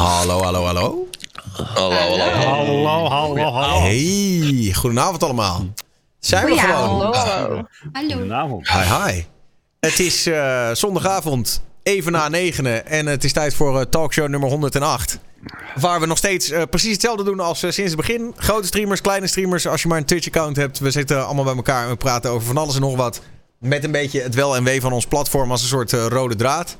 Hallo, hallo, hallo. Hallo, hallo. Hallo, hallo, hallo. Hey, goedenavond allemaal. Zijn we gewoon? Hallo. Hallo. Goedenavond. Hi, hi. Het is eh, zondagavond, even na negenen. En het is tijd voor eh, talkshow nummer 108. Waar we nog steeds eh, precies hetzelfde doen als sinds het begin. Grote streamers, kleine streamers. Als je maar een Twitch-account hebt. We zitten allemaal bij elkaar en we praten over van alles en nog wat. Met een beetje het wel en wee van ons platform als een soort rode draad.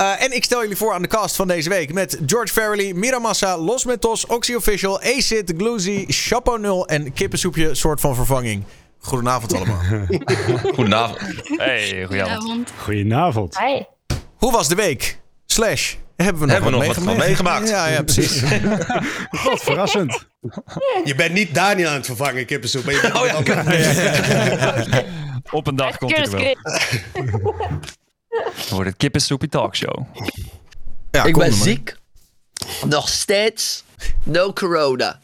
Eh, en ik stel jullie voor aan de cast van deze week. Met George Farrelly, Miramassa, Los Mentos, Oxy Official, Acid, Gloozy, Chapo 0 en Kippensoepje soort van vervanging. Goedenavond allemaal. Goedenavond. Hey, goedenavond. Avond. Goedenavond. Hi. Hoe was de week? Slash, hebben we nog Hebben we wat, nog wat meegemaakt? meegemaakt? Ja, ja, precies. Wat verrassend. Je bent niet Daniel aan het vervangen, kippensoep. Maar je bent Oh ja. Op een dag komt het er wel. Dan wordt het kippensoepie talkshow. Ja, ik ben ziek. Nog steeds. No corona.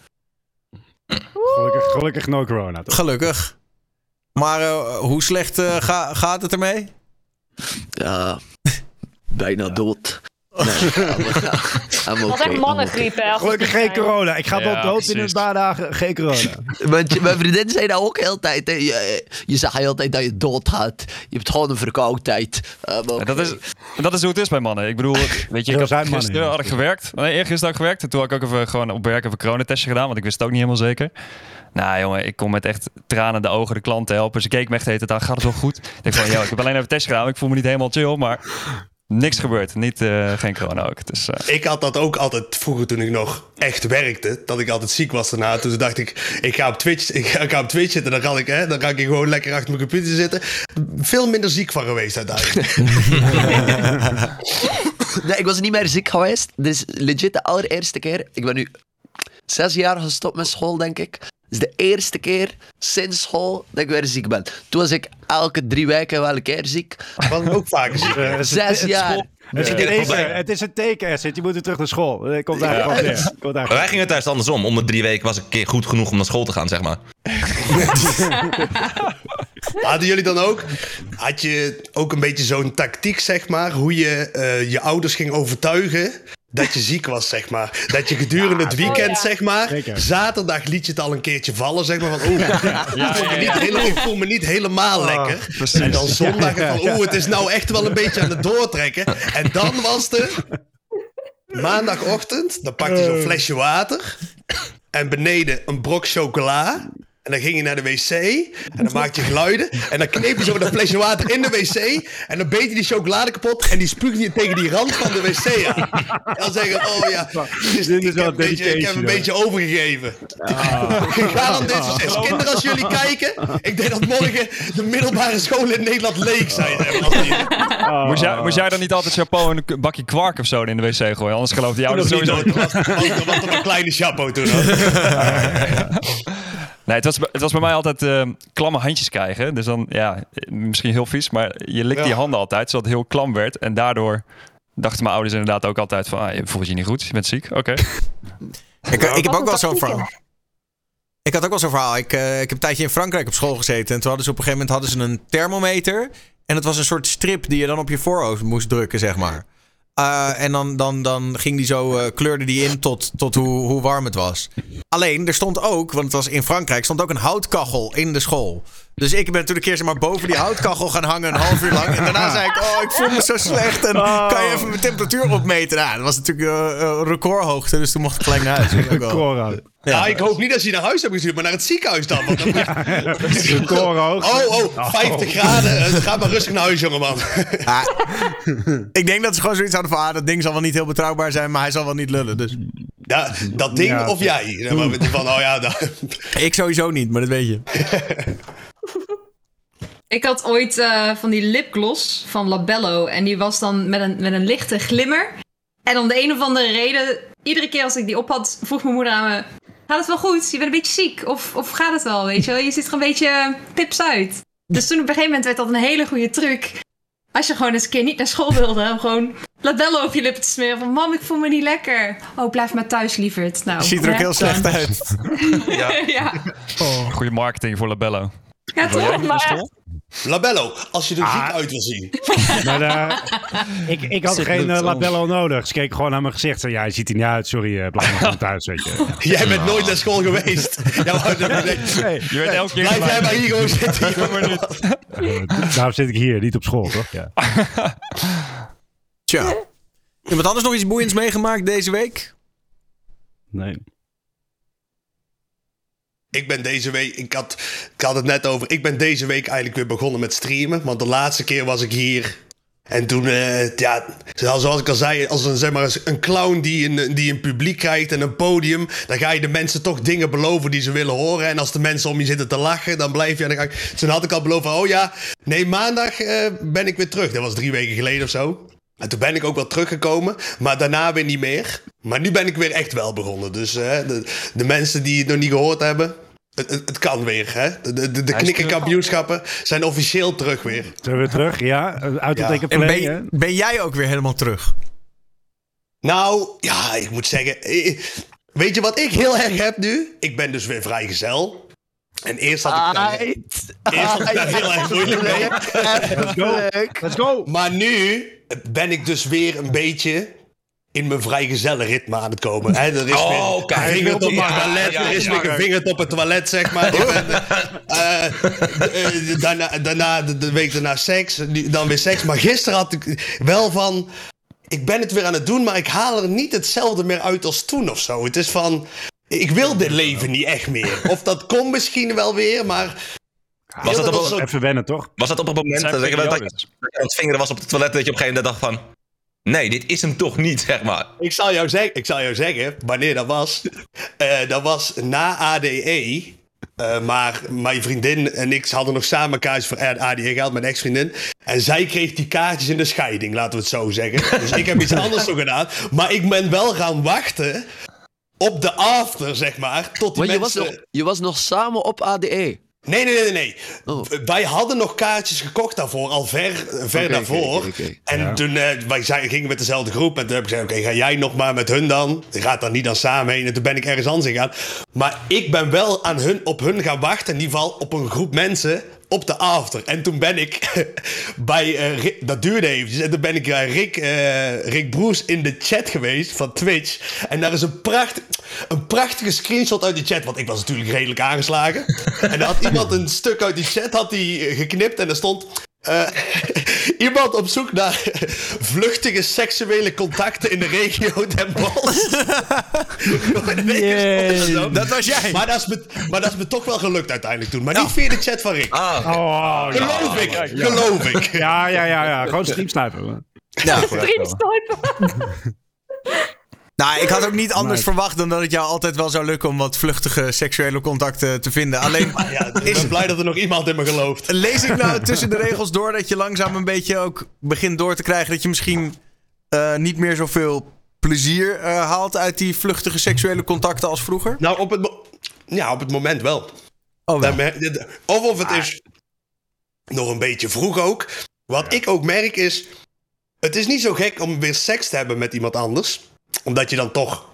Gelukkig, gelukkig no corona. toch? Gelukkig. Maar eh, hoe slecht eh, ga- gaat het ermee? Ja, bijna dood. Nee, I'm Dat is okay, echt mannengriep, hè? Gelukkig geen corona. Ik ga Ja, wel dood in een paar dagen. Geen corona. Mijn, mijn vriendin zei dat ook heel tijd. hè. Je, je zegt heel de tijd dat je dood gaat. Je hebt gewoon een verkoudheid. Dat, is, dat is hoe het is bij mannen. Ik bedoel, weet je, ik had mannen, gisteren had ik gewerkt. Nee, eergisteren had ik gewerkt. En toen had ik ook even gewoon op werk even een coronatestje gedaan. Want ik wist het ook niet helemaal zeker. Nou jongen, ik kom met echt tranen in de ogen de klant te helpen. Ze keek me echt de hele tijd aan. Gaat het wel goed? Ik denk van, joh, ik heb alleen even een testje gedaan. Ik voel me niet helemaal chill, maar niks gebeurd. Niet, eh, geen corona ook. Dus, eh, Ik had dat ook altijd vroeger toen ik nog echt werkte. Dat ik altijd ziek was daarna. Toen dacht ik, ik ga op Twitch, ik ga, ik ga op Twitch zitten. Dan kan, ik, hè, dan kan ik gewoon lekker achter mijn computer zitten. Veel minder ziek van geweest uiteindelijk. Nee, ik was niet meer ziek geweest. Is legit de allereerste keer. Ik ben nu zes jaar gestopt met school, denk ik. Het is de eerste keer sinds school dat ik weer ziek ben. Toen was ik elke drie weken wel een keer ziek. was ook vaker ziek. Eh, het is- Zes het- jaar. Het is, een Ja. teken, het is een teken, Asset. Je moet weer terug naar school. Komt daar gewoon neer. Komt daar Maar wij gingen het juist andersom. Om de drie weken was ik een keer goed genoeg om naar school te gaan, zeg maar. Hadden jullie dan ook? Had je ook een beetje zo'n tactiek, zeg maar? Hoe je eh, je ouders ging overtuigen dat je ziek was, zeg maar. Dat je gedurende het weekend, zeg maar... Zaterdag liet je het al een keertje vallen, zeg maar. Van, oeh, ik, voel me niet hele- ik voel me niet helemaal lekker. En dan zondag van, oeh, het is nou echt wel een beetje aan het doortrekken. En dan was het maandagochtend, dan pakte je zo'n flesje water... en beneden een brok chocola... En dan ging je naar de wc en dan maakte je geluiden. En dan kneep je zo dat flesje water in de wc. En dan beet je die chocolade kapot. En die spuugde je tegen die rand van de wc aan. En dan zeg je, oh ja, dus Dit is ik, wel heb een beetje, ik heb een beetje overgegeven. Ik ga dan dit succes. Kinderen, als jullie kijken. Ik denk dat morgen de middelbare scholen in Nederland leeg zijn. als Oh. moest, jij, moest jij dan niet altijd chapeau en een bakje kwark of zo in de wc gooien? Anders geloof die ouders Nog niet, sowieso. Het was, was, was toch een kleine chapeau toen. Nee, het was, bij- het was bij mij altijd eh, klamme handjes krijgen. Dus dan, ja, misschien heel vies, maar je likte Ja. je handen altijd, zodat het heel klam werd. En daardoor dachten mijn ouders inderdaad ook altijd van, ah, je voelt je niet goed, je bent ziek, oké. Ik, ik heb ook wel zo'n verhaal. Ik had ook wel zo'n verhaal. Ik, eh, ik heb een tijdje in Frankrijk op school gezeten. En toen hadden ze op een gegeven moment hadden ze een thermometer. En het was een soort strip die je dan op je voorhoofd moest drukken, zeg maar. Eh, en dan, dan, dan ging die zo, eh, kleurde die in tot, tot hoe, hoe warm het was. Alleen, er stond ook, want het was in Frankrijk, stond ook een houtkachel in de school. Dus ik ben toen een keer zeg maar, boven die houtkachel gaan hangen, een half uur lang. En daarna zei ik, oh, ik voel me zo slecht. En kan je even mijn temperatuur opmeten? Nou, dat was natuurlijk eh, eh, recordhoogte, dus toen mocht ik gelijk naar huis. Cora. Ja, ik hoop niet dat ze je naar huis hebben gestuurd, maar naar het ziekenhuis dan. Want dan hoog. Oh, oh, 50 graden. Eh, Ga maar rustig naar huis, jongeman. Ik denk dat ze gewoon zoiets hadden van... Ah, dat ding zal wel niet heel betrouwbaar zijn, maar hij zal wel niet lullen. Dus Ja, dat ding Ja. of jij? Ja, maar van, oh ja, dat, ik sowieso niet, maar dat weet je. Ik had ooit eh, van die lipgloss van Labello. En die was dan met een, met een lichte glimmer. En om de een of andere reden, iedere keer als ik die op had, vroeg mijn moeder aan me... Gaat het wel goed? Je bent een beetje ziek. Of, of gaat het wel, weet je wel? Je ziet er een beetje pips uit. Dus toen op een gegeven moment werd dat een hele goede truc. Als je gewoon eens een keer niet naar school wilde, om gewoon Labello op je lippen te smeren. Van, mam, ik voel me niet lekker. Oh, blijf maar thuis, lieverd. Nou, Ziet er ook heel slecht uit. Ja. ja, Goede marketing voor Labello. Ja toch? Maar? Labello, als je er Ah. ziek uit wil zien. Maar eh, ik, ik had Zit geen eh, labello nodig. Ze keek gewoon naar mijn gezicht. Zei, ja, je ziet er niet uit. Sorry, eh, blijf maar gewoon thuis, weet je. Jij bent nooit naar school geweest. Ja, maar, nee, Je werd elke keer blijf jij maar hier gewoon zitten. daarom zit ik hier, niet op school, toch? Ja. Tja. Iemand anders nog iets boeiends meegemaakt deze week? Nee. Ik ben deze week, ik had, ik had het net over, ik ben deze week eigenlijk weer begonnen met streamen. Want de laatste keer was ik hier. En toen, eh, ja, zoals ik al zei, als een, zeg maar, een clown die een, die een publiek krijgt en een podium, dan ga je de mensen toch dingen beloven die ze willen horen. En als de mensen om je zitten te lachen, dan blijf je. Ga ik, toen had ik al beloofd oh ja, nee, maandag eh, ben ik weer terug. Dat was drie weken geleden of zo. En toen ben ik ook wel teruggekomen, maar daarna weer niet meer. Maar nu ben ik weer echt wel begonnen. Dus eh, de, de mensen die het nog niet gehoord hebben, het, het, het kan weer. Hè? De, de, de, knikkerkampioenschappen zijn officieel terug weer. Zijn we weer terug? Ja, eh, uit het Ja. ben, hè? ben jij ook weer helemaal terug? Nou, ja, ik moet zeggen. eh, Weet je wat ik heel erg heb nu? Ik ben dus weer vrijgezel. En eerst had ik daar, eerst had ik daar heel erg moeilijk mee. Let's go. Let's go. Maar nu ben ik dus weer een beetje in mijn vrijgezellenritme aan het komen. Er is Oh, weer een vinger op het Ja, toilet. ja, er is ja, weer ja. een vinger op het toilet, zeg maar. Ben, eh, eh, daarna, daarna de, week daarna seks. Dan weer seks. Maar gisteren had ik wel van... Ik ben het weer aan het doen, maar ik haal er niet hetzelfde meer uit als toen of zo. Het is van... Ik wil dit leven niet echt meer. Of dat komt misschien wel weer, maar... Was dat, op, was Even wennen, toch? was dat op het moment dat, je dat je aan het vingeren was op het toilet dat je op een gegeven moment dacht van... Nee, dit is hem toch niet, zeg maar. Ik zal jou, zeg, ik zal jou zeggen wanneer dat was. Eh, dat was na ADE. Eh, maar mijn vriendin en ik hadden nog samen kaartjes voor ADE gehad, mijn ex-vriendin. En zij kreeg die kaartjes in de scheiding, laten we het zo zeggen. Dus ik heb iets anders zo gedaan. Maar ik ben wel gaan wachten op de after, zeg maar. Tot die Maar je was, mensen... nog, je was nog samen op ADE. Nee, nee, nee, nee. Oh. Wij hadden nog kaartjes gekocht daarvoor, al ver, ver daarvoor. En Ja. toen eh, wij zijn, gingen met dezelfde groep. En toen heb ik gezegd, oké, ga jij nog maar met hun dan? Je gaat dan niet dan samen heen. En toen ben ik ergens anders gegaan. Maar ik ben wel aan hun, op hun gaan wachten. In ieder geval op een groep mensen op de after. En toen ben ik bij, eh, Rick- dat duurde eventjes. En toen ben ik bij Rick, eh, Rick Broes in de chat geweest van Twitch. En daar is een, pracht, een prachtige screenshot uit de chat. Want ik was natuurlijk redelijk aangeslagen. en daar had iemand een stuk uit die chat had die, eh, geknipt. En er stond... iemand op zoek naar vluchtige seksuele contacten in de regio Den Bosch. Dat was jij. Maar dat, is me, maar dat is me toch wel gelukt uiteindelijk toen. Maar niet via de chat van Rick. Ah, Oh, ja. Geloof ik, geloof ik. Ja, ja, ja, ja. Gewoon streamsnipen. Ja. Streamsniper. Nou, ik had ook niet anders verwacht dan dat het jou altijd wel zou lukken om wat vluchtige seksuele contacten te vinden. Alleen Ja, ik ben blij dat er nog iemand in me gelooft. lees ik nou tussen de regels door dat je langzaam een beetje ook begint door te krijgen dat je misschien eh, niet meer zoveel plezier eh, haalt uit die vluchtige seksuele contacten als vroeger? Nou, op het, mo- ja, op het moment wel. Oh, wel. Of of het is nog een beetje vroeg ook. Wat ik ook merk is... Het is niet zo gek om weer seks te hebben met iemand anders. Omdat je dan toch...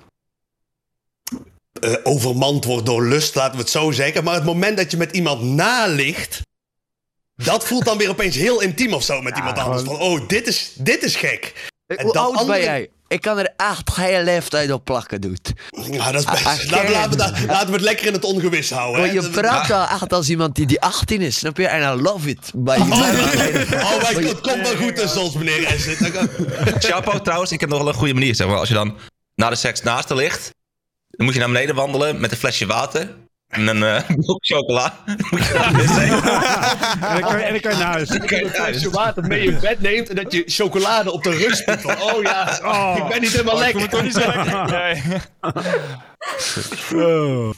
eh, overmand wordt door lust, laten we het zo zeggen. Maar het moment dat je met iemand naligt... Dat voelt dan weer opeens heel intiem of zo met iemand anders. Van, oh, dit is, dit is gek. En Hoe oud andere- ben jij? Ik kan er echt geen leeftijd op plakken, doet. Ja, dat is best. Ah, laten, laten, we, laten we het lekker in het ongewis houden. Maar hè. je Dat- praat wel echt als iemand die, die 18 is, snap je? En I love it. Maar je Oh, oh mijn god, het komt wel goed tussen ons, meneer kan- Chapo trouwens, ik heb nog wel een goede manier. Zeg maar. Als je dan na de seks naast haar ligt, dan moet je naar beneden wandelen met een flesje water en een eh, blok chocola. Moet je wc. En dan kan je, en dan kan je naar huis. Dat je een flesje water mee in bed neemt en dat je chocolade op de rug. Van, oh ja, Oh. ik ben niet helemaal lekker. Toch niet zo lekker. Nee. Oh.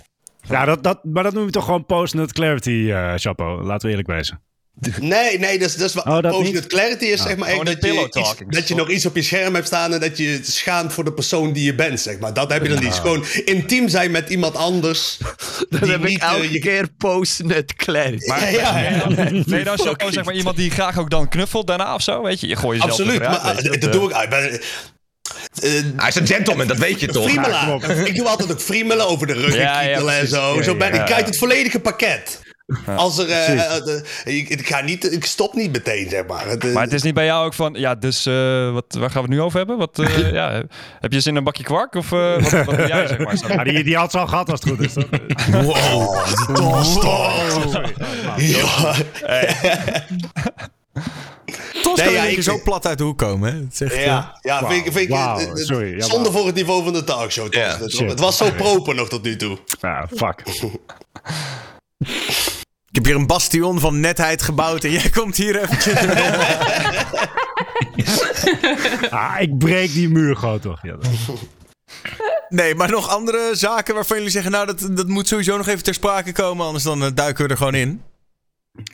Ja, dat, dat, maar dat noem je toch gewoon post-nut clarity, eh Chapo. Laten we eerlijk wezen. Nee, nee, dat is, dat is wat Oh, dat niet? clarity is, zeg maar. Echt dat, je iets, dat je nog iets op je scherm hebt staan en dat je je schaamt voor de persoon die je bent, zeg maar. Dat heb je dan niet. Gewoon intiem zijn met iemand anders. Die heb ik niet, eh, elke je- keer post-nut clarity. Ja, ja, ja. Je dan Chapo, zeg maar iemand die graag ook dan knuffelt daarna of zo? Weet je, je gooit jezelf Absoluut, eruit, maar je, eh, dat doe ik. Ik ben, eh, Hij is een gentleman, dat weet je toch? Ik doe altijd ook friemelen over de rug Ja, en ja, en zo. Ja, zo ben, ja, ik kijk het volledige pakket. Als er, eh, eh, eh, ik, ik ga niet, ik stop niet meteen, zeg maar. Het, eh, Maar het is niet bij jou ook van, ja, dus eh, wat, waar gaan we het nu over hebben? Wat, eh, ja, heb je zin in een bakje kwark? Of eh, wat, wat doe jij, zeg maar? Ja, die, die had ze al gehad als het goed is. toch? Wow, tostocht. Ja. Tos Nee, ja, ik zo plat uit de hoek komen. Hè? Het echt, Ja, ja vind ik, vind ik, sorry, zonde voor het niveau van de talkshow. Shit. het was zo proper nog tot nu toe. Ja, fuck. Ik heb hier een bastion van netheid gebouwd en jij komt hier eventjes. Ah, ik breek die muur gewoon toch. Ja, dat- Nee, maar nog andere zaken waarvan jullie zeggen... nou, dat, dat moet sowieso nog even ter sprake komen... anders dan eh, duiken we er gewoon in.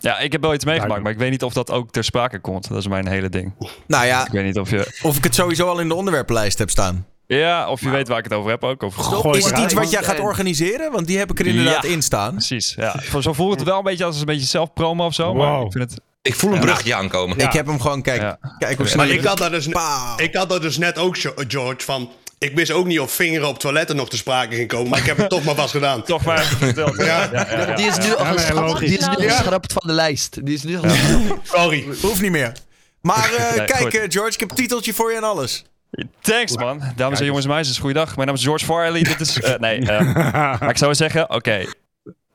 Ja, ik heb wel iets meegemaakt, maar ik weet niet of dat ook ter sprake komt. Dat is mijn hele ding. Nou ja, Ik weet niet of je... of ik het sowieso al in de onderwerpenlijst heb staan. Ja, of je weet waar ik het over heb ook. Of... Gooi is het iets wat jij gaat En- organiseren? Want die heb ik er inderdaad Ja. in staan. Precies, ja. Zo voelt het wel een beetje als een beetje zelfpromo of zo. Maar ik vind het... Ik voel een bruggetje aankomen. Ik heb hem gewoon, kijk, Ja. kijk hoe snel Maar ik had, dat dus, ik had dat dus net ook, George, van... Ik wist ook niet of vingeren op toiletten nog te sprake ging komen. Maar ik heb het toch maar vast gedaan. Toch maar verteld. Ja, ja, ja, ja. Die is nu al geschrapt, die is nu Ja. geschrapt van de lijst. Die is nu al Sorry. Hoeft niet meer. Maar eh, Nee, kijk, goed. eh, George, ik heb een titeltje voor je en alles. Thanks man. Dames en jongens en meisjes, goeiedag. Mijn naam is George Farley. Dit is... eh, nee, eh, maar ik zou zeggen, oké.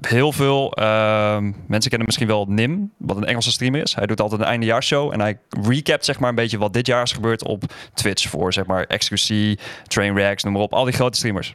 Heel veel ehm, mensen kennen misschien wel Nim, wat een Engelse streamer is. Hij doet altijd een eindejaarsshow en hij recapt zeg maar een beetje wat dit jaar is gebeurd op Twitch voor zeg maar XQC, Trainwrecks, noem maar op, al die grote streamers.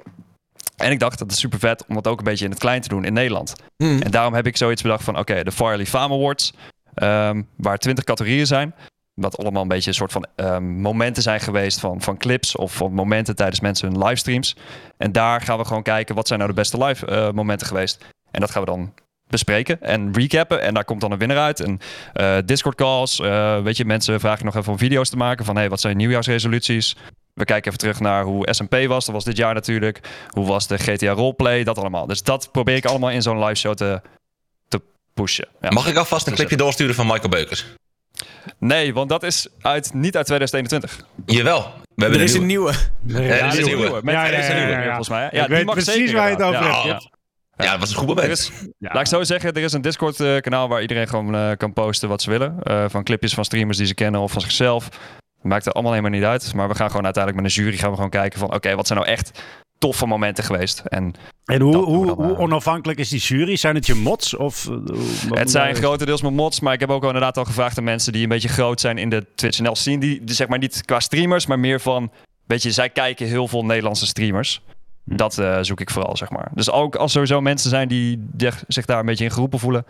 En ik dacht dat is super vet om dat ook een beetje in het klein te doen in Nederland. Hmm. En daarom heb ik zoiets bedacht van, oké, de Farley Fame Awards, ehm, waar 20 categorieën zijn. Wat allemaal een beetje een soort van ehm, momenten zijn geweest van, van clips of van momenten tijdens mensen hun livestreams. En daar gaan we gewoon kijken, wat zijn nou de beste live eh, momenten geweest. En dat gaan we dan bespreken en recappen. En daar komt dan een winnaar uit. En eh, Discord calls, eh, weet je, mensen vragen nog even om video's te maken van, hey, wat zijn nieuwjaarsresoluties? We kijken even terug naar hoe SMP was. Dat was dit jaar natuurlijk. Hoe was de GTA roleplay? Dat allemaal. Dus dat probeer ik allemaal in zo'n live show te, te pushen. Ja. Mag ik alvast een Dat clipje doorsturen van Michael Beukers? Nee, want dat is uit, niet uit 2021. Jawel. We hebben Er is een nieuwe. Ja, Ja, dit is een nieuwe. Met Ja, ja, er is een ja, nieuwe, ja, ja. volgens mij. hè? Ik Ja, die weet mag precies zeker waar je het over Ja, hebt. ja. Ja, dat was een goed Er moment. is, Laat ik zo zeggen, er is een Discord-kanaal waar iedereen gewoon eh, kan posten wat ze willen. Eh, van clipjes van streamers die ze kennen of van zichzelf. Maakt er allemaal helemaal niet uit. Maar we gaan gewoon uiteindelijk met een jury gaan we gewoon kijken van... oké, wat zijn nou echt toffe momenten geweest? En En hoe, hoe, dan, hoe eh. onafhankelijk is die jury? Zijn het je mods? Of, eh, het zijn grotendeels mijn mods, maar ik heb ook al inderdaad al gevraagd aan mensen die een beetje groot zijn in de Twitch NL scene. Die, die zeg maar niet qua streamers, maar meer van, weet je, zij kijken heel veel Nederlandse streamers. Dat eh, zoek ik vooral, zeg maar. Dus ook als sowieso mensen zijn die zich daar een beetje in geroepen voelen,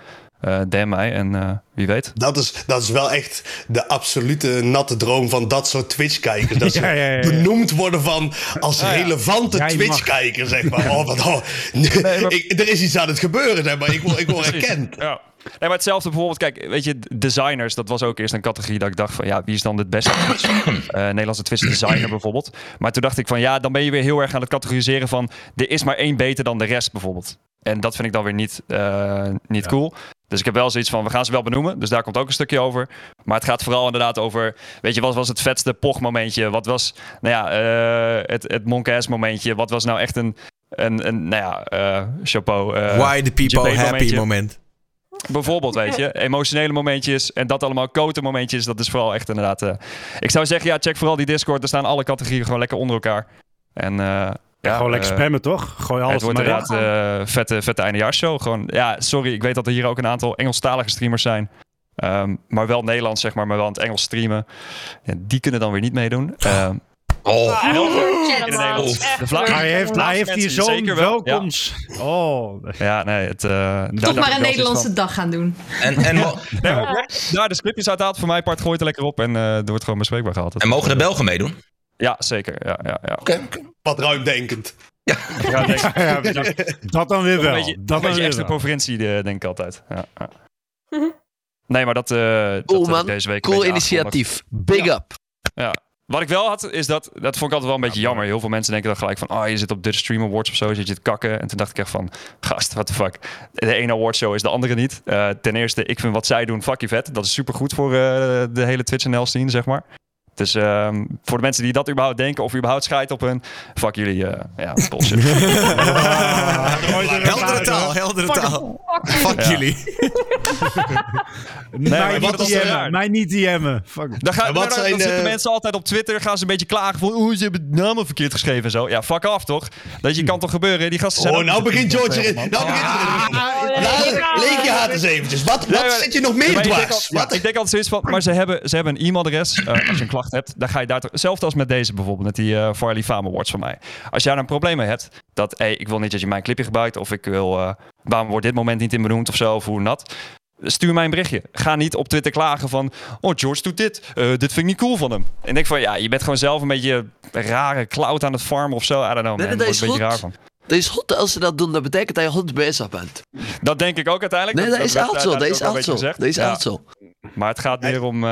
DM mij en eh, wie weet. Dat is, dat is wel echt de absolute natte droom van dat soort Twitch-kijkers. Dat ze Ja, ja, ja, ja. benoemd worden van als ja. relevante Twitch-kijker, zeg maar. Oh, wat, oh. ik, er is iets aan het gebeuren, zeg maar. Ik word, ik word herkend. Ja. Nee, maar hetzelfde bijvoorbeeld, kijk, weet je, designers, dat was ook eerst een categorie dat ik dacht van, ja, wie is dan het beste? Eh, Nederlandse Twitch designer bijvoorbeeld. Maar toen dacht ik van, ja, dan ben je weer heel erg aan het categoriseren van, er is maar één beter dan de rest bijvoorbeeld. En dat vind ik dan weer niet, eh, niet cool. Dus ik heb wel zoiets van, we gaan ze wel benoemen. Dus daar komt ook een stukje over. Maar het gaat vooral inderdaad over, weet je, wat was het vetste poch-momentje? Wat was, nou ja, eh, het, het momentje? Wat was nou echt een, een, een nou ja, eh, chapeau. Why the people happy momentje. moment. Bijvoorbeeld, weet je, emotionele momentjes en dat allemaal koten momentjes. Dat is vooral echt inderdaad. eh, ik zou zeggen, ja, check vooral die Discord. Er staan alle categorieën gewoon lekker onder elkaar. En eh, ja, Gewoon lekker eh, spammen, toch? Gooi alles Het wordt er inderdaad vette, vette eindejaarshow. Gewoon, ja, sorry, ik weet dat er hier ook een aantal Engelstalige streamers zijn. Ehm, maar wel Nederlands, zeg maar, maar wel in het Engels streamen. Ja, die kunnen dan weer niet meedoen. Ehm, Oh. Echt De. Hij heeft, hij heeft hier zo'n zeker wel, ja. welkoms... Oh, ja, nee, het... eh, dacht ik Toch maar een Nederlandse van. dag gaan doen. en, en, Nee, maar oprecht, Daar de scriptjes uithaalt, voor mij part gooit er lekker op en eh er wordt gewoon bespreekbaar gehaald. en mogen de Belgen meedoen? Ja, zeker. Ja, ja, ja. Oké, oké. Wat ruimdenkend. Ja, denk, ja, precies. dat dan weer Een wel. beetje, dat een extra provincie, eh, denk ik altijd. Ja, ja. Mhm. Nee, maar dat, eh dat Cool, man. deze week een Cool initiatief. Big Ja. up. Ja. Wat ik wel had, is dat, dat vond ik altijd wel een beetje jammer. Heel veel mensen denken dan gelijk van, oh, je zit op Dutch Stream Awards of zo, zit je te kakken. En toen dacht ik echt van, gast, what the fuck. De ene awardshow is de andere niet. Eh, ten eerste, ik vind wat zij doen fucking vet. Dat is super goed voor eh, de hele Twitch NL scene, zeg maar. Dus ehm, voor de mensen die dat überhaupt denken of überhaupt schijt op hun, fuck jullie, eh, ja, bullshit. Heldere taal, heldere taal. Fuck Ja. jullie. Nee, maar mij, niet DM'en, raar. mij niet DM'en. Fuck. Dan, gaan, wat dan, dan zijn, zitten eh, mensen altijd op Twitter, gaan ze een beetje klagen van, oeh, ze hebben namen verkeerd geschreven en zo. Ja, fuck af toch? Dat je kan toch gebeuren? Die gasten zijn Oh, nou begint George erin. Nou begint erin. Laat- Leek je haat eens eventjes. Wat, Nee, wat maar- zit je nog meer maar ik denk dwars? Ik denk altijd zoiets van, maar ze hebben, ze hebben een e-mailadres. eh, als je een klacht hebt, dan ga je daar. Hetzelfde als met deze bijvoorbeeld, met die eh Farley Fame Awards van mij. Als jij daar een probleem mee hebt, dat hey, ik wil niet dat je mijn clipje gebruikt... of ik wil, eh, waarom wordt dit moment niet in benoemd of zo, of hoe en dat... Stuur mij een berichtje. Ga niet op Twitter klagen van... Oh, George doet dit. Eh, dit vind ik niet cool van hem. En ik denk van, ja, je bent gewoon zelf een beetje rare cloud aan het farmen of zo. I don't know, man. Nee, dat is een beetje raar van. Dat is goed als ze dat doen. Dat betekent dat je goed bezig bent. Dat denk ik ook uiteindelijk. Nee, dat is zo. Dat is zo. beetje Dat is zo. Maar het gaat meer om...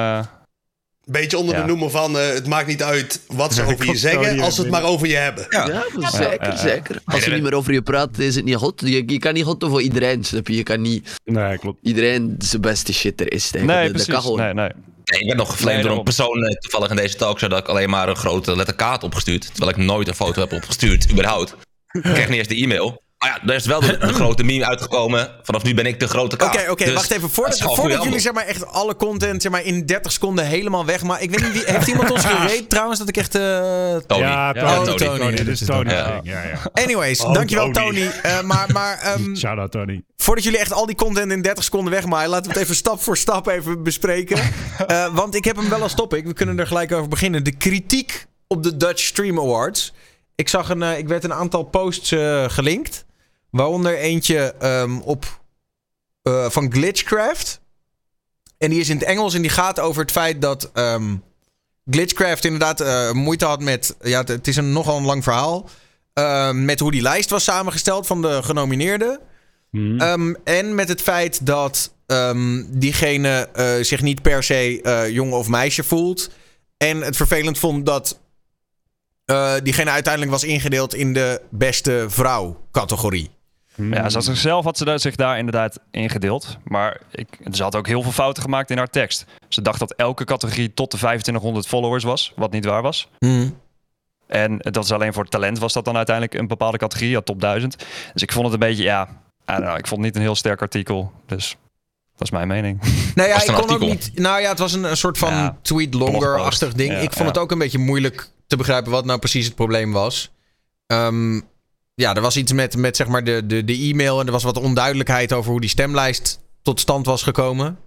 Beetje onder Ja. de noemer van, eh, het maakt niet uit wat ze over je zeggen, als ze het maar over je hebben. Ja. Ja, zeker, ja, ja. zeker. Als ze niet meer over je praten, is het niet goed. Je, je kan niet goed doen voor iedereen, snap je? Je kan niet Nee, klopt. iedereen zijn beste shitter is tegen. nee, dat, precies. Nee, nee. Nee, ik werd nog geflamed Nee, door een persoon eh, toevallig in deze talkshow dat ik alleen maar een grote letter K had opgestuurd. Terwijl ik nooit een foto heb opgestuurd, überhaupt. Ik kreeg niet eens de e-mail. Maar ja, er is wel de, de grote meme uitgekomen. Vanaf nu ben ik de grote K. Oké, oké, Dus wacht even. dat Voordat, voordat jullie zeg maar echt alle content zeg maar, in 30 seconden helemaal weg. Maar ik weet niet, wie, heeft iemand ons gereed trouwens dat ik echt... eh, Tony. Ja, Ja, Tony. Tony. Tony. Dit is Tony. Ja. Ja, ja. Anyways, Oh, dankjewel Tony. Tony. Eh, maar maar ehm, Shout-out Tony. voordat jullie echt al die content in 30 seconden wegmaaien, laten we het even stap voor stap even bespreken. Eh, want ik heb hem wel als topic. We kunnen er gelijk over beginnen. De kritiek op de Dutch Stream Awards. Ik zag een, ik werd een aantal posts gelinkt. Waaronder eentje ehm, op, eh, van Glitchcraft. En die is in het Engels en die gaat over het feit dat ehm, Glitchcraft inderdaad eh, moeite had met... Ja, het, is een nogal een lang verhaal. ehm, met hoe die lijst was samengesteld van de genomineerden. Hm. Ehm, en met het feit dat diegene eh, zich niet per se jongen of meisje voelt. En het vervelend vond dat diegene uiteindelijk was ingedeeld in de beste vrouw categorie. Ja, ze had zichzelf had ze daar- zich daar inderdaad ingedeeld. Maar ik, ze had ook heel veel fouten gemaakt in haar tekst. Ze dacht dat elke categorie tot de 2500 followers was, wat niet waar was. En dat is alleen voor talent was dat dan uiteindelijk een bepaalde categorie, ja, top 1000. Dus ik vond het een beetje, ja, know, ik vond het niet een heel sterk artikel. Dus dat is mijn mening. Nou ja, ik kon ook niet. Nou ja, het was een, een soort van Ja, tweet longer-achtig ding. Ja, ik vond ja. het ook een beetje moeilijk te begrijpen wat nou precies het probleem was. Ehm, ja, er was iets met, met zeg maar de, de, de e-mail en er was wat onduidelijkheid over hoe die stemlijst tot stand was gekomen.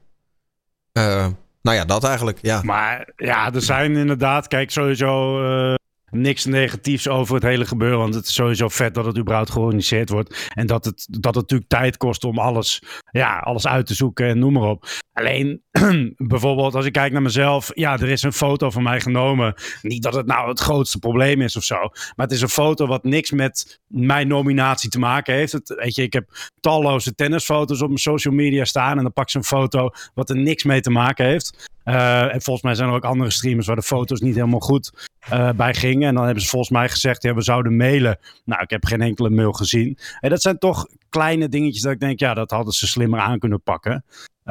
Eh, nou ja, dat eigenlijk. Ja. Maar ja, er zijn inderdaad, kijk, sowieso eh, niks negatiefs over het hele gebeuren. Want het is sowieso vet dat het überhaupt georganiseerd wordt. En dat het, dat het natuurlijk tijd kost om alles, ja, alles uit te zoeken en noem maar op. Alleen, bijvoorbeeld als ik kijk naar mezelf. Ja, er is een foto van mij genomen. Niet dat het nou het grootste probleem is of zo. Maar het is een foto wat niks met mijn nominatie te maken heeft. Het, weet je, ik heb talloze tennisfoto's op mijn social media staan. En dan pak ze een foto wat er niks mee te maken heeft. Eh, en volgens mij zijn er ook andere streamers waar de foto's niet helemaal goed eh, bij gingen. En dan hebben ze volgens mij gezegd, we zouden mailen. Nou, ik heb geen enkele mail gezien. En dat zijn toch kleine dingetjes dat ik denk, ja, dat hadden ze slimmer aan kunnen pakken.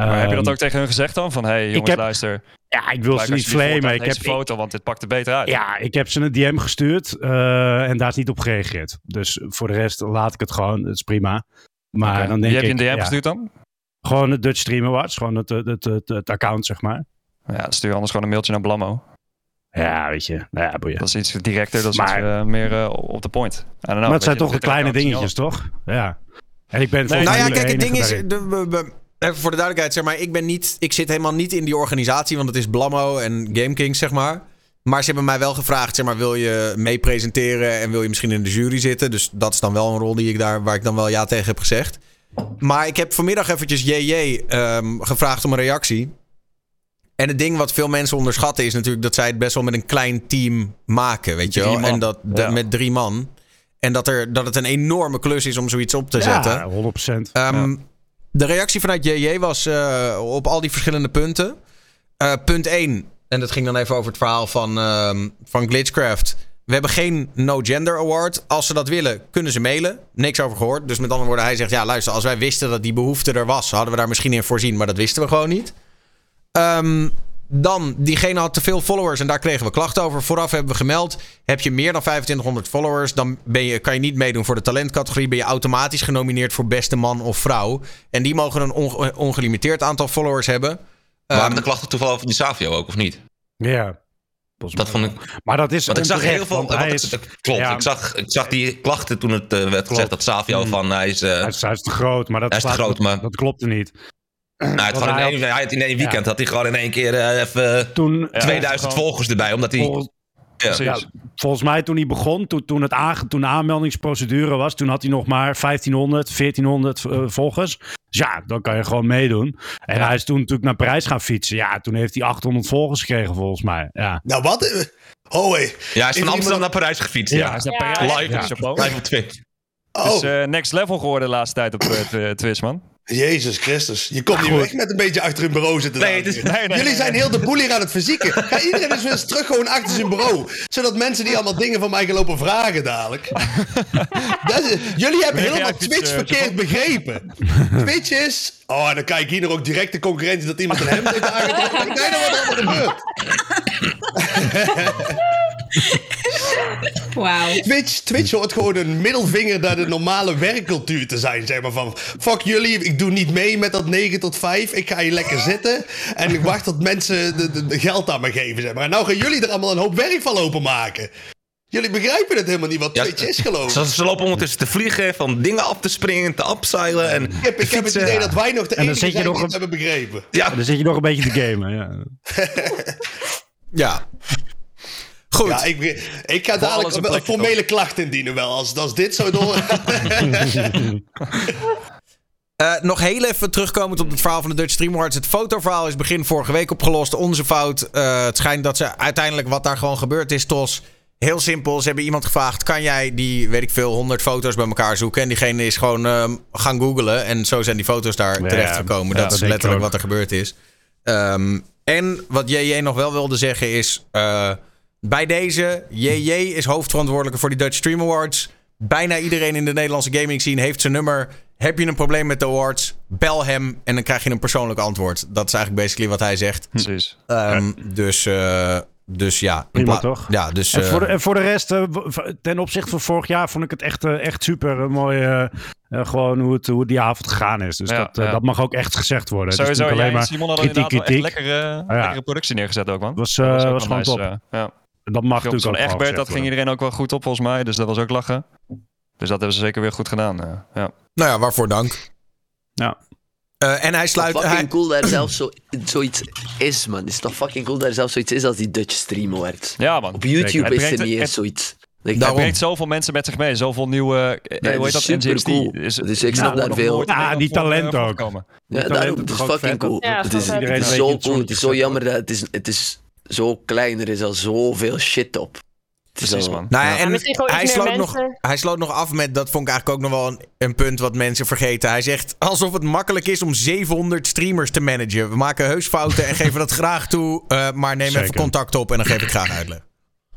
Maar heb je dat Ehm, ook tegen hun gezegd dan? Van, hé hey, jongens, heb- luister. Ja, ik wil ze niet flamen. Ik heb, foto, want dit pakt er beter uit. ja, ik heb ze een DM gestuurd eh, en daar is niet op gereageerd. Dus voor de rest laat ik het gewoon. Dat is prima. Maar dan denk Wie heb je ik, een DM ja, gestuurd dan? gewoon het Dutch Stream Awards. Gewoon het, het, het, het, het account, zeg maar. Ja, stuur anders gewoon een mailtje naar Blammo. Ja, weet je. Nou ja, boeien. Dat is iets directer, dat is Maar- iets, eh, meer eh, op de point. Know, maar het zijn je, toch de kleine dingetjes, toch? Ja. En ik ben volgens Nou ja, kijk, het ding is. De, even voor de duidelijkheid, zeg maar. Ik ben niet. Ik zit helemaal niet in die organisatie, want het is Blammo en GameKings, zeg maar. Maar ze hebben mij wel gevraagd, zeg maar, wil je mee presenteren en wil je misschien in de jury zitten? Dus dat is dan wel een rol die ik daar, waar ik dan wel ja tegen heb gezegd. Maar ik heb vanmiddag eventjes JJ ehm, gevraagd om een reactie. En het ding wat veel mensen onderschatten is natuurlijk dat zij het best wel met een klein team maken, weet je wel? man. En dat, dat- Ja. met drie man. En dat, er, dat het een enorme klus is om zoiets op te zetten. Ja, 100%. De reactie vanuit JJ was eh, op al die verschillende punten. Eh, punt 1, en dat ging dan even over het verhaal van, ehm, van Glitchcraft. We hebben geen No Gender Award. Als ze dat willen, kunnen ze mailen. Niks over gehoord. Dus met andere woorden, hij zegt: Ja, luister, als wij wisten dat die behoefte er was, hadden we daar misschien in voorzien, maar dat wisten we gewoon niet. Ehm, Dan, diegene had te veel followers en daar kregen we klachten over. Vooraf hebben we gemeld, heb je meer dan 2500 followers... dan ben je, kan je niet meedoen voor de talentcategorie. Ben je automatisch genomineerd voor beste man of vrouw. En die mogen een onge- ongelimiteerd aantal followers hebben. Waren Ehm, de klachten toevallig van die Savio ook, of niet? Ja. Dat vond ik... Maar dat is Want ik zag heel veel... hij want is, ik- klopt, ja. ik, zag, ik zag die klachten toen het eh, werd gezegd dat Savio van... Hij is, eh, hij, is, hij is te groot, maar dat, Hij is te slaat- groot, maar- dat klopte niet. Nou, het gewoon in, hij één, hij had in één weekend had hij gewoon in één keer eh, even Toen, Ja, 2000 gewoon- volgers erbij. Omdat hij... volgens, Ja. ja, volgens mij toen hij begon, toen, toen, het aange, toen de aanmeldingsprocedure was, toen had hij nog maar 1500, 1400 eh, volgers. Dus ja, dan kan je gewoon meedoen. En Ja. hij is toen natuurlijk naar Parijs gaan fietsen. Ja, toen heeft hij 800 volgers gekregen volgens mij. Ja. Nou, wat? eh, Oh, hé. Ja, hij is van iemand- Amsterdam naar Parijs gefietst. Ja, Ja, Hij is naar. Parijs. Live, Ja. ja. Chapeau. live op Twitch. Oh, Het is eh, next level geworden de laatste tijd op eh, Twitch, man. Jezus Christus. Je komt niet weg met een beetje achter hun bureau zitten. Nee, is- Jullie nee, zijn nee. heel de boel hier aan het verzieken. Ga iedereen eens weer eens terug gewoon achter zijn bureau. Zodat mensen die allemaal dingen van mij gaan lopen vragen dadelijk. Dat is- jullie hebben helemaal Twitch iets, eh, verkeerd begrepen. Twitch is... Oh, en dan kijk ik hier nog ook direct de concurrentie dat iemand een hemd heeft aangetrokken. Kijk nou wat er allemaal gebeurt. Wauw. Twitch, Twitch hoort gewoon een middelvinger naar de normale werkcultuur te zijn. Zeg maar van, fuck jullie, ik doe niet mee met dat 9 tot 5. Ik ga hier lekker zitten en ik wacht tot mensen de, de, de geld aan me geven. Zeg maar. En nou gaan jullie er allemaal een hoop werk van openmaken. Jullie begrijpen het helemaal niet wat Ja, Twitch is geloof Ze, ik. ze lopen ondertussen te vliegen, van dingen af te springen, te upseilen. En Ik heb, ik heb het idee dat wij nog de En enige je zijn nog die het een- hebben begrepen. Ja, En dan zit je nog een beetje te gamen. Ja. Ja. Goed. Ja, ik, ik ga dadelijk een formele klacht indienen wel. Als, als dit zo door... Eh, nog heel even terugkomend op het verhaal van de Dutch Stream Awards. Het fotoverhaal is begin vorige week opgelost. Onze fout. Eh, het schijnt dat ze uiteindelijk wat daar gewoon gebeurd is, Tos. Heel simpel. Ze hebben iemand gevraagd: kan jij die, weet ik veel, 100 foto's bij elkaar zoeken? En diegene is gewoon ehm, gaan googlen. En zo zijn die foto's daar Ja, terechtgekomen. ja, dat dat is letterlijk ook. wat er gebeurd is. Ehm, en wat JJ nog wel wilde zeggen is: eh, bij deze, JJ is hoofdverantwoordelijke voor die Dutch Stream Awards. Bijna iedereen in de Nederlandse gaming scene heeft zijn nummer. Heb je een probleem met de awards? Bel hem en dan krijg je een persoonlijk antwoord. Dat is eigenlijk basically wat hij zegt. Precies. Ehm, dus, eh, dus ja. Prima, toch? Ja, dus. En, eh, voor de, en voor de rest, eh, ten opzichte van vorig jaar, vond ik het echt, eh, echt super. eh, mooi eh, eh, gewoon hoe het, hoe die avond gegaan is. Dus Ja, dat, eh, ja. dat mag ook echt gezegd worden. Is Sowieso, alleen en maar Simon hadden kritiek, inderdaad wel echt lekkere, ja. lekkere productie neergezet ook, man. was, Dat eh, was wel gewoon nice, top. eh, ja. Dat mag natuurlijk ook Egbert, dat ging iedereen ook wel goed op volgens mij. Dus dat was ook lachen. Dus dat hebben ze zeker weer goed gedaan. eh, ja. nou ja, waarvoor dank. Ja. Eh, en hij sluit. fucking Hij, cool dat er zelfs zo, zoiets is, man. Het is toch fucking cool dat er zelfs zoiets is als die Dutch Stream Awards. ja, man. Op YouTube Het is er niet eens het- zoiets. Like, Het Daarom. brengt zoveel mensen met zich mee. Zoveel nieuwe... eh, Nee, hoe heet dat? cool. Is- Dus ik snap Nou, daar veel- Ja, Nederland die talent eh, ook. Ja, talent daarom, is het is fucking cool. Ja, het dat is, het is Iedereen zo weet het cool, zo het is zo jammer dat het is, het is zo klein, er is al zoveel shit op. Precies, man. nou ja, en hij, sloot nog, hij sloot nog af met. Dat vond ik eigenlijk ook nog wel een, een punt wat mensen vergeten. Hij zegt alsof het makkelijk is om 700 streamers te managen. We maken heus fouten en geven dat graag toe. eh, maar neem even contact op en dan geef ik graag uitleg.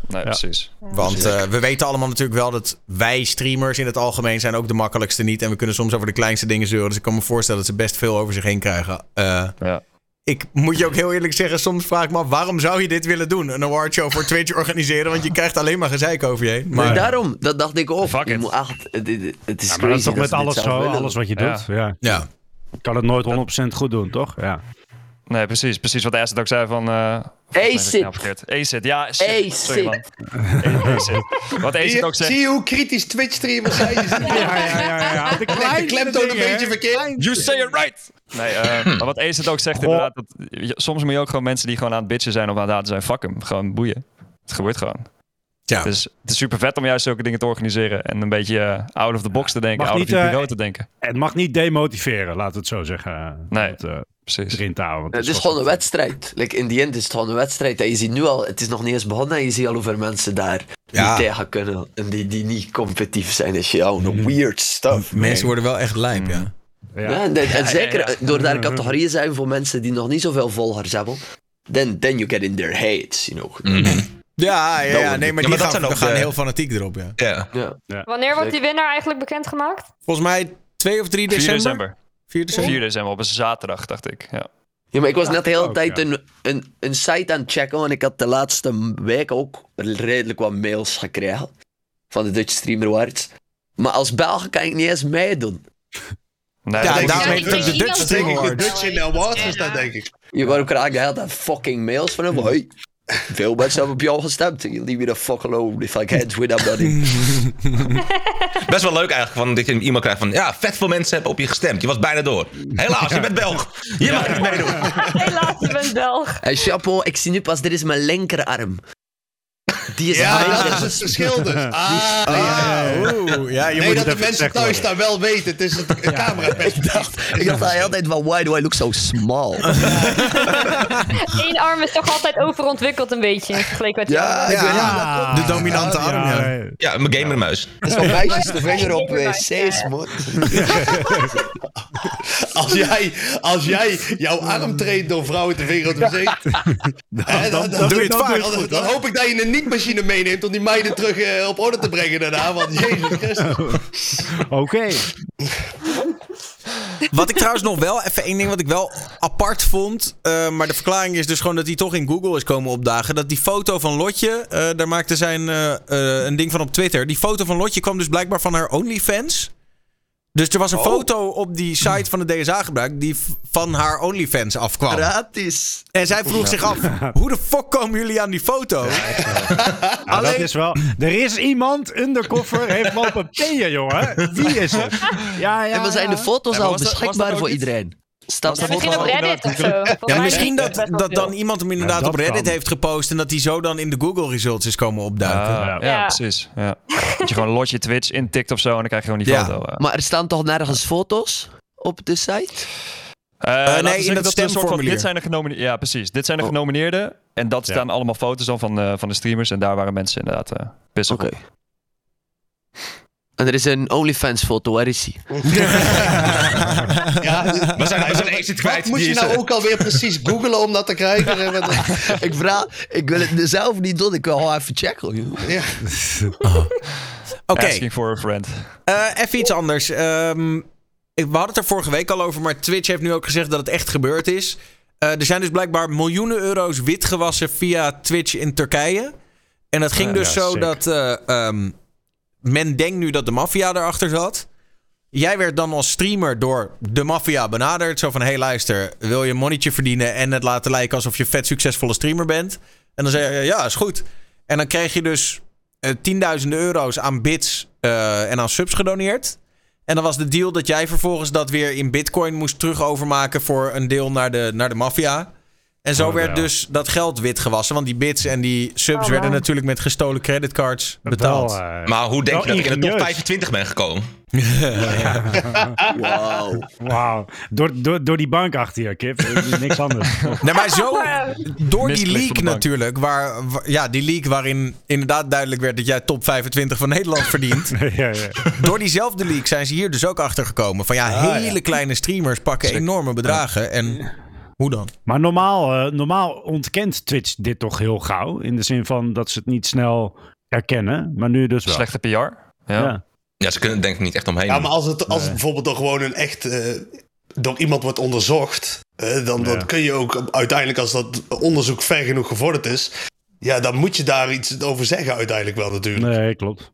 Nee, precies. Want eh, we weten allemaal natuurlijk wel dat wij streamers in het algemeen zijn ook de makkelijkste niet. En we kunnen soms over de kleinste dingen zeuren. Dus ik kan me voorstellen dat ze best veel over zich heen krijgen. Eh, Ja. Ik moet je ook heel eerlijk zeggen, soms vraag ik me af, waarom zou je dit willen doen? Een awardshow voor Twitch organiseren, want je krijgt alleen maar gezeik over je heen. Maar daarom, dat dacht ik ook. Fuck it. echt- het, het- het is Ja, maar dat is toch met alles zo, willen alles wat je Ja. doet. Ja. ja, Je kan het nooit 100% goed doen, toch? Ja. Nee, precies. Precies wat Acid ook zei van... eh Acid. Acid. Acid, ja. shit. Acid. Sorry, man. Acid. Wat Zie Acid ook zegt... zie je hoe kritisch Twitch-streamers zijn? Ja, ja, ja, ja. De de klemtoon een beetje verkeerd. You say it right! Nee, eh, maar wat Acid ook zegt Goh. inderdaad... Dat, soms moet je ook gewoon mensen die gewoon aan het bitchen zijn of aan het haten zijn... Fuck hem, gewoon boeien. Het gebeurt gewoon. ja. Dus het is super vet om juist zulke dingen te organiseren. En een beetje eh, out of the box te denken. Mag Out niet, of your eh, bureau te denken. Het mag niet demotiveren, laten we het zo zeggen. Nee. Dat, eh, Precies. erin te houden. want Het is gewoon een wedstrijd. Like in the end is het gewoon een wedstrijd. En je ziet nu al, het is nog niet eens begonnen en je ziet al hoeveel mensen daar Ja. niet tegen kunnen. En die, die niet competitief zijn. Dat is ja, no weird stuff. Mensen worden wel echt lijp, ja. Ja. Ja, en, en ja, zeker ja. eh, door daar categorieën zijn voor mensen die nog niet zoveel volgers hebben. Then, then you get in their hates, you know. Ja, ja, ja, nee, maar Ja, die maar gaan, zijn ook gaan de- heel fanatiek erop, ja. ja. Ja. Wanneer wordt die winnaar eigenlijk bekendgemaakt? Volgens mij 2 of 3 4 december. December. 4 december? 4 december op een zaterdag, dacht ik. Ja. Ja, maar ik was net de hele ook, tijd ja. een, een, een site aan het checken, want ik had de laatste week ook redelijk wat mails gekregen van de Dutch Streamer Awards. Maar als Belg kan ik niet eens meedoen. Nee, Ja, dat- daarom heet het ook de Dutch dat- Denk Stream ik, de Awards. Dutch in de awards is dat, denk ik. Je waarom krijg ik de hele tijd fucking mails van hem? Hoi, veel mensen hebben op jou gestemd. Jullie weer de fuck alone. If I can't win, I'm not in. Best wel leuk eigenlijk van, dat je een e-mail krijgt van... Ja, vet veel mensen hebben op je gestemd. Je was bijna door. Helaas, je bent Belg. Je mag niet meedoen. Helaas, je bent Belg. Hey, chapeau, ik zie nu pas, dit is mijn linkerarm. Die is Ja, beter. dat is het verschil dus. Ah, ja. Oeh, ja, je Nee, moet dat het de mensen thuis worden. daar wel weten. Het is het camera Ik dacht, ik dacht de hele tijd van, why do I look so small? Eén arm is toch altijd overontwikkeld een beetje. Vergeleken met Ja, Ja, de dominante arm, ja. ja. Ja, mijn gamermuis. Dat is van meisjes de vinger op wc's, man. Als jij, als jij jouw arm traint door vrouwen te vinger op de hè, dan, doe je het vaak. dan, hoop ik dat je een meeneemt om die meiden terug eh, op orde te brengen daarna. Want Jezus Christus. Oké. Wat ik trouwens nog wel, even één ding wat ik wel apart vond. eh, maar de verklaring is dus gewoon dat hij toch in Google is komen opdagen. Dat die foto van Lotje, eh, daar maakte zijn een ding van op Twitter. Die foto van Lotje kwam dus blijkbaar van haar OnlyFans. Dus er was een foto op die site van de DSA gebruikt die van haar OnlyFans afkwam. Gratis. En zij vroeg zich af, hoe de fuck komen jullie aan die foto? Ja, dat Alleen- is wel. Er is iemand undercover heeft lopen peeën, jongen. Wie is het? Ja, ja. En we zijn de foto's al was dat- was beschikbaar dat voor iedereen. Staat Misschien op? Reddit of zo. Ja, misschien is dat, dat dan iemand hem inderdaad Ja, op Reddit kan. heeft gepost en dat hij zo dan in de Google results is komen opduiken. Ja, Ja. precies. Ja. Dat je gewoon lotje Twitch intikt of zo en dan krijg je gewoon die Ja. foto. Maar er staan toch nergens foto's op de site? Eh, we nee, in dat soort van, stemformulier. dit zijn de genomineerden. Ja, precies. Dit zijn de Oh. genomineerden. En dat Ja. staan allemaal foto's dan van, eh, van de streamers. En daar waren mensen inderdaad uh, pissig op. En er is een OnlyFans foto, waar is hij? Ja, We zijn, we zijn agent kwijt. wat moet je nou eh, ook alweer precies googlen om dat te krijgen? Ik vraag, ik wil het zelf niet doen, ik wil gewoon even checken. joh. Ja. Oké, Asking for a friend. Eh, even iets anders. Ehm, ik, we hadden het er vorige week al over, maar Twitch heeft nu ook gezegd dat het echt gebeurd is. Eh, er zijn dus blijkbaar miljoenen euro's witgewassen via Twitch in Turkije. En dat ging dus ja, zo sick. dat eh, ehm, men denkt nu dat de maffia erachter zat. Jij werd dan als streamer door de maffia benaderd. Zo van, hey, luister, wil je een monnetje verdienen en het laten lijken alsof je vet succesvolle streamer bent? En dan zei je, ja, is goed. En dan kreeg je dus eh, tienduizenden euro's aan bits eh, en aan subs gedoneerd. En dan was de deal dat jij vervolgens dat weer in bitcoin moest terugovermaken voor een deel naar de, naar de maffia. En zo Oh, werd ja. dus dat geld witgewassen. Want die bits en die subs Oh, werden man. natuurlijk met gestolen creditcards betaald. Wel, eh, Maar hoe denk je dat ik in de top ingenieus. 25 ben gekomen? Wauw. Wauw. Door, door, door die bank achter je, Kip. Is Niks anders. Nee, maar zo, door die leak natuurlijk, waar, waar- ja, die leak waarin inderdaad duidelijk werd dat jij top 25 van Nederland verdient. ja, ja. door diezelfde leak zijn ze hier dus ook achter gekomen. Van ja, hele kleine streamers pakken enorme bedragen. En hoe dan? Maar normaal, eh, normaal ontkent Twitch dit toch heel gauw. In de zin van dat ze het niet snel herkennen. Maar nu dus wel. Slechte PR. Ja. Ja. Ja, ze kunnen denk ik niet echt omheen. Ja, maar als het, als het bijvoorbeeld door gewoon een echt eh, door iemand wordt onderzocht, eh, dan, dan kun je ook uiteindelijk, als dat onderzoek ver genoeg gevorderd is, ja, dan moet je daar iets over zeggen uiteindelijk wel natuurlijk. Nee, klopt.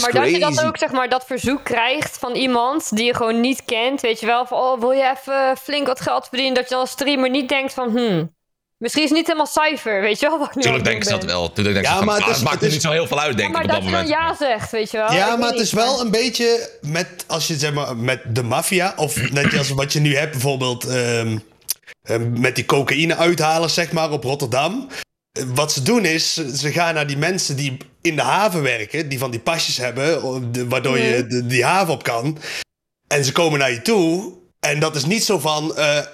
Maar dat je dat ook, zeg maar, dat verzoek krijgt van iemand die je gewoon niet kent. Weet je wel, van, oh, wil je even flink wat geld verdienen? Dat je als streamer niet denkt van, hmm, misschien is het niet helemaal cijfer, weet je wel? Wat ik nu Tuurlijk denken ze doen dat wel. Tuurlijk denken Ja, ze van, maar het ah, is- het maakt het er is- niet zo heel veel uit, denk Ja, ik maar op dat dat je dan moment. ja zegt, weet je wel? Ik Ja, maar het is wel een beetje met, als je zeg maar, met de maffia, of net als wat je nu hebt bijvoorbeeld ehm, ehm, met die cocaïne-uithalers, zeg maar, op Rotterdam. Wat ze doen is, ze gaan naar die mensen die in de haven werken, die van die pasjes hebben, waardoor je de- die haven op kan. En ze komen naar je toe. En dat is niet zo van, eh, eh,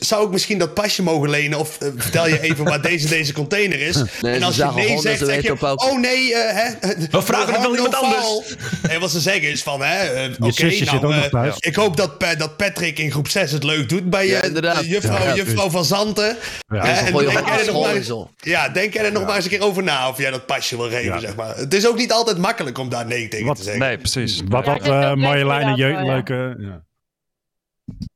zou ik misschien dat pasje mogen lenen? Of eh, vertel je even waar deze, deze container is? Nee, en als je nee zegt, zeg je, oh nee, eh, hè, We vragen het wel iemand anders. En wat ze zeggen is van, hè, oké, zit nou, ook nog thuis. ik hoop dat, dat Patrick in groep 6 het leuk doet bij Ja, je inderdaad. juffrouw, Ja, juffrouw van Zanten. Ja. Hè, en denk er nog maar ja, denk jij er nog maar eens een keer over na of jij dat pasje wil geven, Ja. zeg maar. Het is ook niet altijd makkelijk om daar nee tegen Wat- te zeggen. Nee, precies. Wat Ja, had Marjolein een ja. leuke...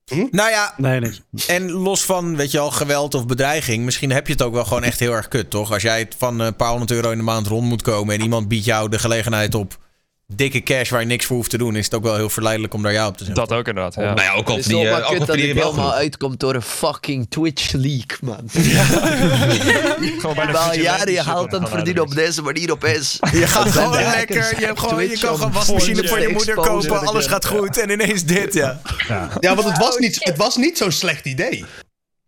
Ja. Nou ja, Nee, niks. en los van, weet je al, geweld of bedreiging. Misschien heb je het ook wel gewoon echt heel erg kut, toch? Als jij het van eh, een paar honderd euro in de maand rond moet komen... en iemand biedt jou de gelegenheid op dikke cash waar je niks voor hoeft te doen... is het ook wel heel verleidelijk om daar ja op te zeggen. Dat ook inderdaad, ja. Nou ja, ook Het op is die, eh, maar kut dat die dit genoeg. uitkomt door een fucking Twitch leak, man. Na vigilante jaren je geld aan het verdienen op deze manier opeens. Je gaat gewoon lekker, je, hebt gewoon, je kan gewoon wasmachine voor je moeder kopen, alles gaat goed en ineens dit, ja. Ja, want het was niet, het was niet zo'n slecht idee.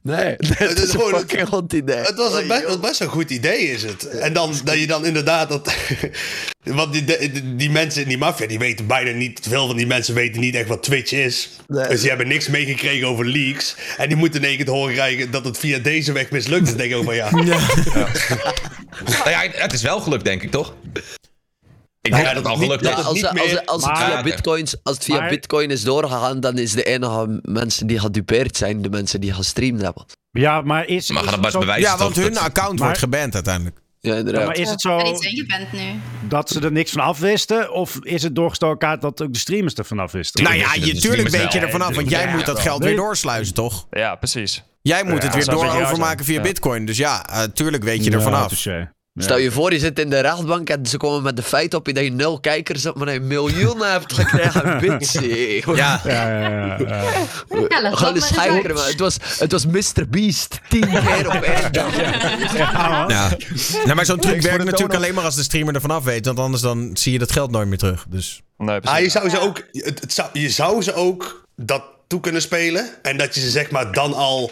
Nee, het is gewoon- een fucking goed idee. Het was een best, best een goed idee, is het. En dan dat je dan inderdaad dat. Want die, die, die mensen in die maffia, die weten bijna niet. Veel van die mensen weten niet echt wat Twitch is. Nee. Dus die hebben niks meegekregen over leaks. En die moeten in één keer te horen krijgen dat het via deze weg mislukt. Dus denk ik ook van ja. Nou ja, het is wel gelukt, denk ik, toch? Ik denk dat het al gelukt dat Ja, is. het als, niet als, meer- als, het via bitcoins, als het via Maar- bitcoin is doorgegaan, dan is de enige mensen die gedupeerd zijn de mensen die gestreamd hebben. Ja, maar is, Maar is dat zo, bewijzen. Ja, want hun Dat- account Maar- wordt geband uiteindelijk. Ja, ja, inderdaad. maar is het zo dat ze er niks van afwisten? Of is het doorgestoken kaart dat ook de streamers er vanaf wisten? Nou ja, je tuurlijk weet je er vanaf, want jij moet dat geld weer doorsluizen, toch? Ja, precies. Jij moet het weer doorovermaken via bitcoin. Dus ja, eh, tuurlijk weet je er vanaf. Stel je voor, je zit in de rechtbank en ze komen met de feit op je dat je nul kijkers hebt, maar je miljoenen hebt gekregen. Hey, Ja, Ja, ja, ja, ja. Ja, leg Gewoon dat eens maar het was, het was Mr. Beast. Tien keer op één dag. Ja. Nou, maar zo'n truc werkt natuurlijk alleen maar als de streamer er vanaf weet. Want anders dan zie je dat geld nooit meer terug. Dus Nee, precies. Ah, je, zou ze ook, het, het zou, je zou ze ook dat toe kunnen spelen. En dat je ze zeg maar dan al.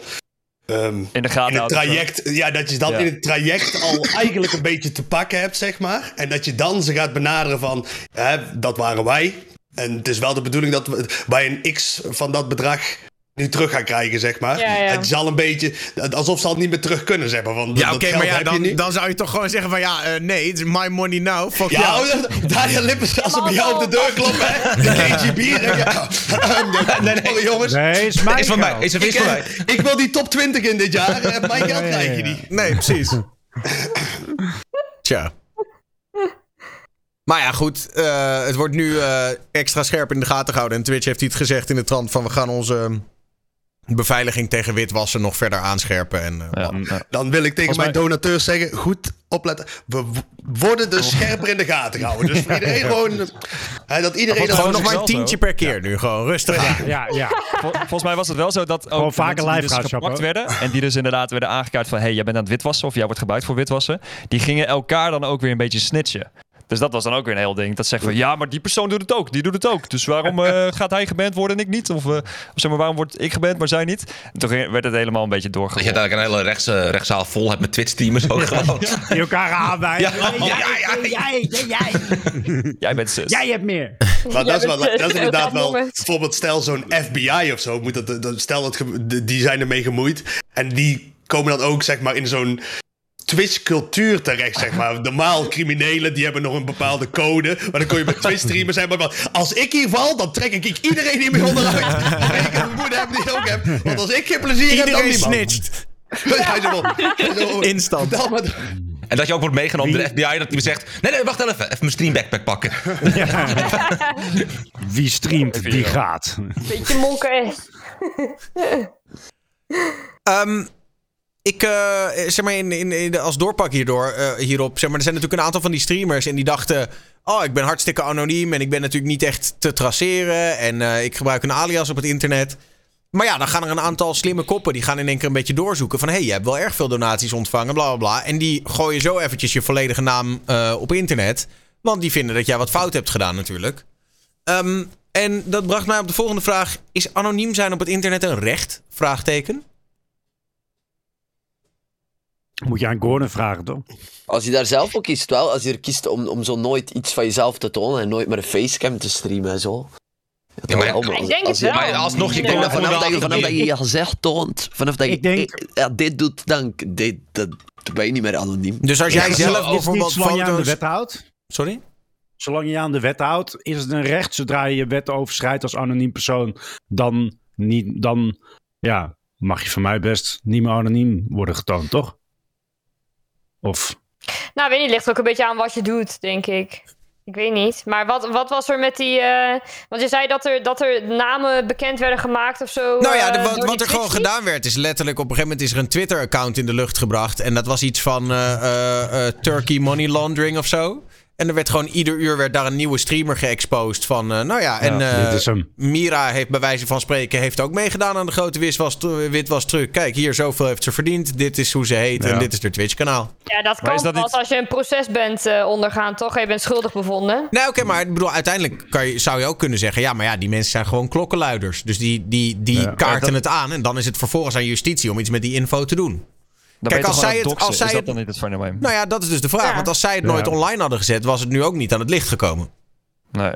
Ehm, in de in het traject, ja, dat je Ja. in het traject al eigenlijk een beetje te pakken hebt, zeg maar. En dat je dan ze gaat benaderen van, hè, dat waren wij. En het is wel de bedoeling dat we bij een x van dat bedrag nu terug gaan krijgen, zeg maar. Ja, ja. Het is al een beetje, alsof ze al niet meer terug kunnen, zeg maar. Van, ja, dat oké, geld maar ja, heb je dan, niet. dan zou je toch gewoon zeggen van ja, eh, nee, het is my money now. Fuck Ja, jou. oh, Daniel Lippens, als ze bij jou op de deur kloppen, hè. De KGB, je, nee, nee, jongens. Nee, is mijn Is van mij. Is, is Ik, van mij. eh, ik wil die top 20 in dit jaar. eh, Mijn geld Ja, ja, krijg je ja. niet. Nee, precies. Tja. Maar ja, goed. eh, het wordt nu eh, extra scherp in de gaten gehouden. En Twitch heeft iets gezegd in de trant van... we gaan onze beveiliging tegen witwassen nog verder aanscherpen. En, eh, Ja, ja. Dan wil ik tegen mijn mij- donateurs zeggen: goed opletten. We worden dus scherper in de gaten gehouden. Dus voor iedereen gewoon. dat iedereen. Dat gewoon nog maar een tientje per keer nu. Gewoon rustig aan. Ja, ja. Vol- volgens mij was het wel zo dat ook vaker live dus gepakt werden en die dus inderdaad werden aangekaart van hey, jij bent aan het witwassen of jij wordt gebruikt voor witwassen, die gingen elkaar dan ook weer een beetje snitchen. Dus dat was dan ook weer een heel ding. Dat zeggen van ja, maar die persoon doet het ook. Die doet het ook. Dus waarom eh, gaat hij geband worden en ik niet? Of, eh, of zeg maar, waarom word ik geband, maar zij niet? En toen werd het helemaal een beetje Dat je eigenlijk een hele rechts, eh, rechtszaal vol hebt met Twitch-teamers ook gewoon. Die elkaar aanwijzen. Ja, ja, ja, Jij, jij, jij. Jij bent zus. Jij hebt meer. Maar dat is, wel, dat is inderdaad wel. Bijvoorbeeld, stel zo'n FBI of zo. Moet dat, dat- stel dat die zijn ermee gemoeid. En die komen dan ook zeg maar in zo'n. Twitch-cultuur terecht, zeg maar. Normaal criminelen, die hebben nog een bepaalde code. Maar dan kon je met Twitch-streamers zijn. Maar als ik hier val, dan trek ik iedereen hiermee onderuit. Ik een moeder heb die ik ook heb. Want als ik geen plezier heb, dan Iedereen niemand. snitcht. Hij zo hij zo Instant. maar- En dat je ook wordt meegenomen door de FBI, dat die zegt... Nee, nee, wacht even. Even mijn stream backpack pakken. Wie streamt, die gaat. Beetje monker is. Ehm, ik, eh, zeg maar, in, in, in als doorpak hierdoor, eh, hierop, zeg maar, er zijn natuurlijk een aantal van die streamers en die dachten, oh, ik ben hartstikke anoniem en ik ben natuurlijk niet echt te traceren en eh, ik gebruik een alias op het internet. Maar ja, dan gaan er een aantal slimme koppen, die gaan in één keer een beetje doorzoeken van, hé, hey, je hebt wel erg veel donaties ontvangen, bla bla bla. En die gooien zo eventjes je volledige naam op internet, want die vinden dat jij wat fout hebt gedaan natuurlijk. Ehm, en dat bracht mij op de volgende vraag, is anoniem zijn op het internet een recht? Vraagteken. Moet je aan Gordon vragen, toch? Als je daar zelf voor kiest, wel. Als je er kiest om, om zo nooit iets van jezelf te tonen en nooit maar een facecam te streamen en zo. Ja, maar- Ik denk als het wel. Maar alsnog, je Ja. komt Vanaf, er vanaf, dat je, vanaf dat je gezicht toont, vanaf dat je Ik denk- ja, dit doet, dan dit, dat, dan ben je niet meer anoniem. Dus als jij Ja, zelf Is het bijvoorbeeld niet zolang je aan de foto's... wet houdt? Sorry? Zolang je je aan de wet houdt, is het een recht. Zodra je je wet overschrijdt als anoniem persoon, dan, niet, dan ja, mag je van mij best niet meer anoniem worden getoond, toch? Of Nou, weet niet, ligt ook een beetje aan wat je doet, denk ik. Ik weet niet. Maar wat, wat was er met die... eh, want je zei dat er, dat er namen bekend werden gemaakt of zo. Nou ja, de- eh, wat, wat er gewoon gedaan werd, is letterlijk op een gegeven moment is er een Twitter-account in de lucht gebracht. En dat was iets van eh, eh, eh, Turkey Money Laundering of zo. En er werd gewoon ieder uur werd daar een nieuwe streamer geëxposed van, eh, nou ja, en Ja, eh. Mira heeft bij wijze van spreken heeft ook meegedaan aan de grote witwas, witwas truc. Kijk, hier zoveel heeft ze verdiend. Dit is hoe ze heet en dit is haar Twitch-kanaal. Ja, dat Maar kan dat pas niet- als je een proces bent eh, ondergaan, toch? Je bent schuldig bevonden. Nee, oké, maar ik bedoel, uiteindelijk kan je, zou je ook kunnen zeggen... ja, maar ja, die mensen zijn gewoon klokkenluiders. Dus die, die, die Ja. kaarten Ja, dat- het aan... en dan is het vervolgens aan justitie om iets met die info te doen. Dan Kijk, als zij het- als zij Is dat het- dan niet het fenomeen? Nou ja, dat is dus de vraag. Ja. Want als zij het nooit Ja. online hadden gezet... was het nu ook niet aan het licht gekomen. Nee.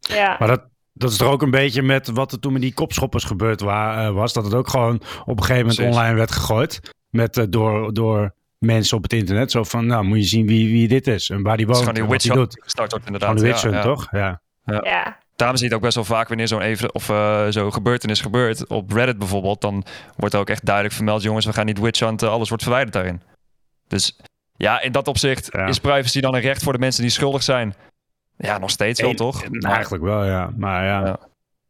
Ja. Maar dat, dat is er ook een beetje met wat er toen met die kopschoppers gebeurd wa- eh, was. Dat het ook gewoon op een gegeven moment Precies. online werd gegooid. Met, eh, door, door mensen op het internet. Zo van, nou moet je zien wie, wie dit is. En waar die Het is woont. gewoon die witch hij hunt inderdaad. Gewoon de witch Ja, hunt, ja. toch? Ja. ja. Daarom zie je het ook best wel vaak wanneer zo'n even of eh, zo'n gebeurtenis gebeurt. Op Reddit bijvoorbeeld, dan wordt er ook echt duidelijk vermeld: jongens, we gaan niet witch hunten, alles wordt verwijderd daarin. Dus ja, in dat opzicht Ja. is privacy dan een recht voor de mensen die schuldig zijn. Ja, nog steeds wel, toch? Nou, Eigenlijk wel, ja. Maar ja. Ja.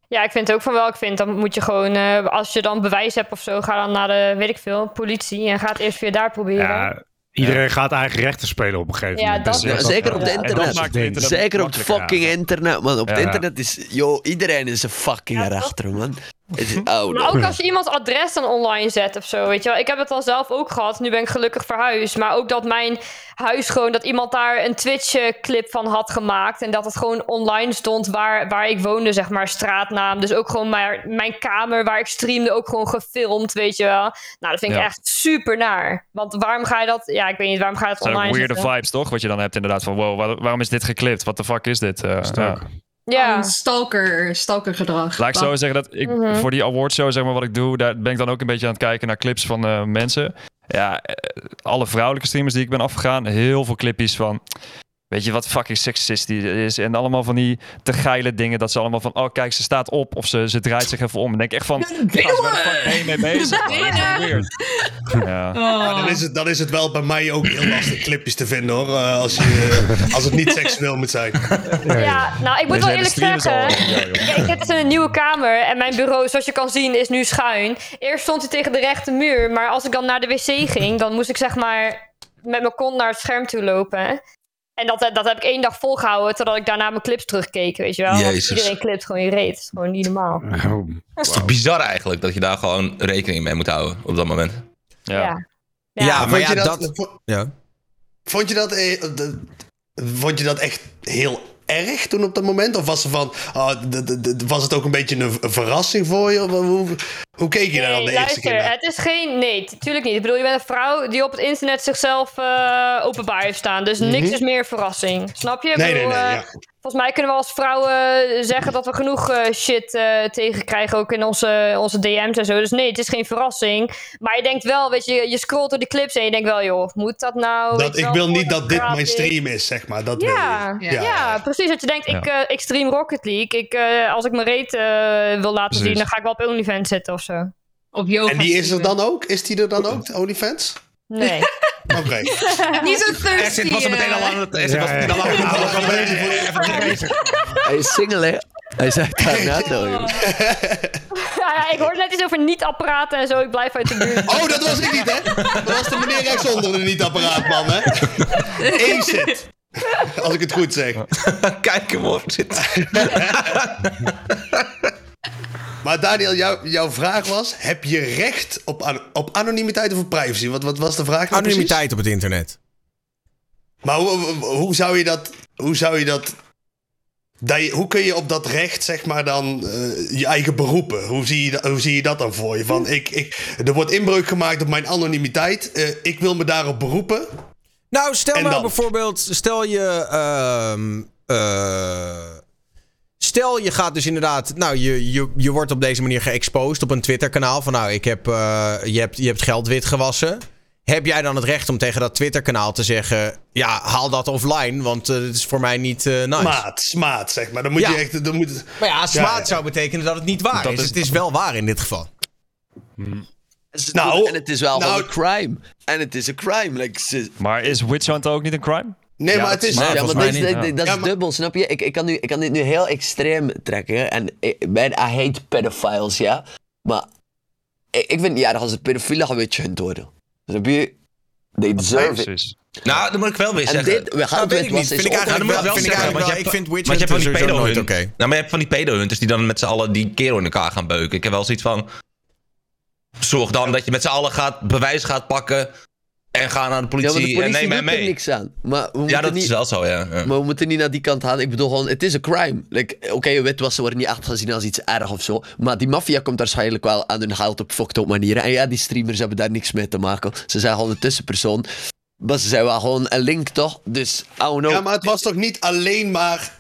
Ja, ik vind ook van wel. Ik vind dan moet je gewoon, eh, als je dan bewijs hebt of zo, ga dan naar de, weet ik veel, politie en ga het eerst via daar proberen. Ja, iedereen gaat eigen rechten spelen op een gegeven Ja, moment. dat Dus Ja, is- zeker op het dat internet. maakt het internet Zeker op het fucking internet, man. Op het internet is... Yo, iedereen is een fucking erachter, man. Het is oude. Maar ook als je iemands adres dan online zet of zo, weet je wel. Ik heb het dan zelf ook gehad. Nu ben ik gelukkig verhuisd. Maar ook dat mijn huis gewoon, dat iemand daar een Twitch-clip van had gemaakt. En dat het gewoon online stond waar, waar ik woonde, zeg maar, straatnaam. Dus ook gewoon maar, mijn kamer waar ik streamde, ook gewoon gefilmd, weet je wel. Nou, dat vind ik Ja. echt super naar. Want waarom ga je dat, ja, ik weet niet, waarom ga je dat online weirde zetten? vibes, toch? Wat je dan hebt inderdaad van, wow, waar- waarom is dit geklipt? Wat de fuck is dit? Eh, ja. Ja. Een stalker, stalkergedrag. Laat ik zo zeggen dat ik Mhm. voor die awardshow, zeg maar, wat ik doe, daar ben ik dan ook een beetje aan het kijken naar clips van eh, mensen. Ja, eh, alle vrouwelijke streamers die ik ben afgegaan, heel veel clipjes van. Weet je wat fucking seksistisch is? En allemaal van die te geile dingen. Dat ze allemaal van, oh kijk, ze staat op. Of ze, ze draait zich even om. En denk echt van, ze waar mee bezig? Ja. Oh. Dan is, het, dan is het wel bij mij ook heel lastig clipjes te vinden hoor. eh, als, je, als het niet seksueel moet zijn. Ja, nou, ik moet Deze wel eerlijk is al- zeggen. Ja. Ja, ik heb dus een nieuwe kamer en mijn bureau, zoals je kan zien, is nu schuin. Eerst stond hij tegen de rechte muur, maar als ik dan naar de wc ging, dan moest ik zeg maar met mijn kont naar het scherm toe lopen. En dat, dat heb ik één dag volgehouden, totdat ik daarna mijn clips terugkeek, weet je wel. Jezus. iedereen clipt gewoon je reet. Dat is gewoon niet normaal. Oh, Het is toch bizar eigenlijk dat je daar gewoon rekening mee moet houden op dat moment. Ja. Ja. Ja, maar vond, ja, je dat, dat- vo- Ja. vond, je dat, eh, de- vond je dat echt heel erg toen op dat moment? Of was, er van, ah, was het ook een beetje een, een verrassing voor je? Hoe, keek je daar dan de Nee, eerste keer luister, naar? het is geen... Nee, natuurlijk niet. Ik bedoel, je bent een vrouw die op het internet zichzelf eh, openbaar heeft staan. Dus niks is meer verrassing. Snap je? Ik Mhm. Nee, nee, bedoel, nee. eh, Ja. Volgens mij kunnen we als vrouwen zeggen dat we genoeg eh, shit eh, tegenkrijgen, ook in onze, onze DM's en zo. Dus nee, het is geen verrassing. Maar je denkt wel, weet je, je scrolt door die clips en je denkt wel, joh, moet dat nou? Dat, ik wel, wil niet dat dit mijn stream is, zeg maar. Dat Ja, wil ja, je. ja, precies. Dat je denkt, ik, eh, ik stream Rocket League. Ik, eh, als ik mijn reet eh, wil laten Precies. zien, dan ga ik wel op OnlyFans zitten of zo. Op yoga. En die is er dan ook? Is die er dan ook, de OnlyFans? Nee. Oké. Niet zo thirsty. Essen was er meteen al eh. aan het... Ja, was meteen ja. al aan het... bezig Hij is single, hè? Hij zei al, joh. ja, ja, ik hoorde net iets over niet-apparaten en zo. Ik blijf uit de buurt. Oh, dat was ik niet, hè? Dat was de meneer rechtsonder, de niet-apparaatman, hè? Acid. Als ik het goed zeg. Kijk hem hoor. Zit. Maar Daniel, jou- jouw vraag was: heb je recht op, an- op anonimiteit of op privacy? Wat, wat was de vraag? nou precies? Anonimiteit op het internet. Maar hoe, hoe- zou je dat. Hoe zou je dat. dat je- hoe kun je op dat recht, zeg maar, dan eh, je eigen beroepen? Hoe zie, je dat, hoe zie je dat dan voor je? Van, ik, ik, er wordt inbreuk gemaakt op mijn anonimiteit. eh, ik wil me daarop beroepen. Nou, stel nou dan? bijvoorbeeld, stel je, ehm, eh, stel je gaat dus inderdaad, nou, je, je, je wordt op deze manier geëxposed op een Twitter-kanaal van, nou, ik heb, eh, je, hebt, je hebt geld witgewassen. Heb jij dan het recht om tegen dat Twitter-kanaal te zeggen, ja, haal dat offline, want eh, het is voor mij niet eh nice. Maat, smaad, zeg maar. Dan moet Ja. je echt. Dan moet, Maar ja, smaad ja. zou betekenen dat het niet waar Dat is. is- Het is wel waar in dit geval. Nou, en het is wel nou- een crime. En het is een crime. Like, Maar is witch hunt ook niet een crime? Nee, Ja, maar het is... Nee, ja, maar dat is, niet, dat- ja. dat is Ja, maar- dubbel, snap je? Ik, ik, kan nu, ik kan dit nu heel extreem trekken. En ik, man, I hate pedophiles, ja. Maar ik, ik vind ja, als de pedofielen gaan witgehunt worden. Snap je? They deserve it. Precies. Nou, dat moet ik wel weer En zeggen. dit, we gaan Nou, weet het ik niet. was Vind ik eigenlijk wel. moet Vind ik zeggen, vind want je hebt witch van die pedo-hunt. oké. Nou, maar je hebt van die pedo-hunters die dan met z'n allen die kerel in elkaar gaan beuken. Ik heb wel zoiets van... Zorg dan dat je met z'n allen gaat, bewijs gaat pakken... en ga naar de Ja, politie, maar de en politie neem er mee. niks aan. Maar we Ja, dat niet... is wel zo, ja. ja. Maar we moeten niet naar die kant gaan. Ik bedoel gewoon, het is een crime. Like, Oké, witwassen worden niet echt gezien als iets erg of zo. Maar die maffia komt waarschijnlijk wel aan hun geld op fucked up manieren. En ja, die streamers hebben daar niks mee te maken. Ze zijn gewoon een tussenpersoon. Maar ze zijn wel gewoon een link, toch? Dus, don't know. Ja, maar het was toch niet alleen maar...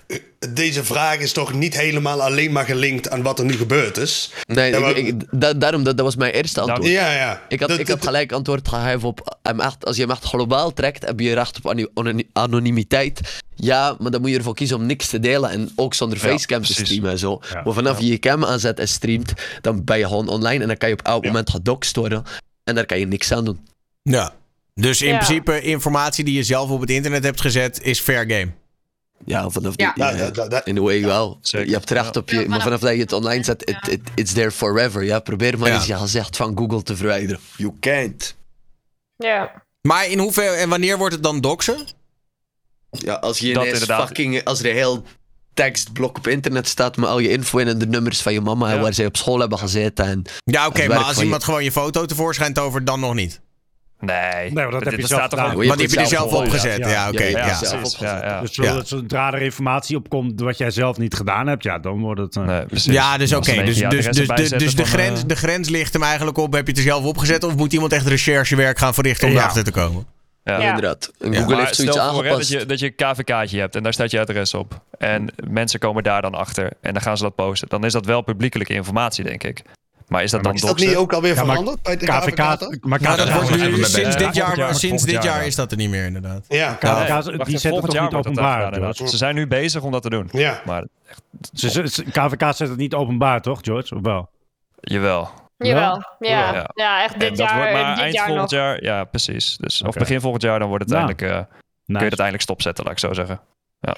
Deze vraag is toch niet helemaal alleen maar gelinkt aan wat er nu gebeurd is? nee, ja, maar- ik, ik- da- daarom, dat, dat was mijn eerste antwoord. Ja, ja. Ik had, Dat- ik had gelijk antwoord gegeven op als je hem echt globaal trekt, heb je recht op anonimiteit. Ja, maar dan moet je ervoor kiezen om niks te delen en ook zonder Ja, facecam te streamen en zo. Ja, maar vanaf je je cam aanzet en streamt, dan ben je gewoon online en dan kan je op elk moment gedoxt worden en daar kan je niks aan doen. Ja. Dus in Ja. principe informatie die je zelf op het internet hebt gezet is fair game. Ja, vanaf Ja. die, Ja, ja, in a way wel. Zeker. Je hebt recht op je, Ja, maar vanaf- dat je het online zet, it, Ja. it, it's there forever. Ja, probeer maar Ja. eens je gezicht van Google te verwijderen. You can't. Ja. Maar in hoeverre en wanneer wordt het dan doxen? Ja, als je Dat ineens inderdaad. fucking, als er een heel tekstblok op internet staat met al je info in en de nummers van je mama en waar zij op school hebben gezeten. En, Ja, oké, maar als iemand gewoon je foto tevoorschijn tovert, dan nog niet. Nee, maar dat heb je zelf gedaan. Want die heb je er zelf opgezet. Ja, oké. Ja. Dus zodra er informatie opkomt wat jij zelf niet gedaan hebt, ja, dan wordt het... eh, Nee. Ja, dus oké. Dus, dus, dus, dus, de, grens, eh, de grens ligt hem eigenlijk op. Heb je het er zelf opgezet? Of moet iemand echt recherchewerk gaan verrichten om erachter te komen? ja. Ja. Inderdaad. Ja. Google Maar heeft zoiets stel voor hè, dat aangepast. je, dat je een KVK'tje hebt en daar staat je adres op. En mensen komen daar dan achter en dan gaan ze dat posten. Dan is dat wel publiekelijke informatie, denk ik. Maar is dat dan Is dat niet ook alweer Ja, maar veranderd bij de KVK, KVK? maar Maar KVK, dat wordt zijn we nu mee sinds dit jaar, jaar, sinds dit jaar, jaar ja. is dat er niet meer inderdaad. Ja, KVK, die toch jaar niet het openbaar, gedaan? Ze zijn nu bezig om dat te doen. ja. Maar ze- ze- KVK zet het niet openbaar, toch, George? Of wel? jawel. Jawel. Ja. Ja. Ja. echt dit jaar, wordt maar dit eind jaar volgend nog. jaar. Ja, precies. Dus, Of begin volgend jaar, dan wordt het Nou. eindelijk, eh, kun je het eindelijk stopzetten, laat ik zo zeggen. Ja.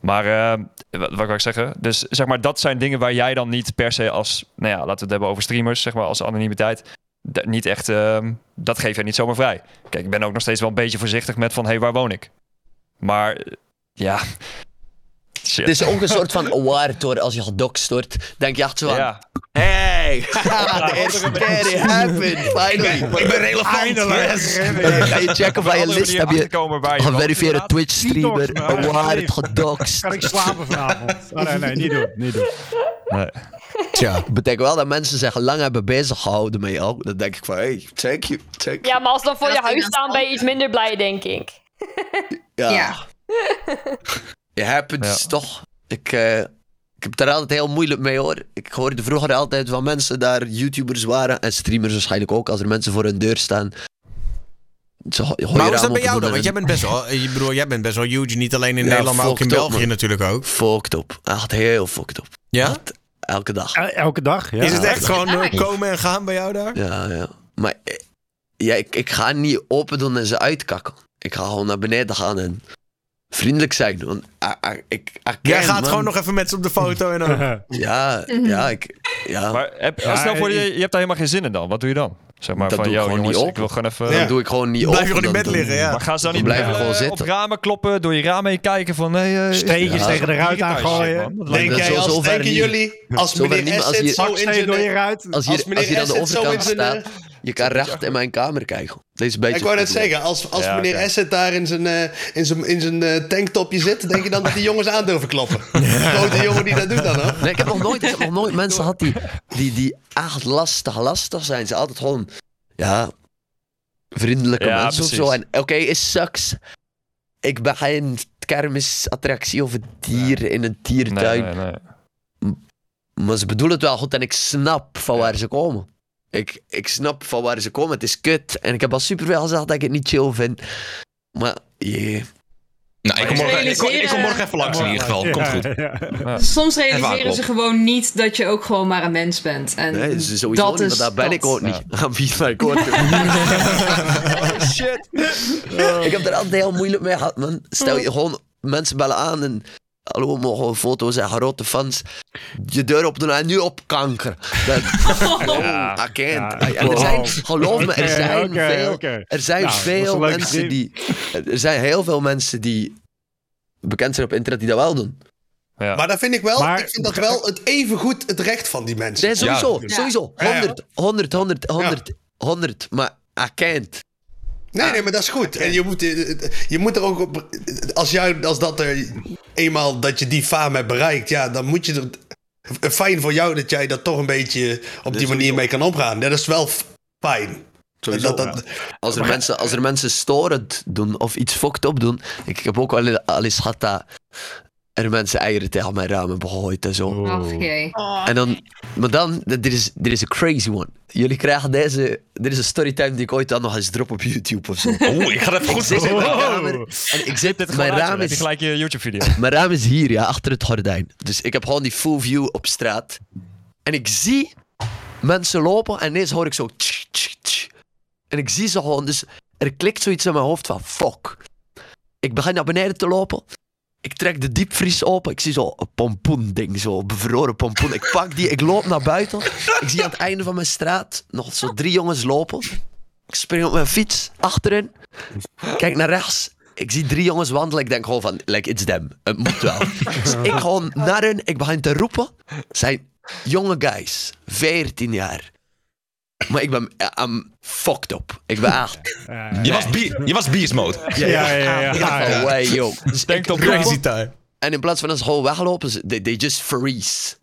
Maar eh, wat, wat wil ik zeggen? Dus zeg maar, dat zijn dingen waar jij dan niet per se als, nou ja, laten we het hebben over streamers, zeg maar, als anonimiteit. Niet echt, ehm, dat geef je niet zomaar vrij. Kijk, ik ben ook nog steeds wel een beetje voorzichtig met van, hé, hey, waar woon ik? Maar ja, shit. Het is ook een soort van award hoor, als je gedoxt wordt. Denk je echt zo van, ja, hey, the eerste keer it happened, finally. Ik ben relevant. Yes. Ga je checken van je list, heb je geverifieerde. Twitch streamer, award, gedoxt. Kan ik slapen vanavond? Oh, nee, nee, niet doen. Niet doen. Nee. Tja. betekent wel dat mensen zich lang hebben bezig gehouden met jou. Dan denk ik van, hey, thank you, thank you. Ja, maar als dan voor je huis staan, ben je iets minder blij, denk ik. Ja. Ja. It happens Ja. toch. Ik, eh, ik heb het er altijd heel moeilijk mee hoor. Ik hoorde vroeger altijd van mensen daar YouTubers waren en streamers waarschijnlijk ook. Als er mensen voor hun deur staan. Zo, je Maar hoe is dat bij jou dan? Want jij bent best wel, ik bedoel, jij bent best wel huge. Niet alleen in Ja, Nederland, maar ook in up, België natuurlijk ook. Fucked up. Echt heel fucked up. Ja? Echt elke dag. El- Elke dag? Ja. Is het echt gewoon eh, komen en gaan bij jou daar? Ja, ja. Maar eh, ja, ik, ik ga niet open doen en ze uitkakken. Ik ga gewoon naar beneden gaan en vriendelijk zijn. Want ah, ah, ik, I Jij gaat man. gewoon nog even met ze op de foto en dan... Ja, Mhm. ja, ik, ja. Maar heb, Ja, stel voor, ik- je, je hebt daar helemaal geen zin in dan. Wat doe je dan? Zeg maar Dat van, doe ik gewoon jongens, niet ik wil gewoon even... dan Ja. doe ik gewoon niet Blijf je gewoon in dan bed liggen, ja. Maar gaan ze dan Dan niet blijven gewoon op zitten. ramen kloppen, door je ramen heen kijken van... Nee, eh, Steentjes Ja. tegen de ruit aangooien. Denk dat jij als, denken niet. jullie, als meneer Asset je- zo in Baksteen door je zijn... ruit. Als je, Als als meneer je aan de Asset zo in zijn... je kan recht in mijn kamer kijken. Deze beetje. Ik wou net zeggen, als, als Ja, meneer. Asset daar in zijn, eh, in zijn, in zijn eh, tanktopje zit, denk je dan dat die jongens aan durven kloppen? Grote jongen die dat doet dan, hoor. Nee, ik heb nog nooit, ik heb nog nooit mensen gehad die, die, die echt lastig, lastig zijn. Ze altijd gewoon, ja, vriendelijke Ja, mensen of zo. En oké, is sucks. Ik ben geen kermisattractie of een dier in een Nee, diertuin. nee, nee. Maar ze bedoelen het wel goed en ik snap van waar ze komen. Ik, ik snap van waar ze komen. Het is kut. En ik heb al superveel gezegd dat ik het niet chill vind. Maar, yeah. Nou, ik kom, morgen, ik, kom, ik kom Realiseren- morgen even langs in ieder geval. Komt goed. Ja. Soms realiseren ze gewoon niet dat je ook gewoon maar een mens bent. En Nee, dat is sowieso dat niet, is daar ben dat. ik ook niet. Aan wie ik hoor Shit. Ik heb er altijd heel moeilijk mee gehad, man. Stel je gewoon, mensen bellen aan en... Hallo, we mogen een foto zijn, grote fans. Je deur op doen en nu op kanker. Dat, Ja. En er zijn, geloof me, er zijn oké, veel, er zijn Nou, veel mensen die... Er zijn heel veel mensen die bekend zijn op internet die dat wel doen. Ja. Maar dat vind ik wel, Maar- ik vind dat wel het even goed het recht van die mensen. Nee, sowieso, Ja. sowieso. Ja, ja. 100, 100, 100, 100, 100. Maar I can't. Nee, nee, maar dat is goed. En je moet, eh, je moet er ook op. Als, jij, als dat er eenmaal dat je die fame hebt bereikt, ja, dan moet je er. Fijn voor jou dat jij dat toch een beetje op die manier mee kan omgaan. Dat is wel fijn. Sowieso, Dat- dat- Als er, mensen, als er mensen storend doen of iets fucked up doen. Ik, heb ook al, al eens gehad dat er mensen eieren tegen mijn raam hebben gegooid en zo. Ach jee. En dan, maar dan, dit is, dit is een crazy one. Jullie krijgen deze, dit is een storytime die ik ooit dan nog eens drop op YouTube of zo. Oeh, ik ga Ik goed zit in mijn Wow. kamer en ik zit, Dit mijn raam is gelijk je YouTube-video. mijn raam is hier, ja, achter het gordijn. Dus ik heb gewoon die full view op straat. En ik zie mensen lopen en ineens hoor ik zo... tsch, tsch, tsch. En ik zie ze gewoon, dus er klikt zoiets in mijn hoofd van fuck. Ik begin naar beneden te lopen. Ik trek de diepvries open. Ik zie zo een pompoen ding, zo bevroren pompoen. Ik pak die, ik loop naar buiten. Ik zie aan het einde van mijn straat nog zo drie jongens lopen. Ik spring op mijn fiets, achterin. Kijk naar rechts. Ik zie drie jongens wandelen. Ik denk gewoon van, like, it's them. Het moet wel. Dus ik gewoon naar hen. Ik begin te roepen. Zijn jonge guys. 14 jaar. Maar ik ben, I'm fucked up. Ik ben echt... Je was, bi- je was beast mode. Ja, ja, ja. ja, Ja, way, yo. Dus Denk op Crazy time. En in plaats van dat ze gewoon weglopen, ze- they, they just freeze.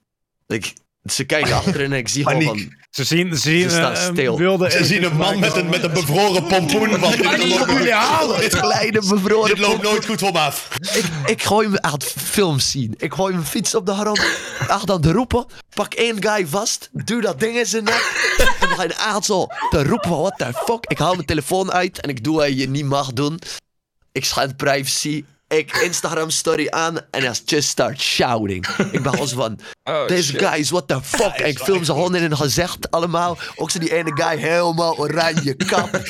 Like, ze kijken achterin en ik zie gewoon van... Ze zien, ze zien Ze staan eh, een stil. wilde... Ze zien een man met een, met een bevroren pompoen. Van, dit, loopt, jullie halen? Dit kleine bevroren dit loopt nooit goed voor me af. Ik, ik gooi me echt films zien. Ik gooi mijn fiets op de grond. Echt aan te roepen. Pak één guy vast. Duw dat ding in zijn nek. En dan ga je echt zo te roepen van what the fuck. Ik haal mijn telefoon uit en ik doe wat je niet mag doen. Ik schend privacy. Ik Instagram story aan en hij just start shouting. Ik ben gewoon zo van, deze guys, what the fuck. En ik film ze gewoon in hun gezicht allemaal. Ook zo die ene guy helemaal oranje kap.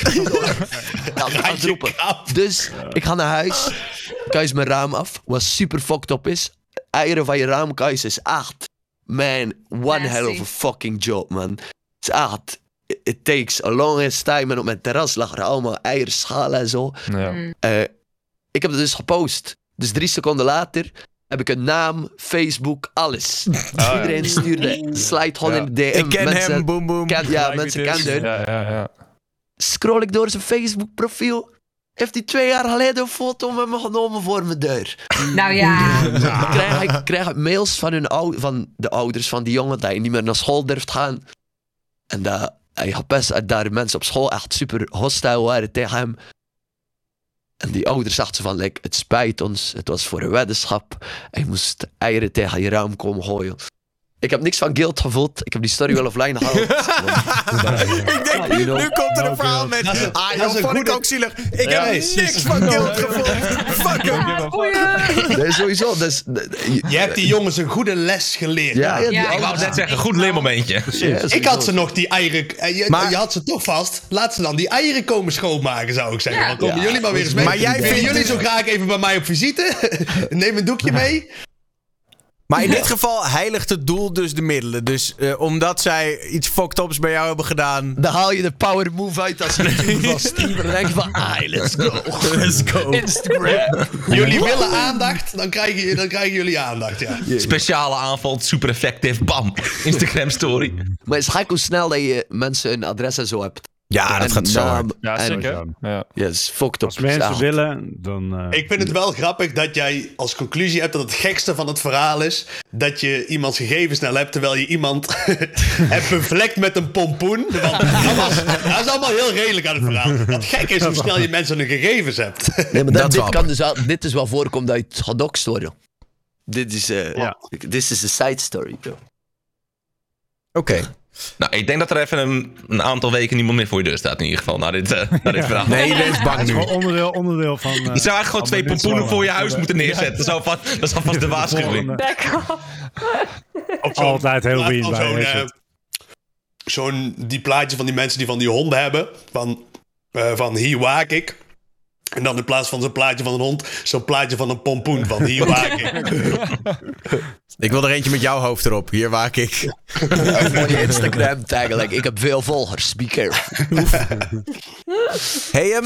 Ja, aan het roepen. Dus ik ga naar huis. Kuis mijn raam af. Wat super fucked up is. Eieren van je raam kuis is echt. Man, one Nasty. hell of a fucking job, man. Het is echt. It takes a long time. En op mijn terras lag er allemaal eierschalen en zo. Ja. Eh, ik heb het dus gepost. Dus drie seconden later heb ik een naam, Facebook, alles. ja. Iedereen stuurde, slide gewoon Ja. in de DM. Ik ken mensen, hem, boom boom. ken- ja, mensen is. kenden. Ja, ja, ja. Scroll ik door zijn Facebook profiel. Heeft hij twee jaar geleden een foto met me genomen voor mijn deur. Nou ja. krijg ik, krijg ik mails van, hun ou- van de ouders van die jongen dat hij niet meer naar school durft gaan. En dat hij gepest dat daar mensen op school echt super hostile waren tegen hem. En die ouders dachten van, like, het spijt ons, het was voor een weddenschap. En je moest eieren tegen je raam komen gooien. Ik heb niks van guilt gevoeld. Ik heb die story wel offline gehaald. Ik denk, nu komt er een verhaal met... Ah, dat joh, vond ik ook zielig. Ik Ja, heb niks van guilt gevoeld. Fuck hem. Nee, sowieso. Dus, je, hebt die jongens een goede les geleerd. ja, ja, die Ja, Ik wou net zeggen, goed leermomentje. Ja, Ik had ze nog die eieren. eh, Je, Maar- je had ze toch vast. Laat ze dan die eieren komen schoonmaken, zou ik zeggen. Dan komen Ja. jullie maar weer eens mee. Maar jij Willen vindt jullie zo graag even bij mij op visite? Neem een doekje mee. Maar in dit geval heiligt het doel dus de middelen. Dus eh, omdat zij iets fucked ups bij jou hebben gedaan... Dan haal je de power move uit als je van Steven. Dan denk je van, ah, let's go. Let's go. Instagram. Jullie willen aandacht, dan krijgen, dan krijgen jullie aandacht, ja. Speciale aanval, super effectief. Bam. Instagram story. Maar het is gek hoe snel dat je mensen een adres en zo hebt. Ja, dat gaat zo hard. Ja, zeker. Ja. Ja, het is fucked up. Als mensen willen, dan... eh, Ik vind het wel grappig dat jij als conclusie hebt dat het gekste van het verhaal is dat je iemands gegevens snel hebt terwijl je iemand hebt bevlekt met een pompoen. Want dat, was, dat is allemaal heel redelijk aan het verhaal. Wat gek is hoe snel je mensen hun gegevens hebt. Nee, maar Dat dit, wel kan dus wel, dit is wel voorkomt uit gedoxt worden. Dit is, eh Ja. this is a side story, bro. Oké. Nou, ik denk dat er even een, een aantal weken niemand meer voor je deur staat in ieder geval. Na dit, eh na dit verhaal. Nee, iedereen is bang Het is nu. gewoon onderdeel, onderdeel van... eh, Je zou eigenlijk gewoon twee pompoenen voor je winstwaarde. huis moeten neerzetten. Dat is alvast, dat is alvast de waarschuwing. Altijd Halloween op bij Zo'n, eh, die plaatje van die mensen die van die honden hebben. Van, eh, van hier waak ik. En dan in plaats van zo'n plaatje van een hond, zo'n plaatje van een pompoen van hier waak ik. Ik wil er eentje met jouw hoofd erop. Hier waak ik. Een mooie Instagram tag. like, ik heb veel volgers. Be careful. Hey, ehm,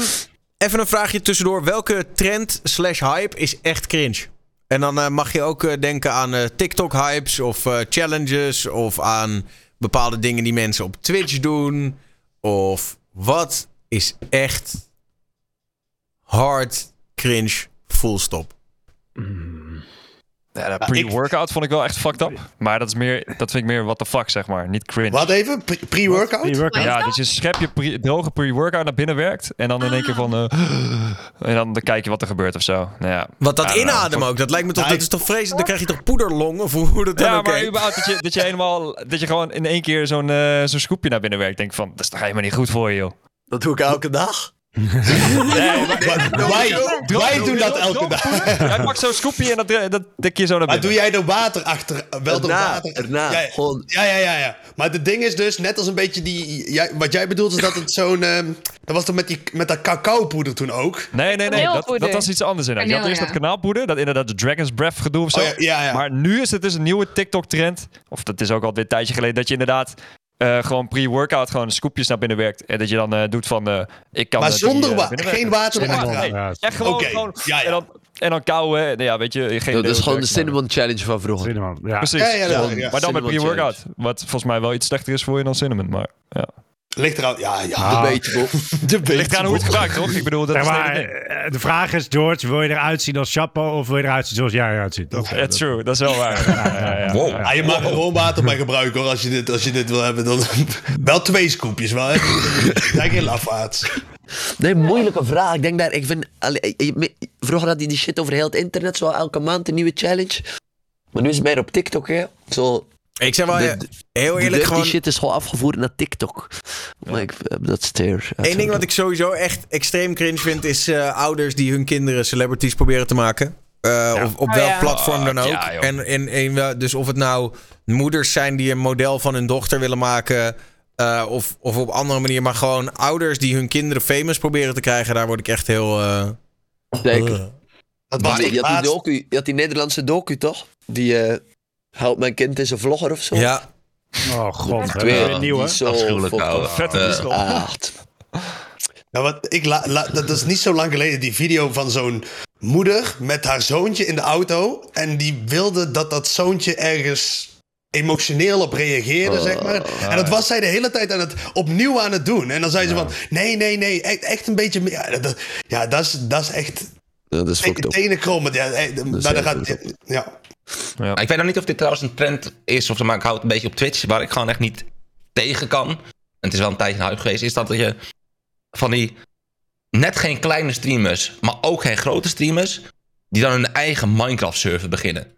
even een vraagje tussendoor. Welke trend slash hype is echt cringe? En dan eh, mag je ook eh, denken aan eh, TikTok-hypes of challenges... of aan bepaalde dingen die mensen op Twitch doen. Of wat is echt hard cringe full stop? Ja, dat pre-workout vond ik wel echt fucked up. Maar dat, is meer, dat vind ik meer what the fuck, zeg maar. Niet cringe. Wat even? Pre- Pre-workout? Pre-workout. Ja, dus je schep je pre- droge pre-workout naar binnen werkt. En dan in één keer van... eh, en dan, dan kijk je wat er gebeurt of zo. Nou ja. Want dat nou, inademen ook, dat lijkt me toch... Ja, Dat is toch vreselijk? Dan krijg je toch poederlong? Of hoe dat dan Ja, maar überhaupt dat je, dat je helemaal... Dat je gewoon in één keer zo'n eh, zo'n scoopje naar binnen werkt. Denk van, dat is toch helemaal niet goed voor je, joh. Dat doe ik elke dag. Nee, maar, Maar wij, wij doen dat elke dag. Jij pakt zo'n scoopje en dat, dat dik je zo naar Maar binnen. doe jij er water achter? Wel door Erna, water? erna. Ja, ja. Gewoon- ja, ja, ja, ja. Maar het ding is dus, net als een beetje die... jij- wat jij bedoelt is dat het zo'n... ehm, dat was toch met, die, met dat cacaopoeder toen ook? Nee, nee, nee. Dat, dat was iets anders inderdaad. Je had eerst ja. dat kanaalpoeder. Dat inderdaad de Dragon's Breath gedoe of zo. Oh, ja, ja, ja. Maar nu is het dus een nieuwe TikTok-trend. Of dat is ook alweer een tijdje geleden. Dat je inderdaad eh, gewoon pre-workout gewoon scoopjes naar binnen werkt. En dat je dan eh, doet van... eh, ik kan Maar die, zonder wa- binnen geen water nee, echt gewoon... Gewoon ja, ja. En, dan, en dan kauwen. Ja, weet je. Geen Dat is gewoon de Cinnamon Challenge van vroeger. Cinnamon, ja. Precies. Ja, ja, ja, Gewoon- ja. Maar dan met pre-workout. Wat volgens mij wel iets slechter is voor je dan cinnamon. Maar ja. Ligt eraan... Ja, ja. Ah. Debatable. Ligt eraan hoe het gebruikt, toch? Ik bedoel, dat maar, eh, de vraag is, George, wil je eruit zien als Chapo of wil je eruit zien zoals jij eruit ziet? Dat, Ja, true. Dat is wel waar. Ja, ja, ja. Wow. Ah, je mag er gewoon water bij gebruiken hoor. Als je dit, als je dit wil hebben, dan... wel twee scoopjes, wel. hè. Kijk geen lafaards. Nee, moeilijke vraag. Ik denk dat ik vind. je- Vroeger had hij die shit over heel het internet, zo elke maand een nieuwe challenge. Maar nu is het meer op TikTok, hè? Zo, Ik zeg wel, de- de- heel die eerlijk dirty gewoon... shit is gewoon afgevoerd naar TikTok. Maar ik, eh, dat steer. Eén ding wat ik sowieso echt extreem cringe vind... is eh, ouders die hun kinderen celebrities proberen te maken. Eh, Of op Oh, welk ja. platform dan Fuck, ook. en, en, en, wel- dus of het nou moeders zijn die een model van hun dochter willen maken... eh, of, of op andere manier, maar gewoon ouders die hun kinderen famous proberen te krijgen... daar word ik echt heel... eh, Zeker. Dat was Je had, die docu, je had die Nederlandse docu, toch? Die eh helpt mijn kind is een vlogger of zo. ja, Oh god, Twee, weer een nieuwe. Afschuwelijk, up. Vette Eh, Nou, wat ik la, la- dat is niet zo lang geleden, die video van zo'n moeder met haar zoontje in de auto. En die wilde dat dat zoontje ergens emotioneel op reageerde, zeg maar. En dat was zij de hele tijd aan het, opnieuw aan het doen. En dan zei ze van, nee, nee, nee, echt, echt een beetje meer. Ja, dat, ja, dat, is, dat is echt dat is up. tenen krommen. Ja, eh, echt gaat, fucked ja. Ik weet nog niet of dit trouwens een trend is, of, maar ik hou het een beetje op Twitch, waar ik gewoon echt niet tegen kan. En het is wel een tijdje een hype geweest, is dat je van die net geen kleine streamers, maar ook geen grote streamers, die dan hun eigen Minecraft-server beginnen.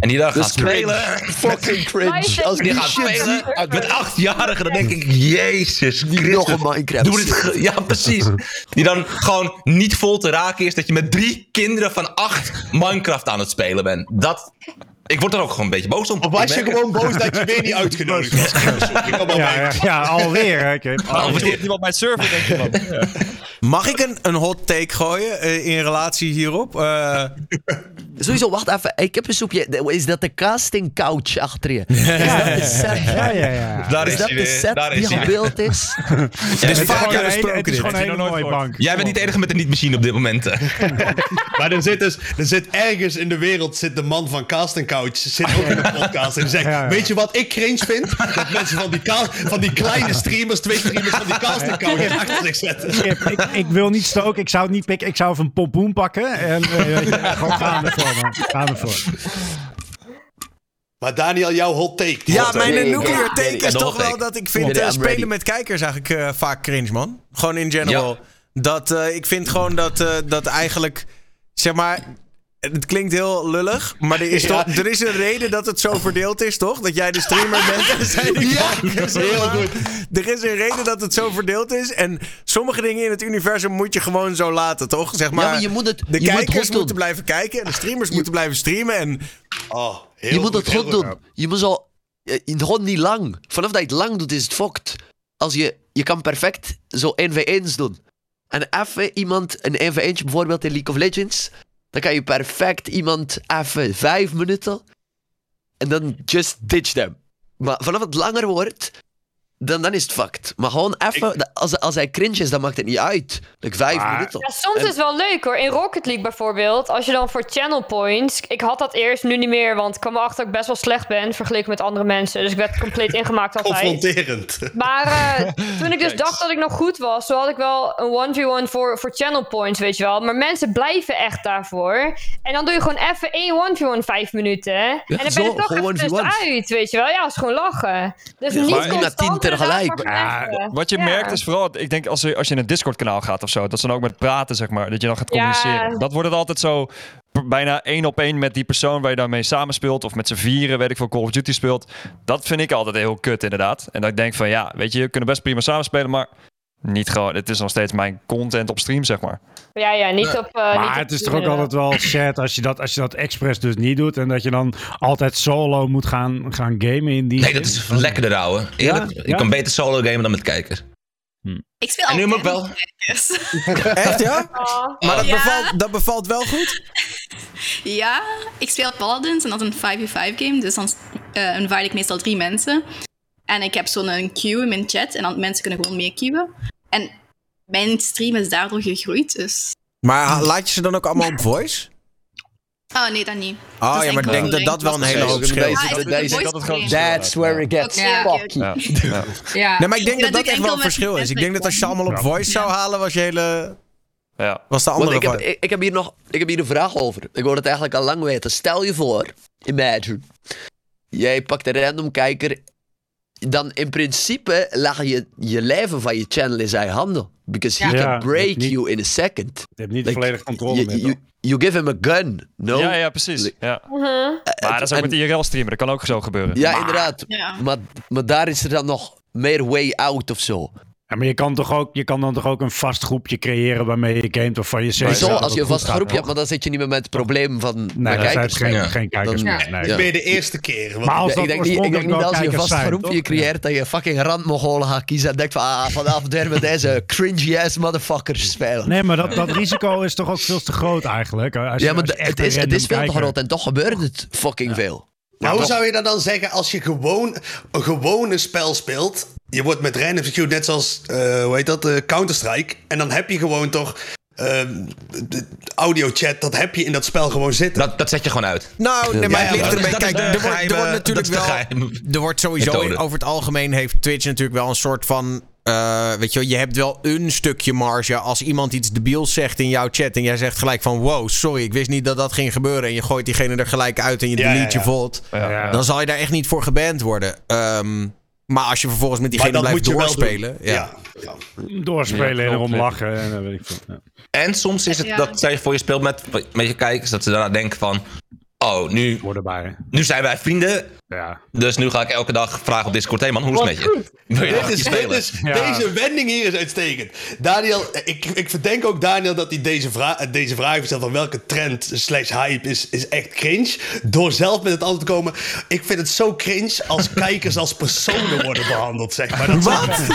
En die dan cringe. spelen. Fucking cringe. Als Die shit spelen met achtjarigen, dan denk ik, jezus Niet Christus. nog een Minecraft. Doe dit ja, precies. Die dan gewoon niet vol te raken is dat je met drie kinderen van acht Minecraft aan het spelen bent. Dat. Ik word er ook gewoon een beetje boos om. Of was je gewoon boos dat je weer niet uitgenodigd was? Ik kan wel Ja, ja, ja, alweer. Waarom verstoort niemand mijn server, denk je? Ja. Mag ik een, een hot take gooien eh, in relatie hierop? Eh, Sowieso, wacht even. Ik heb een soepje. Is dat de casting couch achter je? Is dat de set? Ja, ja, ja. Daar Is is dat de set Daar die gebeeld is? het is Het is vaker gewoon een hele- besproken het is dit. gewoon een hele Heb je nog mooie nooit bank. Jij bent niet de enige met een niet-machine op dit moment. Maar er zit, dus, er zit ergens in de wereld zit de man van Casting Couch zit ook in de podcast. En die zegt, Ja, ja. weet je wat ik cringe vind? Dat mensen van die, van die kleine streamers, twee streamers van die Casting Couch achter zich zetten. Ik, ik wil niet stoken, ik zou het niet pikken. Ik zou even een pompoen pakken. En eh, gewoon gaan ervoor, man. Gaan ervoor. Maar Daniel, jouw hot take. Ja, Hot mijn Nee, nuclear nee, take nee, is toch wel take. dat ik vind I'm spelen ready. met kijkers eigenlijk eh, vaak cringe, man. Gewoon in general. Dat, eh, ik vind gewoon dat, eh, dat eigenlijk, zeg maar... Het klinkt heel lullig, maar er is, Ja. toch, er is een reden dat het zo verdeeld is, toch? Dat jij de streamer bent en zij de Ja, heel goed. Er is een reden dat het zo verdeeld is. En sommige dingen in het universum moet je gewoon zo laten, toch? Zeg maar, ja, maar je moet het, de je moet kijkers doen. moeten blijven kijken en de streamers moeten blijven streamen. En Oh, heel je moet het goed doen. Je moet zo... eh, Gewoon niet lang. Vanaf dat je het lang doet, is het fokt. Als je... Je kan perfect zo 1v1's doen. En even iemand... Een 1v1'tje bijvoorbeeld in League of Legends. Dan kan je perfect iemand even vijf minuten... En dan just ditch them. Maar vanaf het langer wordt... Dan, dan is het fucked. Maar gewoon even... dat- Als, als hij cringe is, dan maakt het niet uit. Like vijf Maar- minuten. Ja, soms En- is het wel leuk hoor. In Rocket League bijvoorbeeld, als je dan voor channel points. Ik had dat eerst, nu niet meer, want ik kwam erachter dat ik best wel slecht ben vergeleken met andere mensen. Dus ik werd compleet ingemaakt altijd. confronterend. Maar eh, toen ik dus dacht dat ik nog goed was, toen had ik wel een 1v1 voor, voor channel points, weet je wel. Maar mensen blijven echt daarvoor. En dan doe je gewoon even één 1v1 vijf minuten. en dan ben zo, je toch even 1v1's. tussenuit, weet je wel. Ja, is gewoon lachen. Dus niet constant tegelijk. Ja, even. Wat je Ja. merkt is vooral, ik denk als je, als je in een Discord-kanaal gaat of zo, dat ze dan ook met praten, zeg maar, dat je dan gaat Ja. communiceren. Dat wordt het altijd zo bijna één op één met die persoon waar je daarmee samenspeelt, of met z'n vieren, weet ik veel, Call of Duty speelt. Dat vind ik altijd heel kut, inderdaad. En dat ik denk van, ja, weet je, we kunnen best prima samenspelen, maar niet gewoon, het is nog steeds mijn content op stream, zeg maar. Ja, ja, niet op... eh, niet Maar op het is toch ook altijd wel sad als je dat, als je dat expres dus niet doet. En dat je dan altijd solo moet gaan, gaan gamen in die Nee, zin. dat is lekkerder ouwe. Eerlijk, Ja? je Ja? kan beter solo gamen dan met kijkers. Ik speel En nu ik wel. echt ja? Ah. Maar dat, Ja. bevalt, dat bevalt wel goed? Ja, ik speel Paladins en dat is een 5v5 game. Dus dan eh invite ik meestal drie mensen. En ik heb zo'n een queue in mijn chat en dan mensen kunnen gewoon mee queuen. En mijn stream is daardoor gegroeid, dus... Maar laat je ze dan ook allemaal op voice? Oh, nee, dat niet. Oh Dat is ja, maar ik denk dat dat wel een hele hoop. Ah, is het Deze- een voice dat het gewoon stream? That's where it gets fucky. Ja. Ja. Ja. Nee, maar ik denk dat dat echt wel een verschil is. Ik denk dat als je ze allemaal op voice zou halen, was je hele... Ja. Was de Want andere ik heb, ik heb hier nog ik heb hier een vraag over. Ik wil het eigenlijk al lang weten. Stel je voor, imagine. Jij pakt een random kijker. Dan in principe lag je je leven van je channel in zijn handen. Because he Ja. can Ja, break niet- you in a second. Je hebt niet Like, volledig controle You, meer. you, you give him a gun, no? ja, ja, precies. Ja. Mhm. Maar dat is ook En- met IRL streamen, dat kan ook zo gebeuren. Ja, inderdaad. Ja. Maar, maar daar is er dan nog meer way out of zo. Ja, maar je kan, toch ook, je kan dan toch ook een vast groepje creëren waarmee je gamet of van je zeker Zo, dat als je een vast groepje hebt, maar dan zit je niet meer met het probleem van Nee, dat zijn kijkers. geen, Ja. geen kijkers Dan- meer. Nee. Ja. Ben je de eerste keer? Want Maar als Ja, dat ik, denk niet, ik denk niet wel als je een vast zijn, groepje toch? creëert dat je fucking randmogolen gaat kiezen en denkt van ah, vanavond weer met deze cringy ass motherfuckers spelen. Nee, maar dat, dat risico is toch ook veel te groot eigenlijk. Als je- ja, maar als je d- echt het is, het is veel te groot en toch gebeurt het fucking veel. Maar hoe zou je dat dan zeggen als je gewoon een gewone spel speelt? Je wordt met random execute, net zoals, eh, hoe heet dat, eh, Counter-Strike. En dan heb je gewoon toch audio chat, dat heb je in dat spel gewoon zitten. Dat, dat zet je gewoon uit. Nou, nee, maar Ja, ligt er is Kijk, de er wordt, er natuurlijk wel... Er wordt sowieso... Over het algemeen heeft Twitch natuurlijk wel een soort van... eh, weet je wel, je hebt wel een stukje marge als iemand iets debiels zegt in jouw chat... en jij zegt gelijk van... wow, sorry, ik wist niet dat dat ging gebeuren... en je gooit diegene er gelijk uit en je Ja, delete ja, je volt... Ja. dan zal je daar echt niet voor geband worden. Ehm, maar als je vervolgens met diegene blijft doorspelen... Ja. Ja. Doorspelen Ja, en erom lachen en dan weet ik veel. Ja. En soms is het Ja. dat, je voor je speelt met, met je kijkers, dat ze daarna denken van... Oh, nu, nu zijn wij vrienden, Ja. dus nu ga ik elke dag vragen op Discord... Hé man, hoe is het met je? Wil je Dit is, een dit spelen? is, Ja. Deze wending hier is uitstekend. Daniel, ik, ik verdenk ook Daniel dat hij deze, vraag, deze vraag heeft gesteld van welke trend slash hype is, is echt cringe. Door zelf met het antwoord te komen. Ik vind het zo cringe als kijkers als personen worden behandeld, zeg maar.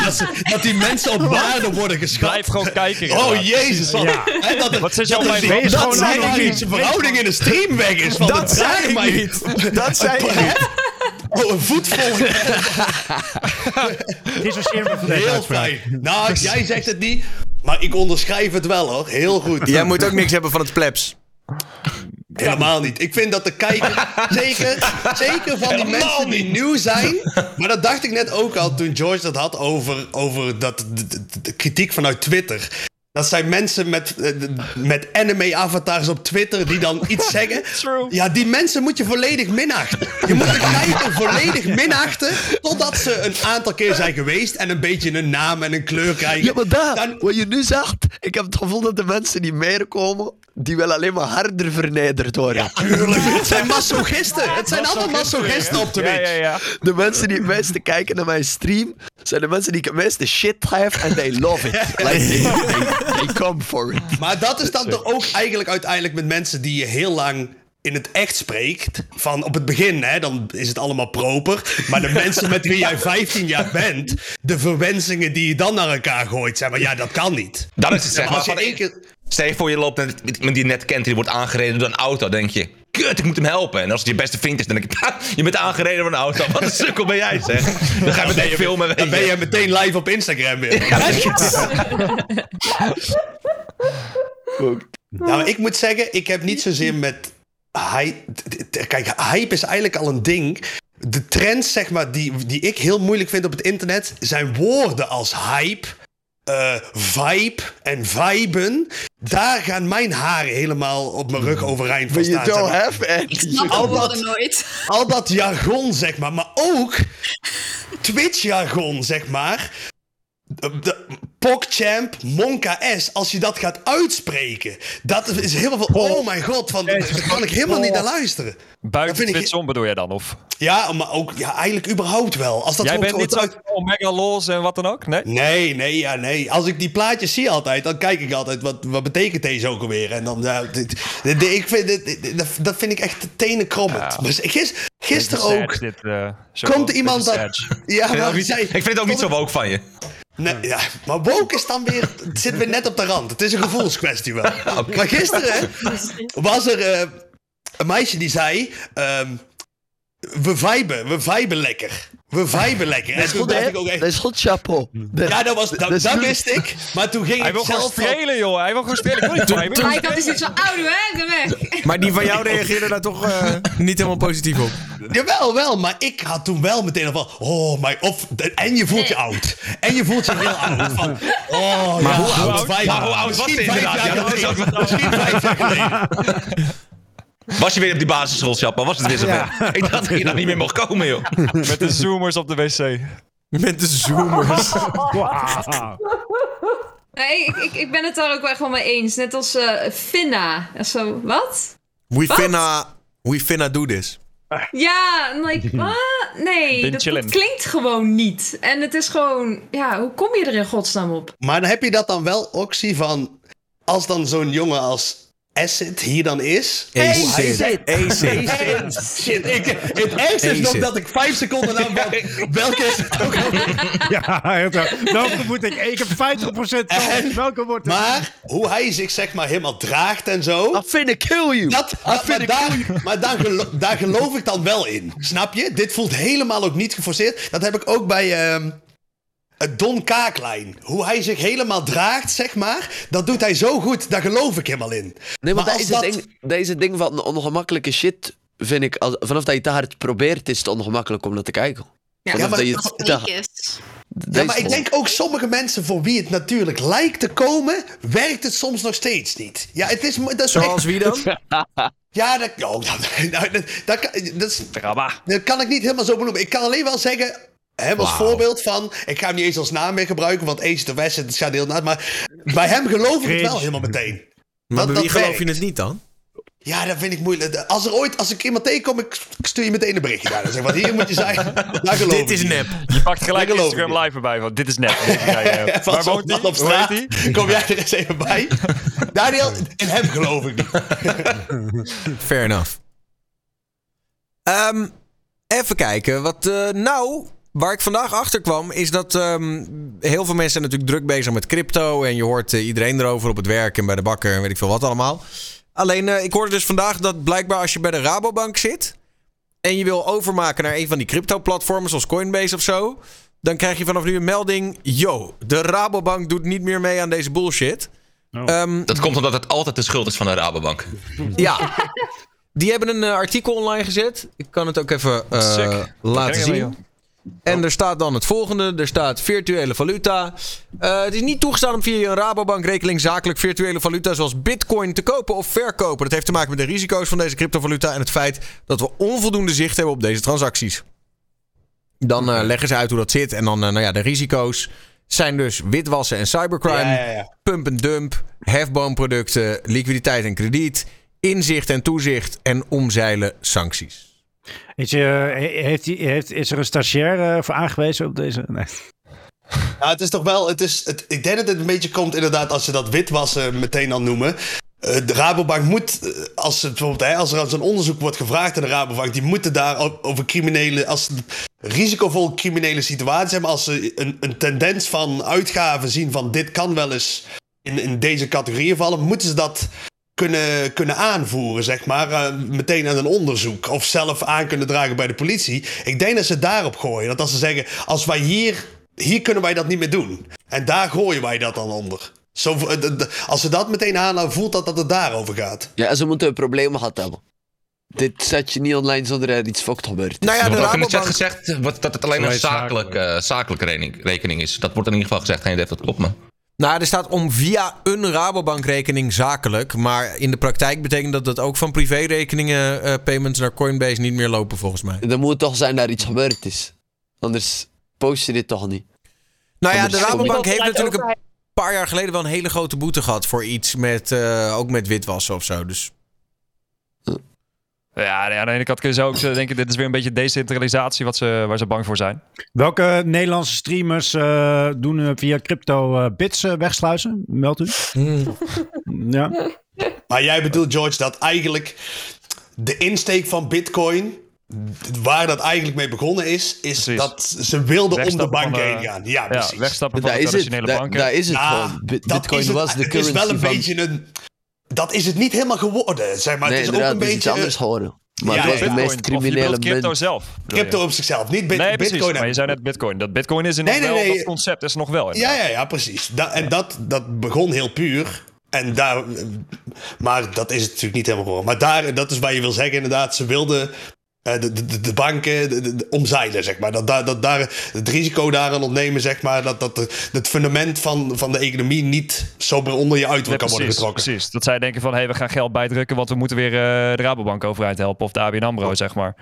Dat, ze- dat, die mensen op waarde worden geschat. Blijf gewoon kijken. Oh inderdaad. jezus, wat, Ja. dat, Wat zit je dat, zijn verhouding in de stream weg is. Van Dat het zei ik mij niet. Dat zei ik niet. Oh, een voet vol. Dissocieer me van deze Heel uitspraak. fijn. Nou, jij zegt het niet, maar ik onderschrijf het wel hoor. Heel goed. Jij moet ook niks hebben van het plebs. Helemaal niet. Ik vind dat de kijker, zeker, zeker van die mensen die nieuw zijn. Maar dat dacht ik net ook al toen George dat had over, over dat, de, de- de kritiek vanuit Twitter. Dat zijn mensen met, eh, met anime-avatars op Twitter die dan iets zeggen. Ja, die mensen moet je volledig minachten. Je moet de kijker volledig minachten totdat ze een aantal keer zijn geweest en een beetje een naam en een kleur krijgen. Ja, maar daar, Dan- wat je nu zegt, ik heb het gevoel dat de mensen die meer komen, die willen alleen maar harder vernederd worden. Tuurlijk, het zijn masochisten. Het zijn allemaal masochisten op de Ja, Twitch. ja, ja. De mensen die het meeste kijken naar mijn stream, zijn de mensen die het meeste shit have en they love it. Like, they, they, they come for it. Maar dat is dan toch ook eigenlijk uiteindelijk met mensen die je heel lang in het echt spreekt. Van op het begin, hè, dan is het allemaal proper. Maar de mensen met wie jij 15 jaar bent, de verwensingen die je dan naar elkaar gooit, zeg maar, ja, dat kan niet. Dan is het zeg Maar als je één keer. Stel je voor je loopt met iemand die je net kent, die wordt aangereden door een auto. Dan denk je, kut, ik moet hem helpen. En als het je beste vriend is, dan denk ik, "Ha, je bent aangereden door een auto. Wat een sukkel ben jij, zeg. Dan ga je meteen filmen. Dan ben je. meteen live op Instagram weer. Ja, maar ik moet zeggen, ik heb niet zozeer met hype. Kijk, hype is eigenlijk al een ding. De trends, zeg maar, die, die ik heel moeilijk vind op het internet, zijn woorden als hype, eh, vibe en viben. Daar gaan mijn haren helemaal op mijn rug overeind van But you staan. zeg don't maar. have any. Ik snap Al dat- nooit. Al dat jargon, zeg maar. Maar ook Twitch-jargon, zeg maar. De, PogChamp, Monka S, als je dat gaat uitspreken, dat is helemaal van, oh mijn god, van, daar kan ik helemaal niet naar luisteren. Buiten ik- bedoel je dan? Of? Ja, maar ook, ja, eigenlijk überhaupt wel. Als dat Jij bent niet zo omega los en wat dan ook? Nee? Nee, nee, ja, nee. Als ik die plaatjes zie altijd, dan kijk ik altijd, wat, wat betekent deze ook alweer? En dan, ja, dit, dit- dit- ik vind, dit, dit- dat, dat vind ik echt tenenkrommend. Maar gis- gisteren Beetje ook, dit, eh, zo. komt er iemand dat... Ja, maar niet- ik vind het ook niet zo woke van je. Nee, ja, maar woke is dan weer... Het zit weer net op de rand. Het is een gevoelskwestie wel. Maar gisteren hè, was er eh, een meisje die zei... ehm, we viben, we viben lekker. We viben lekker. Dat En is toen goed, hè? ook echt... Dat is goed, chapeau. Dat- Ja, dat, was, dat, dat is dat wist ik. Maar toen ging Hij ik wil gewoon spelen, joh. Hij wil gewoon spelen. Ik wil niet viben. Maar ik had dus iets van, oude hè, de weg. Maar die van jou reageerde daar toch eh, niet helemaal positief op. Jawel, wel. Maar ik had toen wel meteen al van... Oh, my... Of, en je voelt je oud. En je voelt je heel oud. Van, oh, Maar ja, hoe oud? oud? Vijf, Maar hoe oud was vijf inderdaad? jaar Ja, dat is ook Misschien vijf jaar geleden. Was je weer op die basisschool, Chappa? Was het weer zover? Ik dacht dat je daar niet meer mocht komen, joh. Met de zoomers op de wc. Met de zoomers. Wauw. Nee, ik, ik, ik ben het daar ook wel echt wel mee eens. Net als eh Finna. En Zo, wat? We Wat? finna, we finna do this. Ja, like, ah, nee, dat klinkt gewoon niet. En het is gewoon, ja, hoe kom je er in godsnaam op? Maar dan heb je dat dan wel, Oxy, van... Als dan zo'n jongen als Acid hier dan is... Acid. Acid. Shit, ik, het ergste is nog dat ik vijf seconden lang. Welke is het ook alweer? Ja, welke moet ik? Ik heb 50% kans. En- Welke wordt het? Maar hoe hij zich zeg maar helemaal draagt en zo... I finna kill you. Dat, dat- maar daar, maar daar, gelo- daar geloof ik dan wel in. Snap je? Dit voelt helemaal ook niet geforceerd. Dat heb ik ook bij ehm, Don Kaaklijn. Hoe hij zich helemaal draagt, zeg maar. Dat doet hij zo goed. Daar geloof ik helemaal in. Nee, maar, Maar dat als is het dat- ding, deze ding van ongemakkelijke shit, vind ik, als, vanaf dat je te hard probeert, is het ongemakkelijk om naar te kijken. Ja, maar dat je te- is. Ja, maar ik denk ook sommige mensen voor wie het natuurlijk lijkt te komen, werkt het soms nog steeds niet. Ja, het is. Dat is Zoals echt- wie dan? Ja, dat, oh, dat, nou, dat, dat, kan- dat, dat kan ik niet helemaal zo benoemen. Ik kan alleen wel zeggen. Hem als voorbeeld van. Ik ga hem niet eens als naam meer gebruiken, want Ace of West, het gaat heel naar. Maar bij hem geloof ik het wel helemaal meteen. Maar Dat- bij dat wie geloof werkt. je het niet dan? Ja, dat vind ik moeilijk. Als er ooit, als ik iemand tegenkom, ik stuur je meteen een berichtje daar. Dan zeg ik, wat hier moet je zijn. Daar geloof Dit is nep. Je pakt gelijk Instagram live erbij. Want dit is ja. Van Waar woont hij? op straat. Kom jij er eens even bij? Daniel, in hem geloof ik niet. Fair enough. Ehm, even kijken. Wat, eh, nou, waar ik vandaag achter kwam, is dat ehm, heel veel mensen zijn natuurlijk druk bezig met crypto. En je hoort eh, iedereen erover op het werk en bij de bakker en weet ik veel wat allemaal. Alleen, eh, ik hoorde dus vandaag dat blijkbaar als je bij de Rabobank zit. en je wil overmaken naar een van die crypto-platformen, zoals Coinbase of zo. dan krijg je vanaf nu een melding. Yo, de Rabobank doet niet meer mee aan deze bullshit. Oh. Ehm, Dat komt omdat het altijd de schuld is van de Rabobank. ja. Die hebben een eh, artikel online gezet. Ik kan het ook even eh, laten zien. En er staat dan het volgende. Er staat virtuele valuta. Eh, het is niet toegestaan om via je Rabobank-rekening zakelijk virtuele valuta zoals bitcoin te kopen of verkopen. Dat heeft te maken met de risico's van deze cryptovaluta en het feit dat we onvoldoende zicht hebben op deze transacties. Dan eh, leggen ze uit hoe dat zit. En dan, eh, nou ja, de risico's zijn dus witwassen en cybercrime, Ja, ja, ja. pump en dump, hefboomproducten, liquiditeit en krediet, inzicht en toezicht en omzeilen sancties. Is, je, he- heeft, is er een stagiair eh, voor aangewezen op deze? Nee. Ja, het is toch wel. Het is, het, ik denk dat het een beetje komt, inderdaad, als ze dat witwassen meteen al noemen. Eh, de Rabobank moet, eh, als, bijvoorbeeld, hè, als er zo'n onderzoek wordt gevraagd aan de Rabobank, die moeten daar over criminele, als risicovol criminele situaties hebben, als ze een, een tendens van uitgaven zien van dit kan wel eens in, in deze categorieën vallen, moeten ze dat kunnen, kunnen aanvoeren, zeg maar, eh, meteen aan een onderzoek. Of zelf aan kunnen dragen bij de politie. Ik denk dat ze daarop gooien. Dat als ze zeggen, als wij hier, hier kunnen wij dat niet meer doen. En daar gooien wij dat dan onder. Zo, eh, als ze dat meteen aanhouden, voelt dat dat het daarover gaat. Ja, ze moeten een probleem gehad hebben. Dit zet je niet online zonder er iets fokt gebeurt. Nou ja, Er wordt ook in de chat gezegd wat- dat het alleen een zakelijk, eh, zakelijke rekening, rekening is. Dat wordt in ieder geval gezegd. Geen idee of dat klopt, maar... Nou, er staat om via een Rabobankrekening zakelijk. Maar in de praktijk betekent dat dat ook van privérekeningen eh, payments naar Coinbase niet meer lopen, volgens mij. Er moet toch zijn dat er iets gebeurd is. Anders post je dit toch niet. Nou ja, de Anders Rabobank heeft natuurlijk een paar jaar geleden wel een hele grote boete gehad voor iets met, eh, ook met witwassen of zo. Dus Ja, aan de ene kant kun je zo ook zo denken, dit is weer een beetje decentralisatie wat ze, waar ze bang voor zijn. Welke Nederlandse streamers eh, doen eh, via crypto eh, bits eh, wegsluizen? Meld u. Ja. Maar jij bedoelt, George, dat eigenlijk de insteek van Bitcoin, waar dat eigenlijk mee begonnen is, is Precies. dat ze wilden om de bank eh, heen gaan. Ja, Ja, precies. wegstappen van Dat de is het. traditionele banken. dat is het Bitcoin het. was de Het is wel currency een van... beetje een... Dat is het niet helemaal geworden, zeg maar. nee, het is ook een iets beetje anders geworden. Maar Ja, het was de Bitcoin, meest of je criminele crypto zelf. crypto op zichzelf. Niet bit, Nee, precies. Bitcoin. Maar je zei net Bitcoin. Dat Bitcoin is inderdaad Nee, nee, wel, nee. dat concept is nog wel. Ja, ja, ja, precies. Da- en dat, dat begon heel puur. En daar, maar dat is het natuurlijk niet helemaal geworden. Maar daar, dat is waar je wil zeggen, inderdaad. Ze wilden eh, de, de, de banken de, omzeilen, zeg maar. Dat, daar dat daar het risico daaraan ontnemen, zeg maar. Dat, dat het fundament van, van de economie niet zo onder je uit Nee, kan worden getrokken. precies. Dat zij denken van, hé, we gaan geld bijdrukken, want we moeten weer eh, de Rabobank overeind helpen. Of de ABN AMRO, zeg maar.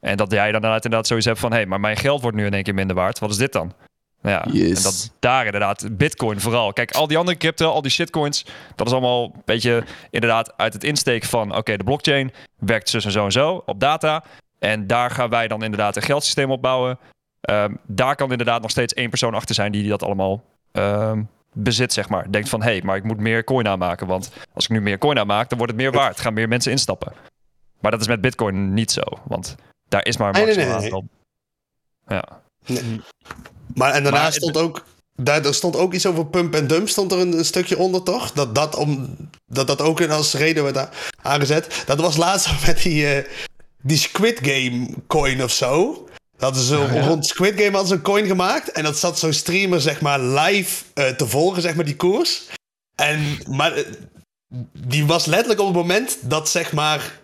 En dat jij dan inderdaad, inderdaad zoiets hebt van, hé, maar mijn geld wordt nu in één keer minder waard. Wat is dit dan? Nou Ja, Yes. en dat daar inderdaad, bitcoin vooral. Kijk, al die andere crypto, al die shitcoins, dat is allemaal een beetje inderdaad uit het insteken van, oké, de blockchain werkt zus en zo en zo op data. En daar gaan wij dan inderdaad een geldsysteem op bouwen. Ehm, daar kan inderdaad nog steeds één persoon achter zijn die dat allemaal ehm, bezit, zeg maar. Denkt van, hé, hey, maar ik moet meer coin aanmaken. Want als ik nu meer coin aanmaak, dan wordt het meer waard. Gaan meer mensen instappen. Maar dat is met bitcoin niet zo. Want daar is maar een maximaal aantal. Ja. Maar en daarna Maar- stond ook. Daar, er stond ook iets over pump en dump, stond er een, een stukje onder, toch? Dat dat, om, dat dat ook als reden werd aangezet. Dat was laatst met die, eh, die Squid Game coin of zo. Dat is zo, rond Squid Game hadden ze een coin gemaakt. En dat zat zo'n streamer, zeg maar, live eh, te volgen, zeg maar, die koers. En, maar eh, die was letterlijk op het moment dat, zeg maar,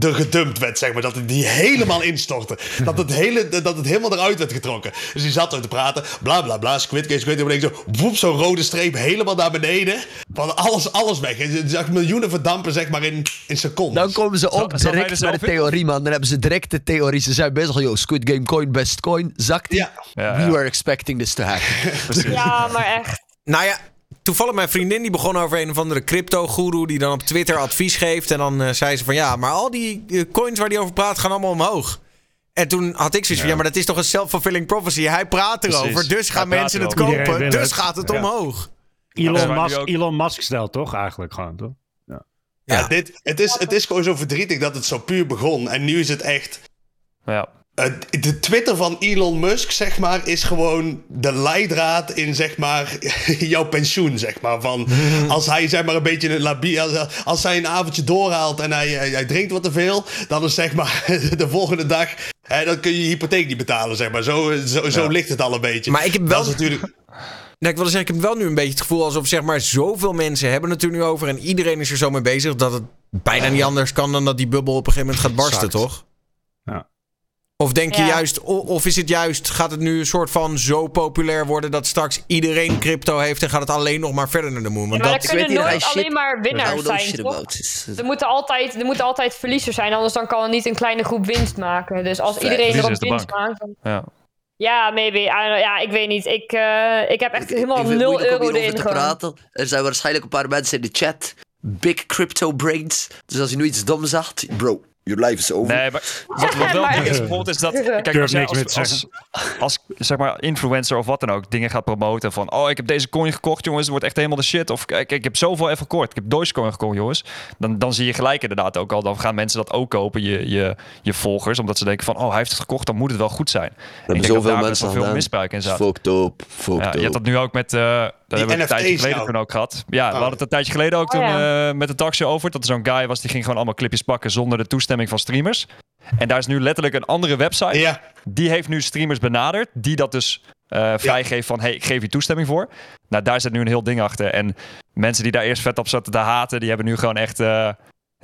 er gedumpt werd, zeg maar. Dat het die helemaal instortte. Dat het, hele, dat het helemaal eruit werd getrokken. Dus die zat er te praten. Bla, bla, bla. Squid Game, Squid Game. En ik zo, woep, zo'n rode streep helemaal naar beneden. Van alles, alles weg. En je zag miljoenen verdampen, zeg maar, in, in seconden. Dan komen ze er direct met de theorie, man. Dan hebben ze direct de theorie. Ze zijn bezig, yo, Squid Game coin, best coin. Zakt die? Ja. Ja, We were expecting this to happen. Ja, maar echt. Nou ja, toevallig mijn vriendin die begon over een of andere crypto-goeroe... die dan op Twitter advies geeft. En dan eh, zei ze van ja, maar al die eh, coins waar die over praat gaan allemaal omhoog. En toen had ik zoiets van ja, maar dat is toch een self-fulfilling prophecy. Hij praat erover, Precies. dus gaan Hij mensen het erover. kopen. Iedereen Dus het. gaat het Ja. omhoog. Elon, Ja, Musk, ook- Elon Musk stijl toch eigenlijk gewoon, toch? Ja, Ja. dit, het, is, het is gewoon zo verdrietig dat het zo puur begon. En nu is het echt... Ja. Eh, de Twitter van Elon Musk, zeg maar, is gewoon de leidraad in, zeg maar, jouw pensioen, zeg maar. Van, als hij, zeg maar, een beetje een labiel... Als, als hij een avondje doorhaalt en hij, hij, hij drinkt wat te veel... dan is, zeg maar, de volgende dag... Hè, dan kun je je hypotheek niet betalen, zeg maar. Zo, zo, zo Ja. ligt het al een beetje. Maar ik heb wel- Dat is natuurlijk... Nou, ik wilde zeggen, ik heb wel nu een beetje het gevoel alsof zeg maar zoveel mensen hebben het er nu over en iedereen is er zo mee bezig dat het bijna niet anders kan dan dat die bubbel op een gegeven moment gaat barsten, Exact. toch? Ja. Of denk je Ja. juist, of is het juist, gaat het nu een soort van zo populair worden dat straks iedereen crypto heeft en gaat het alleen nog maar verder naar de moon? Want maar er dat, kunnen nooit shit. alleen maar winnaars zijn, toch? Er moeten, altijd, er moeten altijd verliezers zijn, anders dan kan er niet een kleine groep winst maken. Dus als iedereen erop winst maakt, dan... ja. Ja, maybe. Ja, ik weet niet. Ik, eh, ik heb echt helemaal ik vind het 0 moeilijk om euro erin praten. Er zijn waarschijnlijk een paar mensen in de chat. Big crypto brains. Dus als je nu iets doms zegt, bro, your life is over. Nee, maar wat, wat wel ding is bijvoorbeeld is dat... Kijk, als jij als, als, als, zeg maar influencer of wat dan ook dingen gaat promoten van... Oh, ik heb deze coin gekocht, jongens. Het wordt echt helemaal de shit. Of kijk, ik heb zoveel even gekocht. Ik heb Dogecoin gekocht, jongens. Dan, dan zie je gelijk inderdaad ook al. Dan gaan mensen dat ook kopen, je, je, je volgers. Omdat ze denken van... Oh, hij heeft het gekocht, dan moet het wel goed zijn. Ik hebben zoveel mensen veel misbruik in zat. Fucked up, fucked Ja, up. je hebt dat nu ook met... eh dat hebben we een tijdje NFT's geleden nou. toen ook gehad. Ja, we Oh. hadden het een tijdje geleden ook Oh, toen ja. eh, met de talkshow over. Dat er zo'n guy was, die ging gewoon allemaal clipjes pakken zonder de toestemming van streamers. En daar is nu letterlijk een andere website. Ja, Die heeft nu streamers benaderd. Die dat dus eh vrijgeeft van, hey, ik geef je toestemming voor. Nou, daar zit nu een heel ding achter. En mensen die daar eerst vet op zaten te haten, die hebben nu gewoon echt... eh,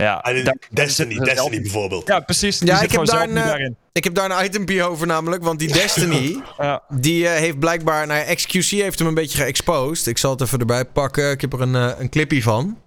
ja, Destiny, Destiny bijvoorbeeld. Ja, precies. Die Ja, zit ik heb, daar een, eh, ik heb daar een itempje over namelijk. Want die Destiny, Ja. die eh, heeft blijkbaar... Nou, ja, XQC heeft hem een beetje geëxposed. Ik zal het even erbij pakken. Ik heb er een, eh, een clipje van.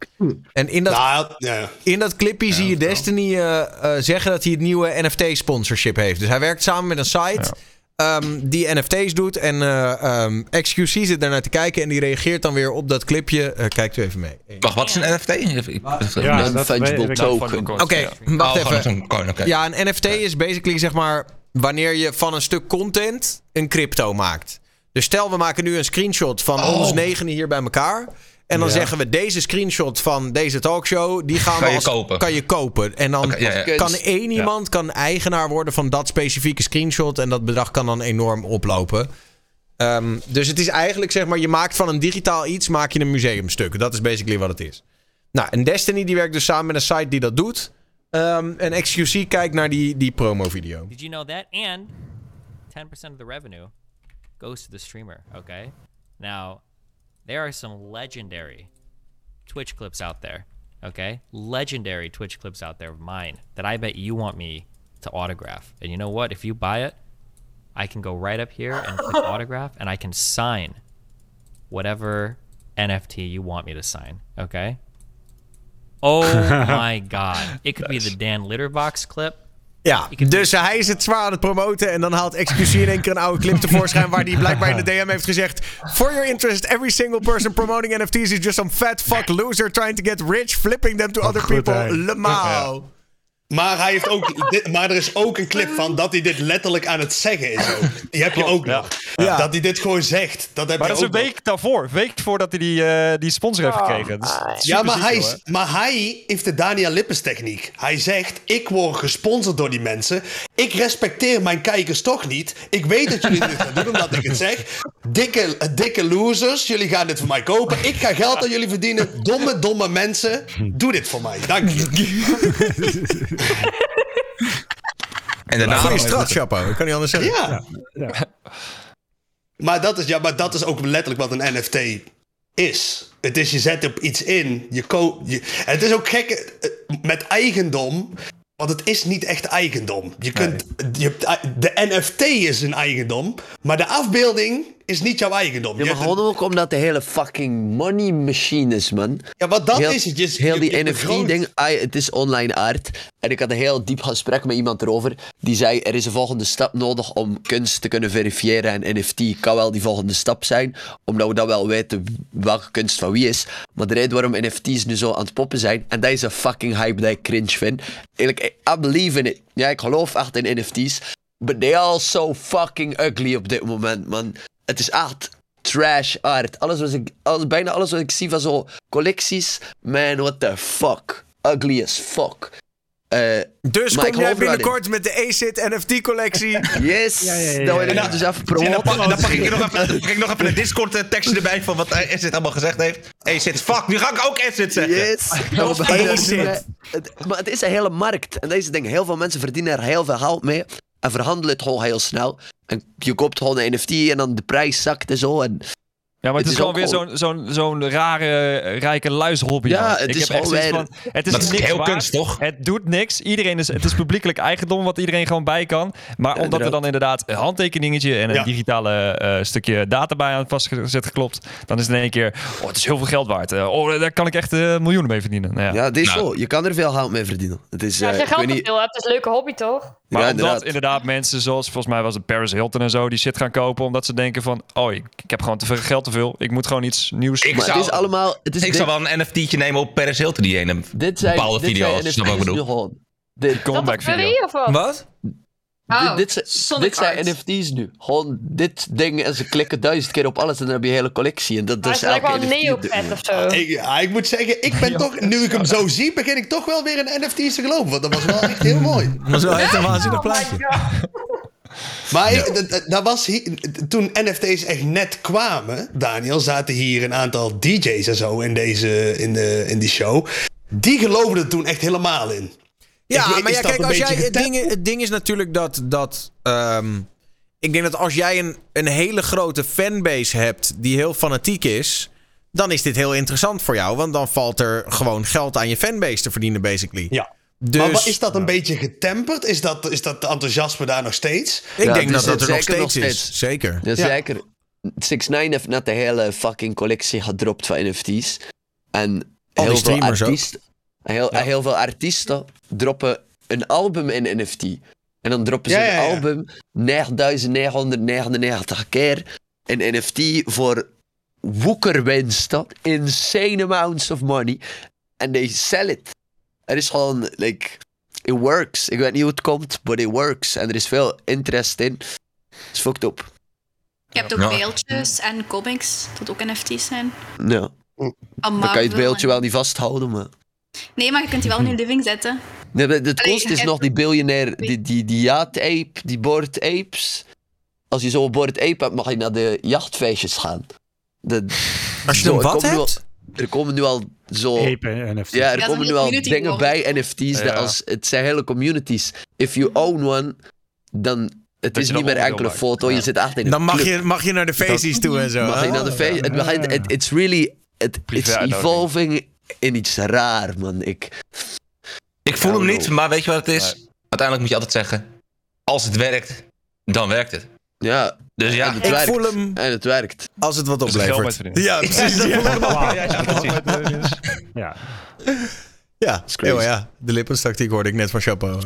En in dat, Nou, ja, ja. in dat clipje zie je Destiny eh, eh, zeggen dat hij het nieuwe NFT-sponsorship heeft. Dus hij werkt samen met een site... ehm, die NFT's doet. En eh, ehm, XQC zit daar naar te kijken. En die reageert dan weer op dat clipje. Eh, kijkt u even mee. Wacht, wat is een NFT? Ja, weet ik. token. Oké, Oh, wacht gewoon even. coin. Ja, een NFT is basically zeg maar wanneer je van een stuk content een crypto maakt. Dus stel we maken nu een screenshot van ons negenen hier bij elkaar. En dan Ja. zeggen we deze screenshot van deze talkshow, die gaan Kan we je als, kopen. Kan je kopen. En dan Oké, ja, ja. kan één iemand kan eigenaar worden van dat specifieke screenshot. En dat bedrag kan dan enorm oplopen. Ehm, dus het is eigenlijk zeg maar, je maakt van een digitaal iets, maak je een museumstuk. Dat is basically wat het is. Nou, en Destiny die werkt dus samen met een site die dat doet. Ehm, en XQC kijkt naar die, die promo-video. Did you know that? And 10% of the revenue goes to the streamer, okay? Now, there are some legendary Twitch clips out there, okay? Legendary Twitch clips out there of mine that I bet you want me to autograph. And you know what? If you buy it, I can go right up here and click autograph and I can sign whatever NFT you want me to sign, okay? Oh my god. It could be the Dan Litterbox clip. Ja, dus eh, hij is het zwaar aan het promoten. En dan haalt XQC in één keer een oude clip tevoorschijn. waar hij blijkbaar in de DM heeft gezegd: For your interest, every single person promoting NFT's is just some fat fuck loser trying to get rich, flipping them to other people. hè. Maar, hij heeft ook, dit, maar er is ook een clip van dat hij dit letterlijk aan het zeggen is. Ook. Die heb je ook nog. Ja. Dat hij dit gewoon zegt. Dat heb Maar je dat is ook een nog. week daarvoor. Week voordat hij die, eh, die sponsor heeft gekregen. Dat is Ja, maar ziek, hij, maar hij heeft de Daniel Lippens techniek. Hij zegt, ik word gesponsord door die mensen. Ik respecteer mijn kijkers toch niet. Ik weet dat jullie dit gaan doen omdat ik het zeg. Dikke, dikke losers, jullie gaan dit voor mij kopen. Ik ga geld aan jullie verdienen. Domme, domme mensen. Doe dit voor mij. Dank je. En daarna Goeie strat, Chapo. Ik kan niet anders zeggen. Ja. Maar, dat is, ja, maar dat is ook letterlijk wat een NFT is. Het is, je zet op iets in. Je ko je, en het is ook gek eh, met eigendom. Want het is niet echt eigendom. Je kunt, je, hebt- de NFT is een eigendom. Maar de afbeelding is niet jouw eigendom. Ja, Je maar gewoon ook omdat de hele fucking money machine is, man. Ja, wat dat heel, is het. Je, heel je- die je NFT-ding, het is online art. En ik had een heel diep gesprek met iemand erover. Die zei, er is een volgende stap nodig om kunst te kunnen verifiëren. En NFT kan wel die volgende stap zijn. Omdat we dan wel weten welke kunst van wie is. Maar de reden waarom NFT's nu zo aan het poppen zijn... En dat is een fucking hype dat ik cringe vind. Eigenlijk, I believe in it. Ja, ik geloof echt in NFT's. But they are so fucking ugly op dit moment, man. Het is echt trash art. Alles wat ik, alles, bijna alles wat ik zie van zo collecties. Man, what the fuck. Ugly as fuck. Eh, Dus Maar kom jij binnenkort met de ACID NFT-collectie. yes, ja, ja, dat wil ik ja. dus even En promoten. dan, pak- dan pak ik nog even, dan pak ik nog even een Discord eh, tekstje erbij van wat Acid allemaal gezegd heeft. Zit fuck, nu ga ik ook Acid zeggen. Yes. Maar het is een hele markt. En deze ding, heel veel mensen verdienen er heel veel geld mee. En verhandelen het gewoon heel snel. En je koopt gewoon een NFT en dan de prijs zakt en zo. En Ja, maar het, Het is gewoon weer zo'n zo'n zo'n rare, eh, rijke luishobby. Ja, man. het ik is heb gewoon zoiets weer- van, het is Dat is heel waard. kunst, toch? Het doet niks. Iedereen is, het is publiekelijk eigendom wat iedereen gewoon bij kan. Maar omdat er dan inderdaad een handtekeningetje en een Ja. digitale eh, stukje data bij aan vastgezet geklopt, dan is het in één keer, oh, het is heel veel geld waard. Eh, oh, daar kan ik echt eh, miljoenen mee verdienen. Nou, ja. ja, het is Nou. zo. Je kan er veel geld mee verdienen. Het is, Ja, eh, als je geld niet, veel hebt, is een leuke hobby toch? Maar Ja, omdat inderdaad. inderdaad. mensen zoals, volgens mij was het Paris Hilton en zo, die shit gaan kopen omdat ze denken van, oh, ik, ik heb gewoon te veel geld te veel. Ik moet gewoon iets nieuws. Ik Maar zou, het is allemaal... Het is ik dit, zou wel een NFT'tje nemen op Paris Hilton, die ene dit zijn, bepaalde dit video. zijn wat ik bedoel. gewoon. Dit, comeback Dat video. video wat? Oh, dit, dit, zijn- dit. NFT's nu. Gewoon dit ding en ze klikken duizend keer op alles en dan heb je een hele collectie. En dat, Maar is het lijkt wel een neopet of zo. Ik, ja, ik moet zeggen, ik ben toch, nu ik hem zo zie, begin ik toch wel weer in NFT's te geloven. Want dat was wel echt heel mooi. Dat is wel echt een waanzinnig Oh my plaatje. Maar ik- dat- dat- dat was hier, toen NFT's echt net kwamen, Daniel, zaten hier een aantal DJ's en zo in, deze, in, de, in die show. Die geloofden er toen echt helemaal in. Ja, weet, maar ja, kijk, als jij, het, ding, het ding is natuurlijk dat. dat ehm, ik denk dat als jij een, een hele grote fanbase hebt die heel fanatiek is. dan is dit heel interessant voor jou. Want dan valt er gewoon geld aan je fanbase te verdienen, basically. Ja. Dus Maar is dat een beetje getemperd? Is dat, is dat enthousiasme daar nog steeds? ik Ja, denk dat dat er nog steeds, nog is. Zeker. Ja, zeker. 6 9 heeft net de hele fucking collectie gedropt van NFT's. En die heel veel, artiesten, heel, heel veel artiesten droppen een album in NFT. En dan droppen ze Ja, een ja, album 9999 keer in NFT voor woekerwinsten. Insane amounts of money. En they sell it. Het is gewoon, like, it works. Ik weet niet hoe het komt, but it works. En er is veel interest in. Het is fucked up. Je hebt ook Ja. beeldjes en comics, dat ook NFT's zijn. Ja. Dan kan je het beeldje wel niet vasthouden, maar... Nee, maar je kunt die wel in je living zetten. Nee, het Allee, coolste is het- nog die biljonair, die, die, die yacht-ape, die board apes. Als je zo'n board ape hebt, mag je naar de jachtfeestjes gaan. De, Als je zo, een er wat komen nu al- hebt? er komen nu al zo... Ape en NFT. Ja, er Ja, komen nu al dingen bij NFT's. Dat als, het zijn hele communities. If you own one, dan... Het Dat is niet meer enkele foto, je zit echt in een Dan mag club. je, mag je naar de feestjes toe en zo. Mag je naar de feest. Het begint, it- it's really... It, it's evolving in iets raar, man. Ik, Ik voel Ja, hem niet, maar weet je wat het is? Uiteindelijk moet je altijd zeggen, als het werkt, dan werkt het. ja, Dus ja, En het Ik werkt. voel hem en het werkt. als het wat er oplevert. Ja, precies. dat voel ik. Ja, ja. Ja. Ja, oh ja, de lippenstaktiek hoorde ik net van Chapeau.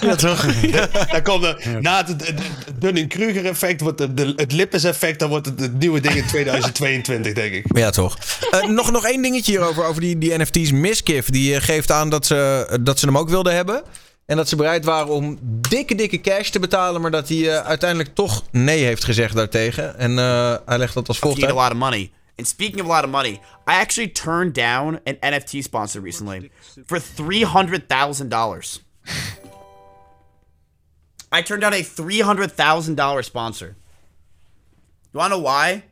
Ja, toch? Dan komt er, na het, het, het Dunning-Kruger effect, wordt het, de, het Lippes effect, dan wordt het het nieuwe ding in 2022, denk ik. Ja, toch. Eh, nog, nog één dingetje hierover, over die, die NFT's. Miskiff, die eh, geeft aan dat ze, dat ze hem ook wilden hebben. En dat ze bereid waren om dikke, dikke cash te betalen. Maar dat hij eh, uiteindelijk toch nee heeft gezegd daartegen. En eh, hij legt dat als volgt need a uit. lot of money. And speaking of a lot of money, I actually turned down an NFT sponsor recently for three hundred thousand dollars. I turned down a three hundred thousand dollar sponsor. You wanna know why?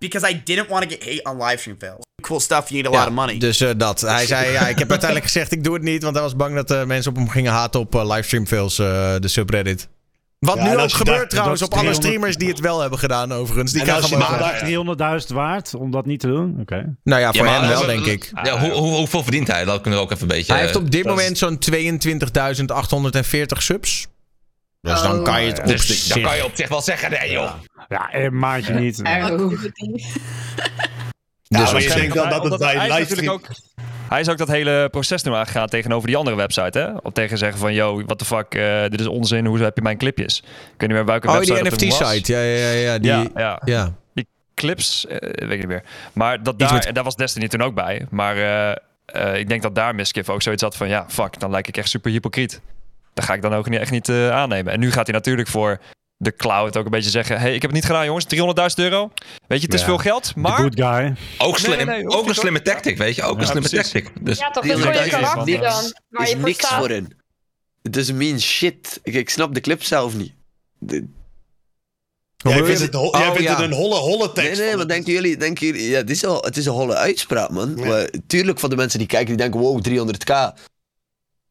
Because I didn't want to get hate on livestream fails. Cool stuff. You need a lot of money. Dus eh, dat. Hij zei, ja, ik heb uiteindelijk gezegd, ik doe het niet. Want hij was bang dat eh, mensen op hem gingen haten op eh, livestreamfails, eh, de subreddit. Wat Ja, nu ook je gebeurt trouwens dat op alle 300 streamers die het wel hebben gedaan overigens. Die als je maar- 300.000 waard om dat niet te doen? Oké. Nou ja, voor Ja, hem wel, denk ik. Ja, hoe, hoe, hoeveel verdient hij? Dat kunnen we ook even een beetje... Hij heeft op dit is- moment zo'n 22.840 subs. Dus dan kan je het op dus dan zich... kan je op zich wel zeggen, nee joh. Ja, een maandje niet. Ja, Dus maar je denkt dat het bij hij is livestream... natuurlijk ook- Hij is ook dat hele proces nu aangegaan tegenover die andere website, hè? Op tegen zeggen van, yo, what the fuck, eh, dit is onzin, hoe heb je mijn clipjes? Weet niet meer welke Oh, website die. NFT-site. Ja, ja, ja. die, Ja, ja. ja. Die clips, eh, weet ik niet meer. Maar dat daar, en daar was Destiny toen ook bij. Maar eh, ik denk dat daar Miskiff ook zoiets had van, ja, fuck, dan lijk ik echt super hypocriet. Dat ga ik dan ook niet, echt niet aannemen. En nu gaat hij natuurlijk voor de cloud ook een beetje zeggen, hey, ik heb het niet gedaan, jongens, 300.000 euro. Weet je, het is Ja. veel geld, The maar... good guy. Ook, slim, nee, nee, ook een slimme tactic, weet je. Ook een slimme precies. tactic. Dus Ja, toch? Dat is je 300.000 karakter dan. is je voor niks staat. voor hen. Het is mean shit. Ik, ik snap de clip zelf niet. De- Jij vindt, het, Oh, vindt ja. het een holle, holle Nee, tekst. nee, van maar het- denken jullie, denken jullie ja, het, is al, het is een holle uitspraak, man. Maar, tuurlijk, voor de mensen die kijken, die denken, wow, 300k.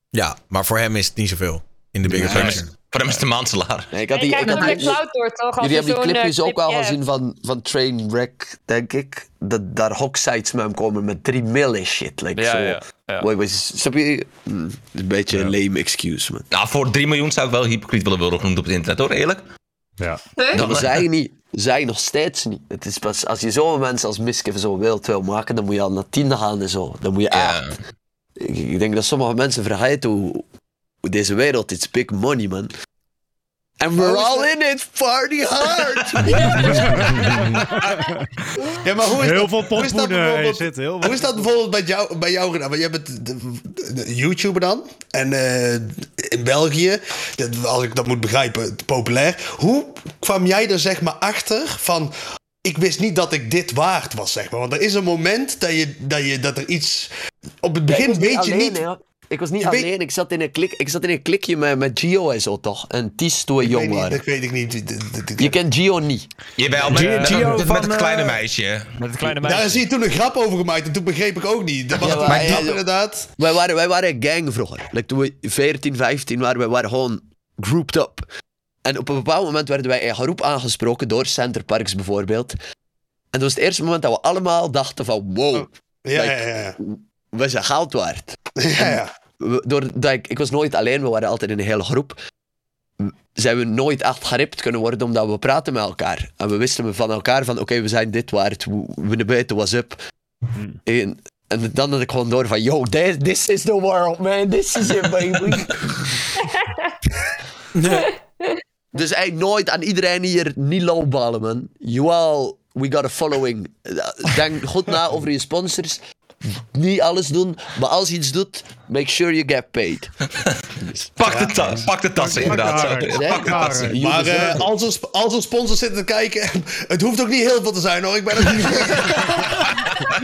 Ja, maar voor hem is het niet zoveel. In de bigger picture. Voor hem is het een maandsalaris. Nee, ik had Je die, ik had die, de door, toch? Jullie je hebben die zo'n, eh, clipjes ook al clipje gezien van, van Trainwreck, denk ik. Dat daar hocksites met hem komen met 3 mil en shit. Like, Ja, zo. ja, ja. Wait, snap je? Hm, een beetje een lame excuse, man. Nou, voor 3 miljoen zou ik wel hypocriet willen worden genoemd op het internet, hoor, eerlijk. Ja. Dat maar zij niet. Zij nog steeds niet. Het is pas, als je zo'n mensen als Miskiff zo wild wil maken, dan moet je al naar tiende gaan en zo. Dan moet je Ja. echt... Ik, ik denk dat sommige mensen vergeten hoe... deze wereld is big money, man. And we're all in it, party hard! Ja, maar hoe is Heel dat, veel hoe is dat pompoenen bijvoorbeeld- zit, heel Hoe is dat bijvoorbeeld bij jou, bij jou gedaan? Want jij bent de, de- de YouTuber dan. En eh, in België, dat, als ik dat moet begrijpen, populair. Hoe kwam jij er zeg maar achter van... Ik wist niet dat ik dit waard was, zeg maar. Want er is een moment dat, je, dat, je, dat er iets... Op het begin weet je niet... hè. Ik was niet Je weet- alleen, ik zat in een, klik, ik zat in een klikje met, met Gio en zo toch? En Ties toen jong waren. dat weet ik niet. Dat- dat- dat- Je kent Gio niet. Jawel, met, Gio- met, Gio met, van, het kleine eh, meisje. Met het kleine meisje. Daar is hier toen een grap over gemaakt en toen begreep ik ook niet. Dat was Ja, toen maar- een grap ja, inderdaad. Wij waren, wij waren een gang vroeger. Like, toen we 14, 15 waren, wij waren gewoon grouped up. En op een bepaald moment werden wij in groep aangesproken door Centerparks bijvoorbeeld. En dat was het eerste moment dat we allemaal dachten van wow, Ja, Like- ja, ja. We zijn goud waard. ja, ja. We- Doordat ik, ik was nooit alleen, we waren altijd in een hele groep. Zijn we nooit echt geript kunnen worden omdat we praten met elkaar. En we wisten van elkaar van oké, we zijn dit waard. We, we weten what's up. En, en dan had ik gewoon door van yo, this, this is the world man, this is it baby. dus eigenlijk nooit aan iedereen hier niet lowballen man. You all, we got a following. Denk goed na over je sponsors. Niet alles doen, maar als je iets doet, make sure you get paid. Pak de tas, pak de tassen inderdaad. Pak de tassen. Maar eh, als, sp- als sponsors zitten te kijken, het hoeft ook niet heel veel te zijn hoor. Ik ben ook niet.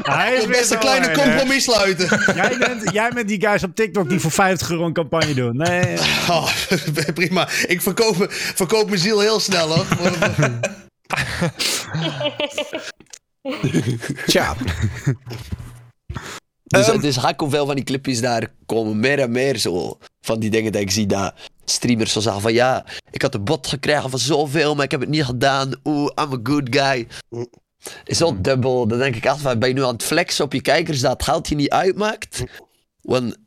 Hij is best een kleine een, compromis sluiten. Jij bent, jij bent die guys op TikTok die voor 50 euro een campagne doen. Nee. Oh, prima. Ik verkoop, verkoop mijn ziel heel snel hoor. Tja. Dus Ehm, het is hak hoeveel van die clipjes daar komen. Meer en meer zo. Van die dingen dat ik zie dat streamers zo zeggen van ja, ik had een bot gekregen van zoveel, maar ik heb het niet gedaan. Oeh, I'm a good guy. Is zo dubbel. Dan denk ik van, ben je nu aan het flexen op je kijkers dat het geld je niet uitmaakt? Want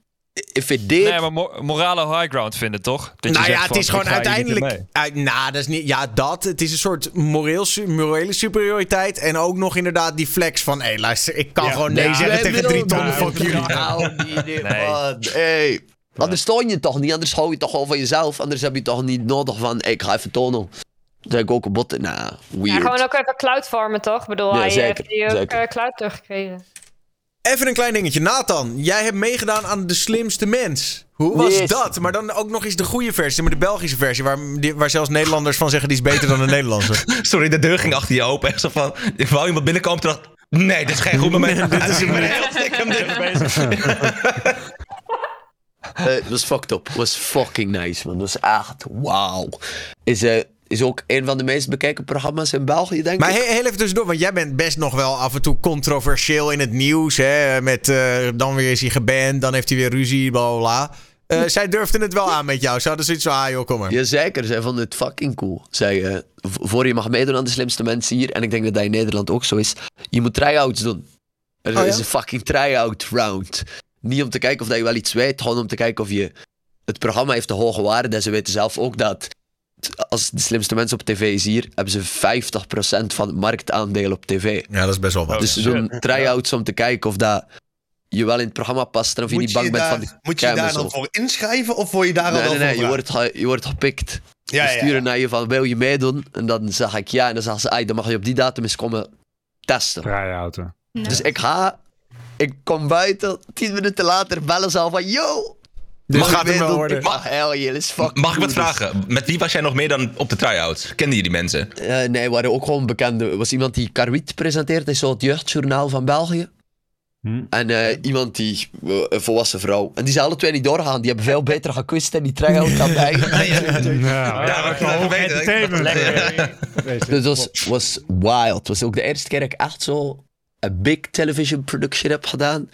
if it did... Nee, maar mo- morale high ground vinden, toch? Dat je nou zegt ja, het van, is gewoon uiteindelijk. uit- nou, dat is niet. Ja, dat. Het is een soort moreel, morele superioriteit. En ook nog inderdaad die flex van. Hé, luister, ik kan Ja. gewoon nee Ja, zeggen tegen drie ton. Fuck jullie. Nou, Nee. man. Hey. Anders toon je toch niet, anders hou je toch gewoon van jezelf. Anders heb je toch niet nodig van, hey, ik ga even tonen. Dan zeg ik ook een bot, nou, Ja, weird. gewoon ook even cloud farmen, toch? Ik bedoel, Ja, hij zeker, heeft die ook zeker. eh, cloud teruggekregen. Even een klein dingetje. Nathan, jij hebt meegedaan aan de slimste mens. Hoe was Yes. dat? Maar dan ook nog eens de goede versie, maar de Belgische versie, waar, die- waar zelfs Nederlanders van zeggen die is beter dan de Nederlandse. Sorry, de deur ging achter je open. Echt zo van, ik wou iemand binnenkomen. Toen dacht nee, dit is geen goed moment. dit is een heel dit. Eh, Het was fucked up. Het was fucking nice, man. Het was echt wauw. Is, eh, is ook een van de meest bekeken programma's in België, denk Maar ik. he- heel even tussendoor, want jij bent best nog wel af en toe controversieel in het nieuws. Hè? Met, eh, dan weer is hij geband, dan heeft hij weer ruzie, bla bla. Eh, zij durfden het wel aan met jou. Ze hadden zoiets van, ah joh, kom maar. Jazeker, zij vonden het fucking cool. Zij, v- voor je mag meedoen aan de slimste mensen hier, en ik denk dat dat in Nederland ook zo is, je moet try-outs doen. Er Oh, ja? is een fucking try-out round. Niet om te kijken of dat je wel iets weet, gewoon om te kijken of je... Het programma heeft de hoge waarde en ze weten zelf ook dat als de slimste mensen op tv is hier, hebben ze 50% van het marktaandeel op tv. Ja, dat is best wel wat. dus ze shit. doen try-outs om te kijken of dat je wel in het programma past en of je Moet niet je bang je bent daar, van de moet je je daar dan voor inschrijven of word je daar al Nee, wel nee, nee, voor je wordt, je wordt gepikt. Ja, Ze ja, sturen ja. naar je van, wil je meedoen? En dan zeg ik ja. En dan zeggen ze, "Ai, dan mag je op die datum eens komen testen. Try-outen. Dus ik ga, ik kom buiten. Tien minuten later bellen ze al van, yo! Dit mag gaat ik wel worden. Mag, Mag ik wat vragen? Met wie was jij nog meer dan op de try-out? Kende je die mensen? Eh, nee, we waren ook gewoon bekende. Er was iemand die Karwit presenteert, is zo het jeugdjournaal van België. Hm. En eh, iemand die, eh, een volwassen vrouw. En die zijn alle twee niet doorgaan. Die hebben veel beter gekwist en die try-out dan wij. Ja, Ja, ik wil even weten. entertainment. Dus het was, was wild. Het was ook de eerste keer dat ik echt zo een big television production heb gedaan.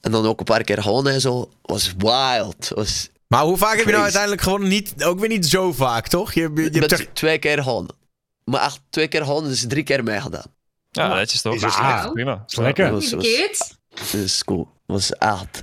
En dan ook een paar keer gewonnen en zo. was wild. Was, Maar hoe vaak heb je nou uiteindelijk gewonnen? Niet, ook weer niet zo vaak, toch? Je, je, hebt toch- twee keer gewonnen. Maar echt twee keer gewonnen, dus drie keer meegedaan. Ja, netjes toch? Is dus Ah, Prima. is lekker. Dat was, was, dat is cool. was echt.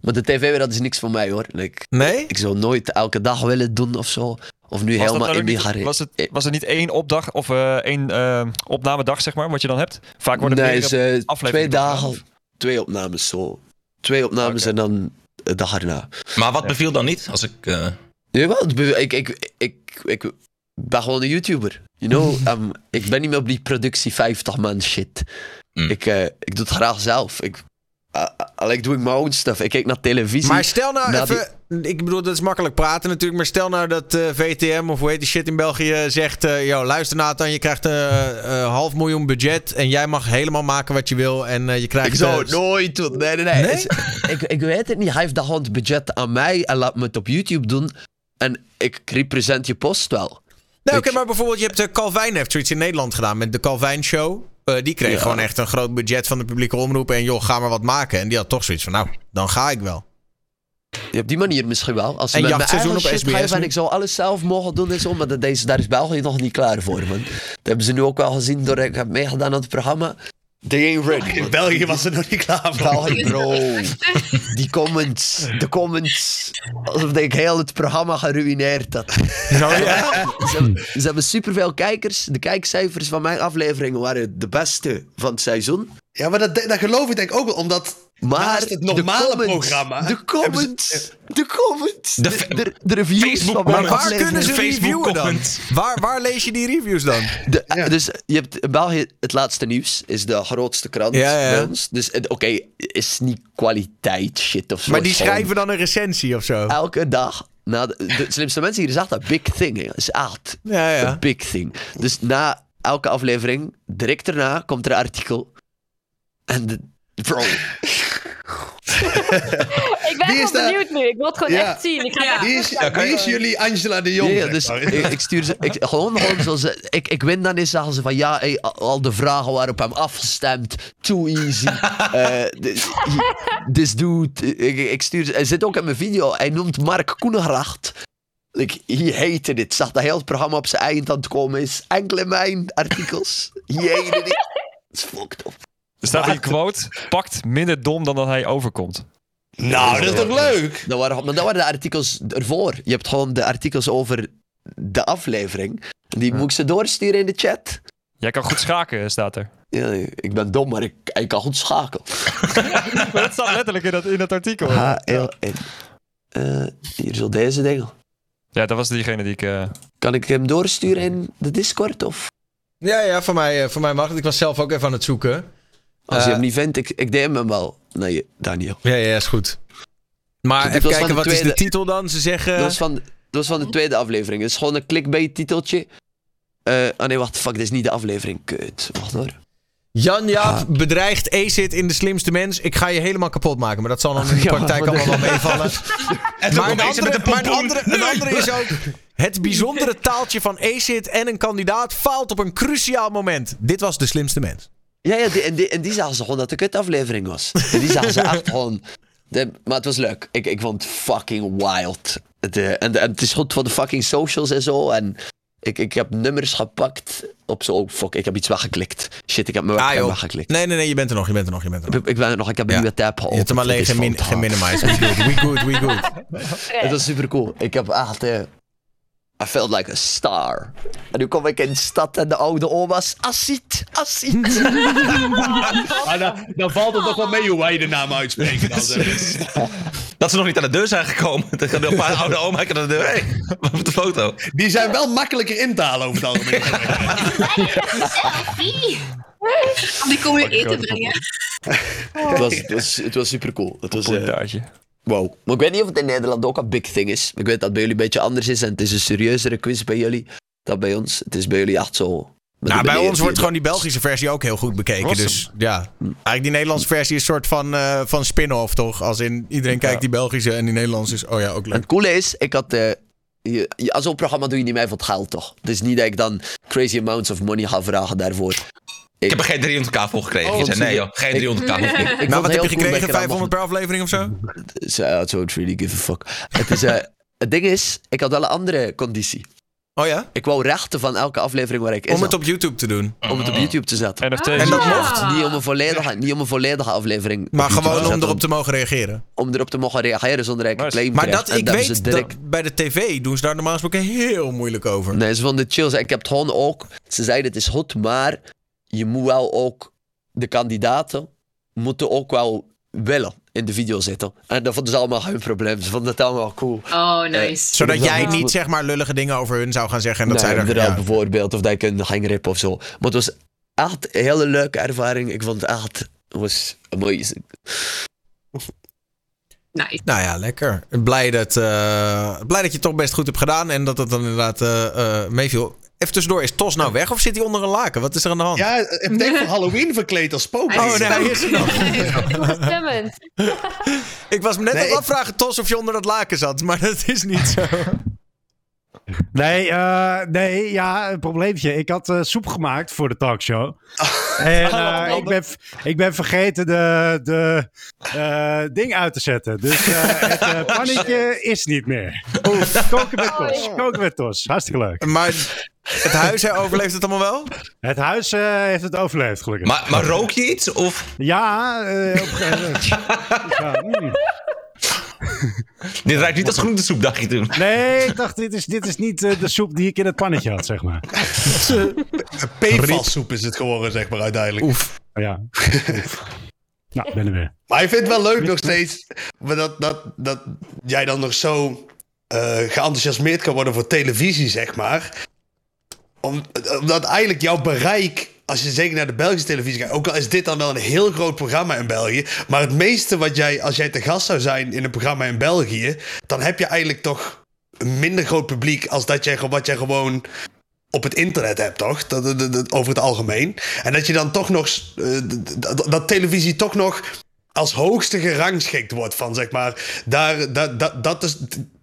Maar de tv dat is niks voor mij hoor. Like, Nee? ik zou nooit elke dag willen doen of zo. Of nu Was, dat helemaal in die niet, garage. was, het, was er niet één opdag of eh, één eh, opnamedag, zeg maar, wat je dan hebt? Vaak worden nee, er twee dagen, twee opnames zo. Twee opnames en dan de dag erna. Maar wat beviel dan niet? Als ik... eh, Jawel, ik, ik, ik, ik ben gewoon een YouTuber. You know, um, ik ben niet meer op die productie 50 man shit. Mm. Ik, eh, ik doe het graag zelf. Ik, uh, I like doing my own stuff. Ik kijk naar televisie. Maar stel nou even... Ik bedoel, dat is makkelijk praten natuurlijk. Maar stel nou dat eh, VTM of hoe heet die shit in België zegt... eh yo, luister Nathan, je krijgt een half miljoen budget... en jij mag helemaal maken wat je wil en eh, je krijgt... Ik zou eh, het nooit doen. Nee, nee, nee. Nee? Is- ik, ik weet het niet. Hij heeft gewoon het budget aan mij en laat me het op YouTube doen. En ik represent je post wel. Nee, oké, maar bijvoorbeeld, je hebt de Calvijn heeft zoiets in Nederland gedaan met de Calvijn Show. Eh, die kreeg Ja. gewoon echt een groot budget van de publieke omroep. En joh, ga maar wat maken. En die had toch zoiets van, nou, dan ga ik wel. Ja, op die manier misschien wel. Als ze En met jachtseizoen eigen op shit SBS geven en ik zou alles zelf mogen doen en zo, maar dat, deze, daar is België nog niet klaar voor, man. Dat hebben ze nu ook wel gezien door ik heb meegedaan aan het programma. They ain't ready. In. België was er nog niet klaar voor. België, bro. Die comments, de comments. Alsof ik heel het programma geruineerd had. Nou, Ze hebben, ze hebben superveel kijkers. De kijkcijfers van mijn afleveringen waren de beste van het seizoen. Ja, maar dat, dat geloof ik denk ik ook wel, omdat Maar naast het normale de comments, programma... De comments. De comments. De De, fe- de, de reviews van mijn Maar waar kunnen ze Facebook reviewen dan? Waar, waar lees je die reviews dan? De- Dus je hebt België het laatste nieuws, is de grootste krant Ja, ja. bij ons. Dus het- oké, is niet kwaliteit shit of zo. Maar die schrijven dan een recensie of zo? Elke dag. Na de, de slimste mensen hier zeggen dat big thing. is echt Ja, ja. een big thing. Dus na elke aflevering, direct daarna, komt er een artikel. En de, bro, Ik ben wel benieuwd nu. Ik wil het gewoon Ja. echt zien. Ik ga Ja. Wie is, kijken. wie is jullie Angela de Jong? Ja, ja, zeg dus ik, ik stuur ze, ik, gewoon, gewoon zo, ze- ik, ik win dan eens, zeggen ze van ja, al de vragen waren op hem afgestemd, too easy. Eh, This this dude, ik, ik stuur ze, hij zit ook in mijn video, hij noemt Mark Koenegracht. Like, he hated it. Zag dat heel het programma op zijn eind aan het komen is. Enkel in mijn artikels. He hated it. Dat is fucked up. Er staat hier quote, pakt minder dom dan dat hij overkomt. Nou, dat is toch leuk? Dat waren, maar dat waren de artikels ervoor. Je hebt gewoon de artikels over de aflevering. Die moet ik ze doorsturen in de chat. Jij kan goed schaken, staat er. Ja, ik ben dom, maar ik, ik kan goed schakelen. Dat staat letterlijk in dat, in dat artikel. H-L-N. Eh, hier zo deze dingen. Ja, dat was diegene die ik... eh, Kan ik hem doorsturen in de Discord? Of Ja, ja, voor mij, eh, voor mij mag het. Ik was zelf ook even aan het zoeken. Als je Eh, hem niet vindt, ik, ik DM hem wel. Nee, Daniel. Ja, ja, is goed. Maar even kijken, wat is de titel dan? Ze zeggen... Dat was van, dat was van de tweede aflevering. Het is gewoon een clickbait titeltje. Eh ah nee, wacht, fuck, dit is niet de aflevering. Kut, wacht hoor. Jan Jaap Ah. bedreigt ACID in de slimste mens. Ik ga je helemaal kapot maken. Maar dat zal dan in de Ja, praktijk allemaal wel meevallen. Maar een andere, met een maar een andere, een andere is ook... Het bijzondere taaltje van ACID en een kandidaat faalt op een cruciaal moment. Dit was de slimste mens. Ja, ja die, en, die, en die zagen ze gewoon dat het een kutaflevering was. En die zagen ze echt gewoon... De, maar het was leuk. Ik, ik vond het fucking wild. Het, eh, en, en het is goed voor de fucking socials en zo. En ik, ik heb nummers gepakt op zo... Oh, fuck, ik heb iets weggeklikt. Shit, ik heb mijn Ah, webcam weggeklikt. Nee, nee, nee, je bent er nog, je bent er nog, je bent er nog. Ik, ik ben er nog, ik heb een Ja. nieuwe tab Je geopend. hebt hem alleen gemin, geminimized. We good, we good, we good. Het was super cool. Ik heb echt... eh, I felt like a star. En nu kom ik in de stad en de oude oma's... Asit, Asit. Maar dan, dan valt het toch wel mee hoe wij de naam uitspreken. Dan, zeg. Dat ze nog niet aan de deur zijn gekomen. Dan gaan er een paar oude oma aan de deur. Hé, hey, wat op de foto. Die zijn wel makkelijker in te halen over het algemeen. Die komen je eten brengen. het, was, het, was, het was super cool. Het was, Pointage. Wow. Maar ik weet niet of het in Nederland ook een big thing is. Ik weet dat het bij jullie een beetje anders is en het is een serieuzere quiz bij jullie dan bij ons. Het is bij jullie echt zo... Nou, bij ons wordt gewoon die Belgische versie ook heel goed bekeken. Awesome. Dus ja, eigenlijk die Nederlandse versie is een soort van, eh, van spin-off, toch? Als in iedereen kijkt die Belgische en die Nederlandse is, oh ja, ook En leuk. het coole is, ik had... eh je, aan zo'n programma doe je niet mee voor het geld, toch? Het is niet dat ik dan crazy amounts of money ga vragen daarvoor. Ik heb er geen 300k voor gekregen. Je Oh, zei nee joh, geen 300k hoeft niet. Ik Nou, vond wat heb je gekregen? ik er dan 500 per aflevering of zo? I don't really give a fuck. Het, is, eh, het ding is, ik had wel een andere conditie. Oh ja? Ik wou rechten van elke aflevering waar ik in Om het op YouTube te doen. om het op YouTube te zetten. En dat Ah. mocht? Niet om een volledige, niet om een volledige aflevering. Maar gewoon om erop te mogen reageren. om erop te mogen reageren zonder dat ik Nice. claim Maar dat, ik weet, direct- dat bij de tv doen ze daar normaal gesproken heel moeilijk over. Nee, ze vonden het chill. Ik heb het gewoon ook... Ze zeiden het is goed, maar je moet wel ook... De kandidaten moeten ook wel willen in de video zitten. En dat vonden ze allemaal geen probleem. Ze vonden het allemaal cool. Oh, nice. Zodat dat jij niet zeg maar lullige dingen over hun zou gaan zeggen. En dat Nee, zij er, ja. bijvoorbeeld. Of dat ik een ging rippen of zo. Maar het was echt een hele leuke ervaring. Ik vond het echt... Het was amazing. Nice. Nou ja, lekker. Blij dat, eh, blij dat je het toch best goed hebt gedaan. En dat het dan inderdaad eh, eh, meeviel. Even tussendoor, is Tos nou weg of zit hij onder een laken? Wat is er aan de hand? Ja, ik denk voor Halloween verkleed als spook. Oh nee, hij is er nog. Ik was me net Nee, aan het ik- afvragen, Tos, of je onder dat laken zat. Maar dat is niet zo. Nee, eh, nee, ja, een probleempje. Ik had eh, soep gemaakt voor de talkshow. En eh, ik, ben, ik ben vergeten de, de ding uit te zetten. Dus het pannetje is niet meer. Koken met tos. Koken met tos. Hartstikke leuk. Maar het huis hè, overleeft het allemaal wel? Het huis heeft het overleefd, gelukkig. Maar, maar rook je iets? Of Ja, eh, op een gegeven moment. Ja, mm. dit ruikt niet als groentesoep, dacht je toen? Nee, ik dacht, dit is, dit is niet eh, de soep die ik in het pannetje had, zeg maar. PFAS-soep is het geworden, zeg maar, uiteindelijk. Oef. Ja. Oef. Nou, ben er weer. Maar ik vind het wel leuk nog steeds maar dat, dat, dat jij dan nog zo eh, geenthousiasmeerd kan worden voor televisie, zeg maar. Om, omdat eigenlijk jouw bereik, als je zeker naar de Belgische televisie kijkt, ook al is dit dan wel een heel groot programma in België, maar het meeste wat jij, als jij te gast zou zijn in een programma in België, dan heb je eigenlijk toch een minder groot publiek als dat jij, wat jij gewoon op het internet hebt, toch? Dat, over het algemeen. En dat je dan toch nog, eh, dat, televisie toch nog als hoogste gerangschikt wordt van, zeg maar, daar, dat, dat is,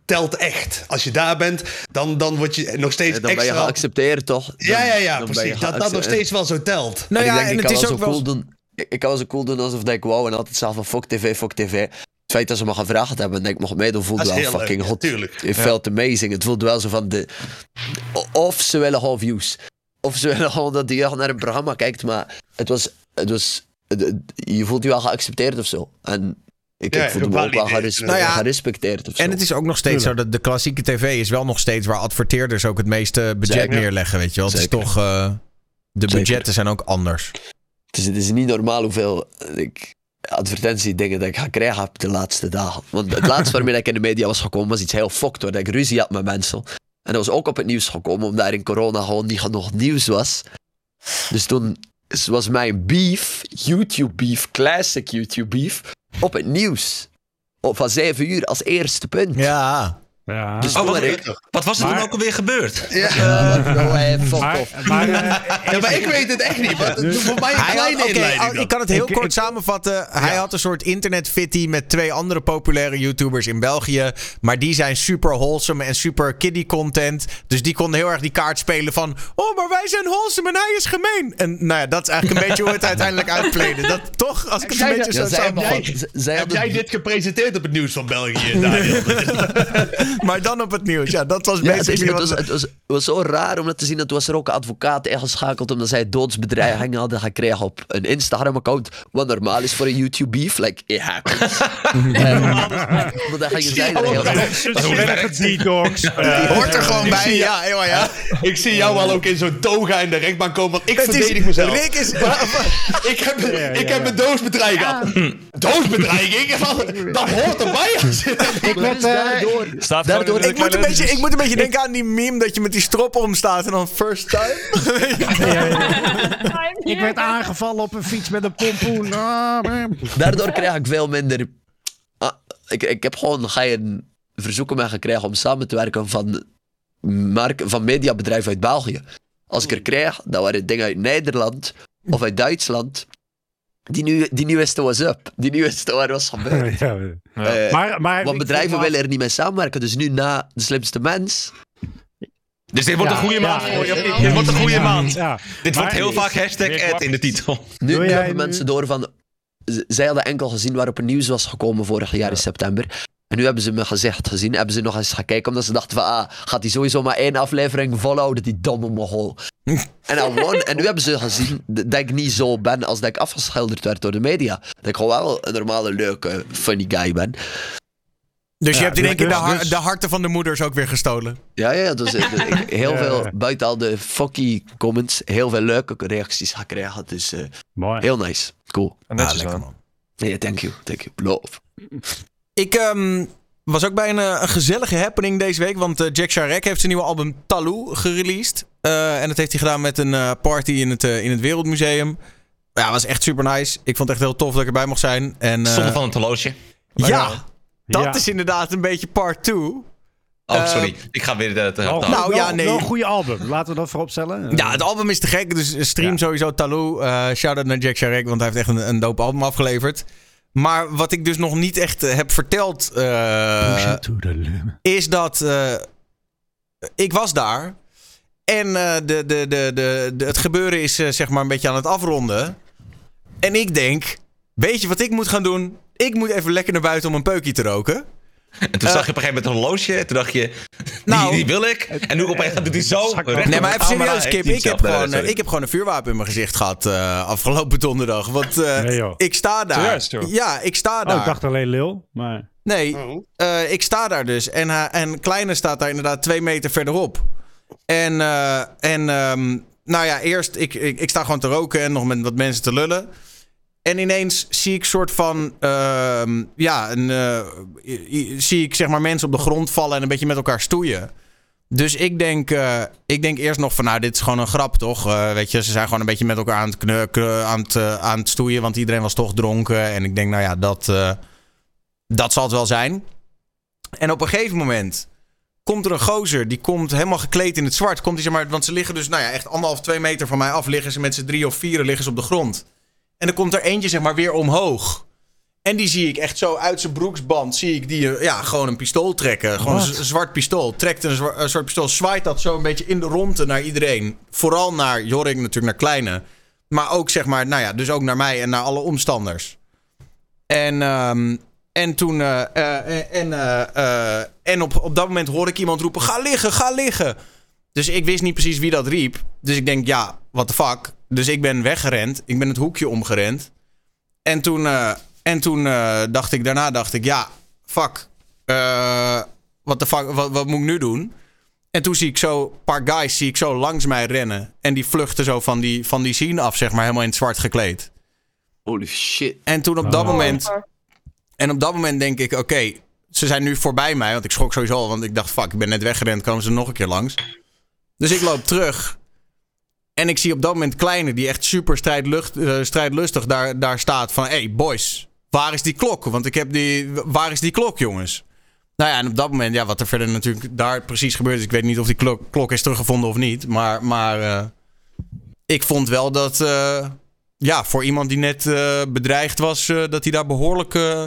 telt echt. Als je daar bent, dan, dan word je nog steeds dan ben je extra... geaccepteerd, toch? ja, ja, ja, precies. Dat dat nog steeds wel zo telt. Nou en ja, ik denk, en ik het kan is wel ook zo wel... cool doen. Ik, ik kan wel zo cool doen alsof dat ik wou en altijd zelf van fuck tv, fuck tv. Het feit dat ze me gevraagd hebben en ik mocht meedoen voelde wel fucking leuk, hot. natuurlijk. Het felt amazing. Het voelde wel zo van de... Of ze willen gewoon views. Of ze willen gewoon dat die jeugd naar een programma kijkt. Maar het was... Het was je voelt je wel geaccepteerd of zo. En ik, Ja, ik voelde me ook wel Nou ja, gerespecteerd of zo. En het is ook nog steeds zo dat de klassieke tv is wel nog steeds waar adverteerders ook het meeste budget Zeker. neerleggen, weet je wel. Het is toch... eh, de Zeker. budgetten zijn ook anders. Het is, het is niet normaal hoeveel ik, advertentiedingen dat ik ga krijgen op de laatste dagen. Want het laatste waarmee ik in de media was gekomen was iets heel fokt, waar ik ruzie had met mensen. En dat was ook op het nieuws gekomen, omdat er in corona gewoon niet genoeg nieuws was. Dus toen was mijn beef, YouTube beef, classic YouTube beef, op het nieuws. Van 7 uur als eerste punt. Ja. Ja. Dus Oh, wat, wat was er Maar- toen ook alweer gebeurd? Ja, bro, hey, fuck Maar, off. maar, eh, Ja, maar ik weet het echt niet. Want doe voor mij een had, kleine al- dan. ik kan het heel Ik- kort ik- samenvatten. Hij had een soort internetfitty met twee andere populaire YouTubers in België. Maar die zijn super wholesome en super kiddie content. Dus die konden heel erg die kaart spelen van... Oh, maar wij zijn wholesome en hij is gemeen. En nou ja, dat is eigenlijk een beetje hoe het uiteindelijk uitpleden. Dat toch? Als ik het een beetje zo samenvat. Heb jij dit gepresenteerd op het nieuws van België, Daniel? Maar dan op het nieuws. Ja, dat was Ja, het, is- was, het, was, het was zo raar om dat te zien. Dat was er ook een advocaat ingeschakeld omdat zij doodsbedreigingen hadden gekregen op een Instagram-account. Wat normaal is voor een YouTube-beef. Like, it happens. Eh, maar dan gingen zij er heel Smerige detox. Die hoort er gewoon bij. Ja, ja, ja. ik zie jou wel ook in zo'n toga in de rechtbank komen, want ik verdedig mezelf. Rick is... Ik heb, ik heb een doosbedreiging. Doosbedreiging? Dat hoort erbij. Ik werd, eh, daardoor, Ik moet, een beetje, ik moet een beetje denken aan die meme dat je met die strop omstaat en dan first time. ik werd aangevallen op een fiets met een pompoen. Ah, daardoor krijg ik veel minder. Ah, ik, ik heb gewoon geen verzoeken meer gekregen om samen te werken van, merk, van mediabedrijven uit België. Als ik er krijg, dan waren het dingen uit Nederland of uit Duitsland. Die nu, die nu wisten was up. Die nu wisten waar was gebeurd. Ja, Eh, maar, maar Want bedrijven willen er niet mee samenwerken. Dus nu na de slimste mens. Dus dit wordt Ja, een goede ja, maand voor je. ja, Dit wordt een goede ja, maand. Ja. Dit wordt heel vaak hashtag ad in de titel. Nu, hebben nu- mensen door van... Zij hadden enkel gezien waarop een nieuws was gekomen vorig jaar in september. En nu hebben ze mijn gezicht gezien. Hebben ze nog eens gekeken. Omdat ze dachten van... Ah, gaat hij sowieso maar één aflevering volhouden. Die domme mogol. en, won. en nu hebben ze gezien dat ik niet zo ben als dat ik afgeschilderd werd door de media. Dat ik gewoon wel een normale, leuke, funny guy ben. Dus je hebt in één keer de, dus- har- dus- de harten van de moeders ook weer gestolen. Ja, ja, dus eh, dus ik, heel Ja. veel, buiten al de fucky comments, heel veel leuke reacties gekregen. Dus eh, Mooi. heel nice. Cool. En Ja, netjes lekker man. thank you. Thank you. Love. Ik ehm, was ook bij een, eh, een gezellige happening deze week. Want eh, Jack Sharek heeft zijn nieuwe album Talou gereleased. Eh, en dat heeft hij gedaan met een eh, party in het, eh, in het Wereldmuseum. Ja, was echt super nice. Ik vond het echt heel tof dat ik erbij mocht zijn. En, eh, Zonder van een horloge. Ja, dat Ja. is inderdaad een beetje part 2. Oh, sorry. ik ga weer de... de, nou, wel- ja, nee. wel een goede album. Laten we dat voorop stellen. Ja, het album is te gek. Dus stream Ja. sowieso Talou. Eh Shout-out naar Jack Sharek, want hij heeft echt een, een dope album afgeleverd. Maar wat ik dus nog niet echt eh, heb verteld... eh, is dat eh, ik was daar. En de, de, de, de, het gebeuren is zeg maar een beetje aan het afronden. En ik denk, weet je wat ik moet gaan doen? Ik moet even lekker naar buiten om een peukje te roken. En toen zag je op een gegeven moment een horloge. En toen dacht je, die, Nou- die wil ik. En nu opeens doet hij zo. Nee, op maar even serieus, Kip. Ik heb, nee, gewoon, eh, ik heb gewoon een vuurwapen in mijn gezicht gehad eh, afgelopen donderdag. Want eh, Nee, joh. ik sta daar. Serieus? Ja, ik sta Oh, daar. ik dacht alleen Lil, maar... Nee, eh, ik sta daar dus. En, en Kleine staat daar inderdaad twee meter verderop. En, eh, en ehm, nou ja, eerst, ik, ik, ik sta gewoon te roken en nog met wat mensen te lullen. En ineens zie ik soort van, ehm, ja, een, eh, zie ik zeg maar mensen op de grond vallen en een beetje met elkaar stoeien. Dus ik denk, eh, ik denk eerst nog van, nou, dit is gewoon een grap, toch? Eh, weet je, ze zijn gewoon een beetje met elkaar aan het, knukken, aan het, aan het stoeien, want iedereen was toch dronken. En ik denk, nou ja, dat, dat zal het wel zijn. En op een gegeven moment komt er een gozer, die komt helemaal gekleed in het zwart. Komt hij, zeg maar, want ze liggen dus, nou ja, echt anderhalf, twee meter van mij af, liggen ze met z'n drie of vieren liggen ze op de grond. En dan komt er eentje, zeg maar, weer omhoog. En die zie ik echt zo uit zijn broeksband, zie ik die, eh, ja, gewoon een pistool trekken. Gewoon een zwart pistool. Trekt een, zwa- een zwart pistool, zwaait dat zo een beetje in de ronde naar iedereen. Vooral naar Jorik, natuurlijk naar Kleine. Maar ook, zeg maar, nou ja, dus ook naar mij en naar alle omstanders. En, ehm, en toen. eh, eh, en en op, op dat moment hoor ik iemand roepen: Ga liggen, ga liggen. Dus ik wist niet precies wie dat riep. Dus ik denk: Ja, what the fuck. Dus ik ben weggerend. Ik ben het hoekje omgerend. En toen, eh, en toen eh, dacht ik, daarna dacht ik: Ja, fuck. Eh what the fuck, wat, wat moet ik nu doen? En toen zie ik zo een paar guys zie ik zo langs mij rennen. En die vluchten zo van die, van die scene af, zeg maar, helemaal in het zwart gekleed. Holy shit. En toen op dat Oh. moment. En op dat moment denk ik, oké, ze zijn nu voorbij mij. Want ik schrok sowieso al, want ik dacht, fuck, ik ben net weggerend, komen ze nog een keer langs. Dus ik loop terug. En ik zie op dat moment Kleine, die echt super eh, strijdlustig daar, daar staat van... hey, boys, waar is die klok? Want ik heb die... Waar is die klok, jongens? Nou ja, en op dat moment, ja, wat er verder natuurlijk daar precies gebeurd is... Ik weet niet of die klok, klok is teruggevonden of niet. Maar, maar eh, ik vond wel dat... eh, ja, voor iemand die net bedreigd was, dat hij daar behoorlijk eh,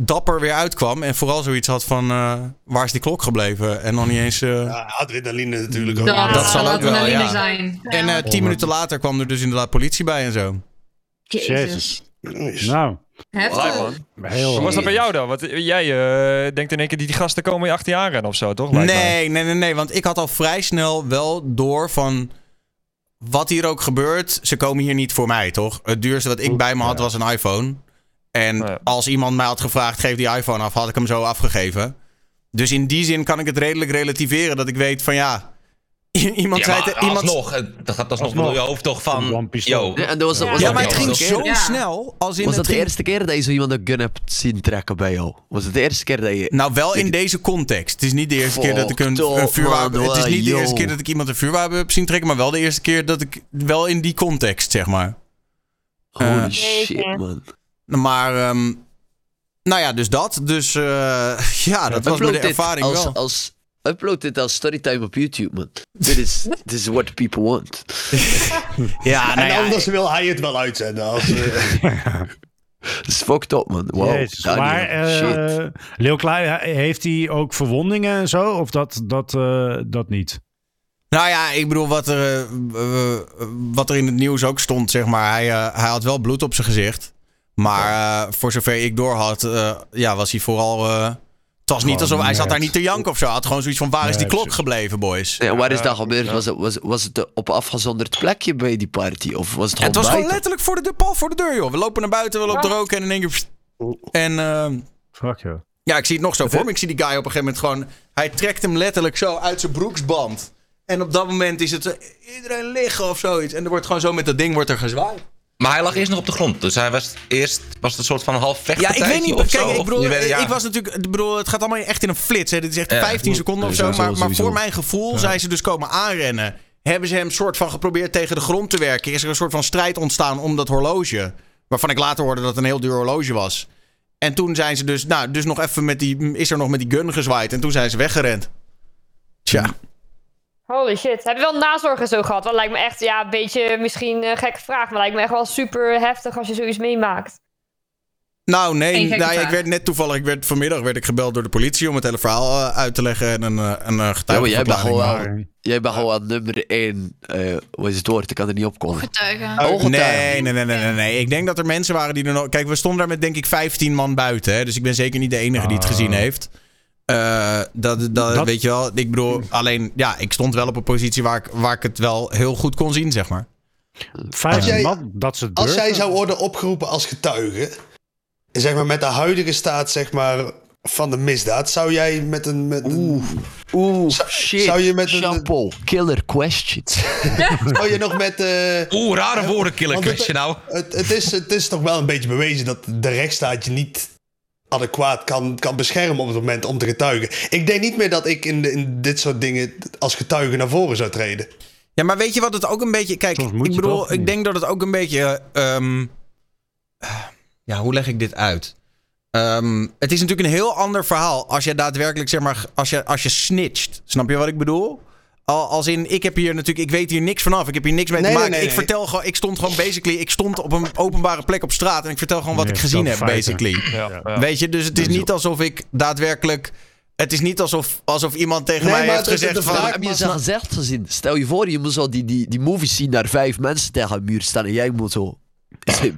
dapper weer uitkwam. En vooral zoiets had van, eh, waar is die klok gebleven? En nog niet eens... eh, Ja, adrenaline natuurlijk ook. Ja, dat zal ook wel, adrenaline ja. zijn. En eh, tien minuten later kwam er dus inderdaad politie bij en zo. Jezus. Nou, Heftig. heel... Hoe was dat bij jou dan? Want jij eh, denkt in één keer, die, die gasten komen achter je aanrennen of zo, toch? Nee, nee, nee, nee. Want ik had al vrij snel wel door van... Wat hier ook gebeurt, ze komen hier niet voor mij, toch? Het duurste wat ik bij me had was een iPhone. En Ja. als iemand mij had gevraagd, geef die iPhone af, had ik hem zo afgegeven. Dus in die zin kan ik het redelijk relativeren. Dat ik weet van ja... Iemand Ja, zei... iemand... alsnog, eh, dat gaat alsnog Alsnog. door je hoofd toch van... Yo, Ja, en dat was, Ja. was Ja, maar het ging zo keer? Snel. Als in Was het dat de ging- eerste keer dat je zo iemand een gun hebt zien trekken bij jou? Was het de eerste keer dat je... Nou, wel in deze context. Het is niet de eerste keer dat ik een, vuurwapen... man. Het is niet de eerste keer dat ik iemand een vuurwapen heb zien trekken... maar wel de eerste keer dat ik... wel in die context, zeg maar. Holy Eh, shit, man. Maar... ehm, nou ja, dus dat. Dus eh, ja, dat was dit ervaring als, wel. Als, upload dit als storytime op YouTube, man. Dit is, this is what people want. Ja, nou En ja, anders wil hij het wel uitzenden. Als, eh, This is fucked up, man. Wow. Jezus. Maar shit. eh he- heeft hij ook verwondingen en zo? Of dat, dat, eh, dat niet? nou ja, ik bedoel, wat er, wat er in het nieuws ook stond, zeg maar. Hij, hij had wel bloed op zijn gezicht. Maar eh, voor zover ik door had, eh, ja, was hij vooral... eh, het was niet alsof hij zat daar niet te janken of zo. Hij had gewoon zoiets van, waar is die klok gebleven, boys? Nee, waar is dat gebeurd? Was het, was, was het op afgezonderd plekje bij die party? Of was het gewoon het was gewoon letterlijk voor de, de pal voor de deur, joh. We lopen naar buiten, we lopen roken en in één keer... pst. En ehm, Fuck joh. ja, ik zie het nog zo voor me. Ik zie die guy op een gegeven moment gewoon... Hij trekt hem letterlijk zo uit zijn broeksband. En op dat moment is het... eh, iedereen liggen of zoiets. En er wordt gewoon zo met dat ding wordt er gezwaaid. Maar hij lag eerst nog op de grond. Dus hij was eerst was het een soort van half Ja, vechtpartijtje ik weet niet. of Kijk, zo, ik bedoel, weet- ja. ik was natuurlijk. Ik bedoel, het gaat allemaal echt in een flits. Hè. Dit is echt Ja. 15 seconden of zo. Maar, maar voor mijn gevoel zijn ze dus komen aanrennen. Hebben ze hem soort van geprobeerd tegen de grond te werken? Is er een soort van strijd ontstaan om dat horloge? Waarvan ik later hoorde dat het een heel duur horloge was. En toen zijn ze dus, nou, dus nog even met die, is er nog met die gun gezwaaid. En toen zijn ze weggerend. Tja. Holy shit. Heb je wel nazorg en zo gehad? Dat lijkt me echt, ja, een beetje misschien een gekke vraag. Maar lijkt me echt wel super heftig als je zoiets meemaakt. Nou, nee. Gekke Nou, ja, ik werd net toevallig, ik werd, vanmiddag werd ik gebeld door de politie om het hele verhaal eh, uit te leggen en een, eh, een eh, Ja, maar jij bent wel, jij bent gewoon wel nummer 1. eh hoe is het woord? Ik kan er niet op komen. Getuigen. Oh, getuige. Nee, nee, nee, nee, nee, nee. Ik denk dat er mensen waren die er nog... Kijk, we stonden daar met denk ik 15 man buiten. Hè? Dus ik ben zeker niet de enige die het gezien heeft. Eh, dat, dat, Dat- weet je wel. Ik bedoel, alleen... Ja, ik stond wel op een positie waar ik, waar ik het wel heel goed kon zien, zeg maar. Vijf jij- man, dat ze Als jij zou worden opgeroepen als getuige, zeg maar met de huidige staat zeg maar, van de misdaad, zou jij met een. Met een Oeh, Zou- shit. zou je met een- Shampoo. Killer questions. zou je nog met. eh, Oeh, rare woorden, killer question nou. het, het, is, het is toch wel een beetje bewezen dat de rechtsstaat je niet adequaat kan, kan beschermen op het moment om te getuigen. Ik denk niet meer dat ik in, de, in dit soort dingen als getuige naar voren zou treden. Ja, maar weet je wat het ook een beetje... Kijk, ik bedoel, ik denk dat het ook een beetje... ehm, ja, hoe leg ik dit uit? Ehm, het is natuurlijk een heel ander verhaal als je daadwerkelijk, zeg maar, als je, als je snitcht. Snap je wat ik bedoel? Al, als in, ik heb hier natuurlijk, ik weet hier niks vanaf. Ik heb hier niks mee Nee, te maken. nee, ik nee. vertel gewoon, ik stond gewoon basically, ik stond op een openbare plek op straat en ik vertel gewoon wat Nee, ik gezien heb, feiten. basically. Ja, ja. Weet je, dus het is niet alsof ik daadwerkelijk, het is niet alsof, alsof iemand tegen Nee, mij maar heeft de- gezegd van... vraag- Heb je ze gezegd gezien? Stel je voor, je moet zo die, die, die movies zien naar vijf mensen tegen een muur staan en jij moet zo.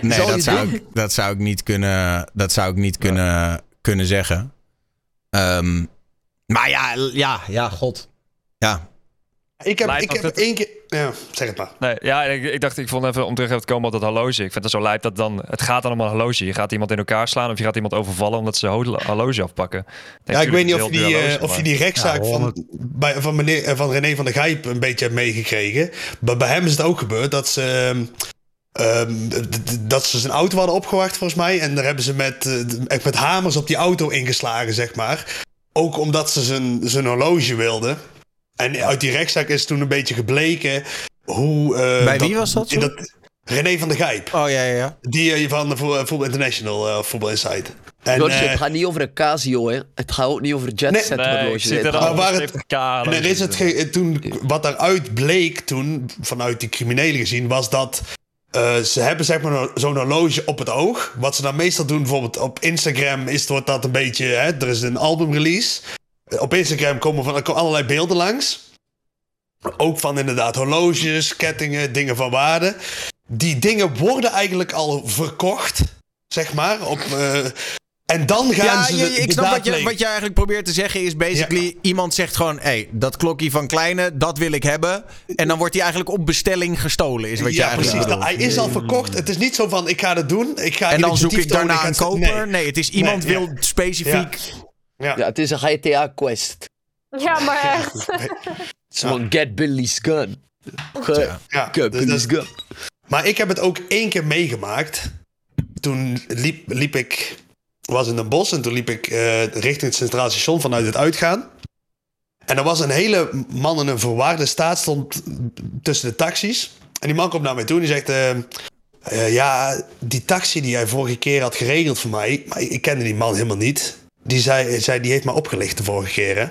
Nee, Zou dat zou, doen? ik, dat zou ik niet kunnen, dat zou ik niet kunnen, kunnen zeggen. Ehm, maar ja, ja, ja, god. Ja. Ik heb, Lijp ik heb het- één keer. Ja, zeg het maar. Nee, ja, ik, ik dacht, ik vond even om terug even te komen op dat horloge. Ik vind het zo lijp dat dan, het gaat dan om een horloge. Je gaat iemand in elkaar slaan of je gaat iemand overvallen omdat ze ho- horloge afpakken. Ja, ik weet niet of je die, eh, of je die rechtszaak Ja, van, bij, van, meneer, eh, van René van der Gijp een beetje hebt meegekregen. Maar bij hem is het ook gebeurd dat ze. ehm, ehm, dat ze zijn auto hadden opgewacht, volgens mij. En daar hebben ze met, eh, echt met hamers op die auto ingeslagen, zeg maar. Ook omdat ze zijn, zijn horloge wilden. En uit die rechtszaak is toen een beetje gebleken hoe. eh, Bij wie was dat, dat René van der Gijp. Oh ja, ja, ja. Die eh, van Voetbal International, eh Voetbal Insight. En, het gaat niet over een Casio, hè. Het gaat ook niet over jet Nee. set Nee, horloges. zit Het er Maar al waar het- 70k. En er is het toen, wat daaruit bleek toen, vanuit die criminelen gezien, was dat eh, ze hebben zeg maar zo'n horloge op het oog. Wat ze dan meestal doen, bijvoorbeeld op Instagram, is, wordt dat een beetje, hè, er is een albumrelease. Op Instagram komen van er allerlei beelden langs. Ook van inderdaad horloges, kettingen, dingen van waarde. Die dingen worden eigenlijk al verkocht, zeg maar. Op, eh, en dan gaan Ja, ze. je- de- ik de snap wat je, plegen. wat je eigenlijk probeert te zeggen is basically... iemand zegt gewoon, hé, hey, dat klokje van Kleine, dat wil ik hebben. En dan wordt hij eigenlijk op bestelling gestolen, is wat je ja, eigenlijk precies. bedoelt. Nou, hij is al verkocht. Het is niet zo van, ik ga het doen. Ik ga En dan zoek initiatief ik daarna een koper. Nee, het is iemand Nee, ja. wil specifiek... Ja. Ja, het is een GTA-quest. Ja, maar echt. Zo'n get Billy's gun. Ge- Ja, Get dus Billy's gun. Maar ik heb het ook één keer meegemaakt. Toen liep, liep ik, was in een bos en toen liep ik eh, richting het Centraal Station vanuit het uitgaan. En er was een hele man in een verwaarde staat, stond tussen de taxis. En die man komt naar mij toe en die zegt... eh, eh, ja, die taxi die jij vorige keer had geregeld voor mij... maar ik kende die man helemaal niet. Die zei, zei die heeft me opgelicht de vorige keer, hè.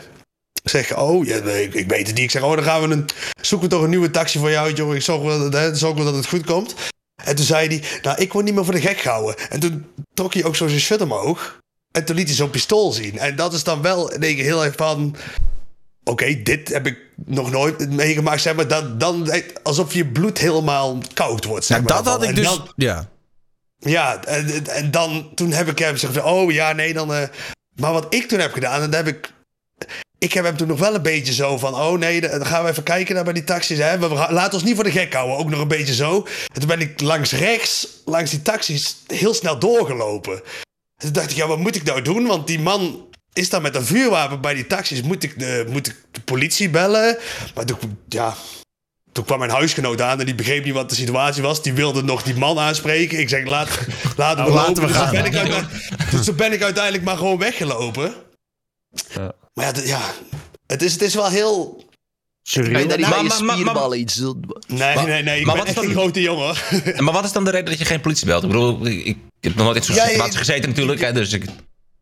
Ik zeg, oh, ja, ik, ik weet het niet. Ik zeg, oh, dan gaan we een, zoeken we toch een nieuwe taxi voor jou, joh. Ik zorg wel, dat- dat het goed komt. En toen zei hij, nou, ik word niet meer voor de gek gehouden. En toen trok hij ook zo zijn shirt omhoog. En toen liet hij zo'n pistool zien. En dat is dan wel één keer heel erg van... Oké, dit heb ik nog nooit meegemaakt. Zeg maar, dan, dan alsof je bloed helemaal koud wordt. Zeg maar, dat had ik dus... dan- ja. ja, en, en dan, toen heb ik hem gezegd, oh ja, nee, dan... eh, maar wat ik toen heb gedaan, en dan heb ik... Ik heb hem toen nog wel een beetje zo van, oh nee, dan gaan we even kijken naar bij die taxis. Hè? We, we laten ons niet voor de gek houden, ook nog een beetje zo. En toen ben ik langs rechts, langs die taxis, heel snel doorgelopen. En toen dacht ik, ja, wat moet ik nou doen? Want die man is daar met een vuurwapen bij die taxis. Moet ik de, moet ik de politie bellen? Maar toen, ja, toen kwam mijn huisgenoot aan en die begreep niet wat de situatie was. Die wilde nog die man aanspreken. Ik zeg, laat, laten we laten we dus, toen gaan. ben ik uiteindelijk, dus toen ben ik uiteindelijk maar gewoon weggelopen. Maar ja, ja het, is, het is wel heel... Kan je daar niet Maar- je maar- maar- spierballen iets doen? Nee, Maar- nee, nee. Ik maar ben wat is echt dan- een grote jongen. Maar wat is dan de reden dat je geen politie belt? Ik bedoel, ik, ik heb nog nooit in zo'n Ja, je- situatie gezeten natuurlijk. Hè, dus ik,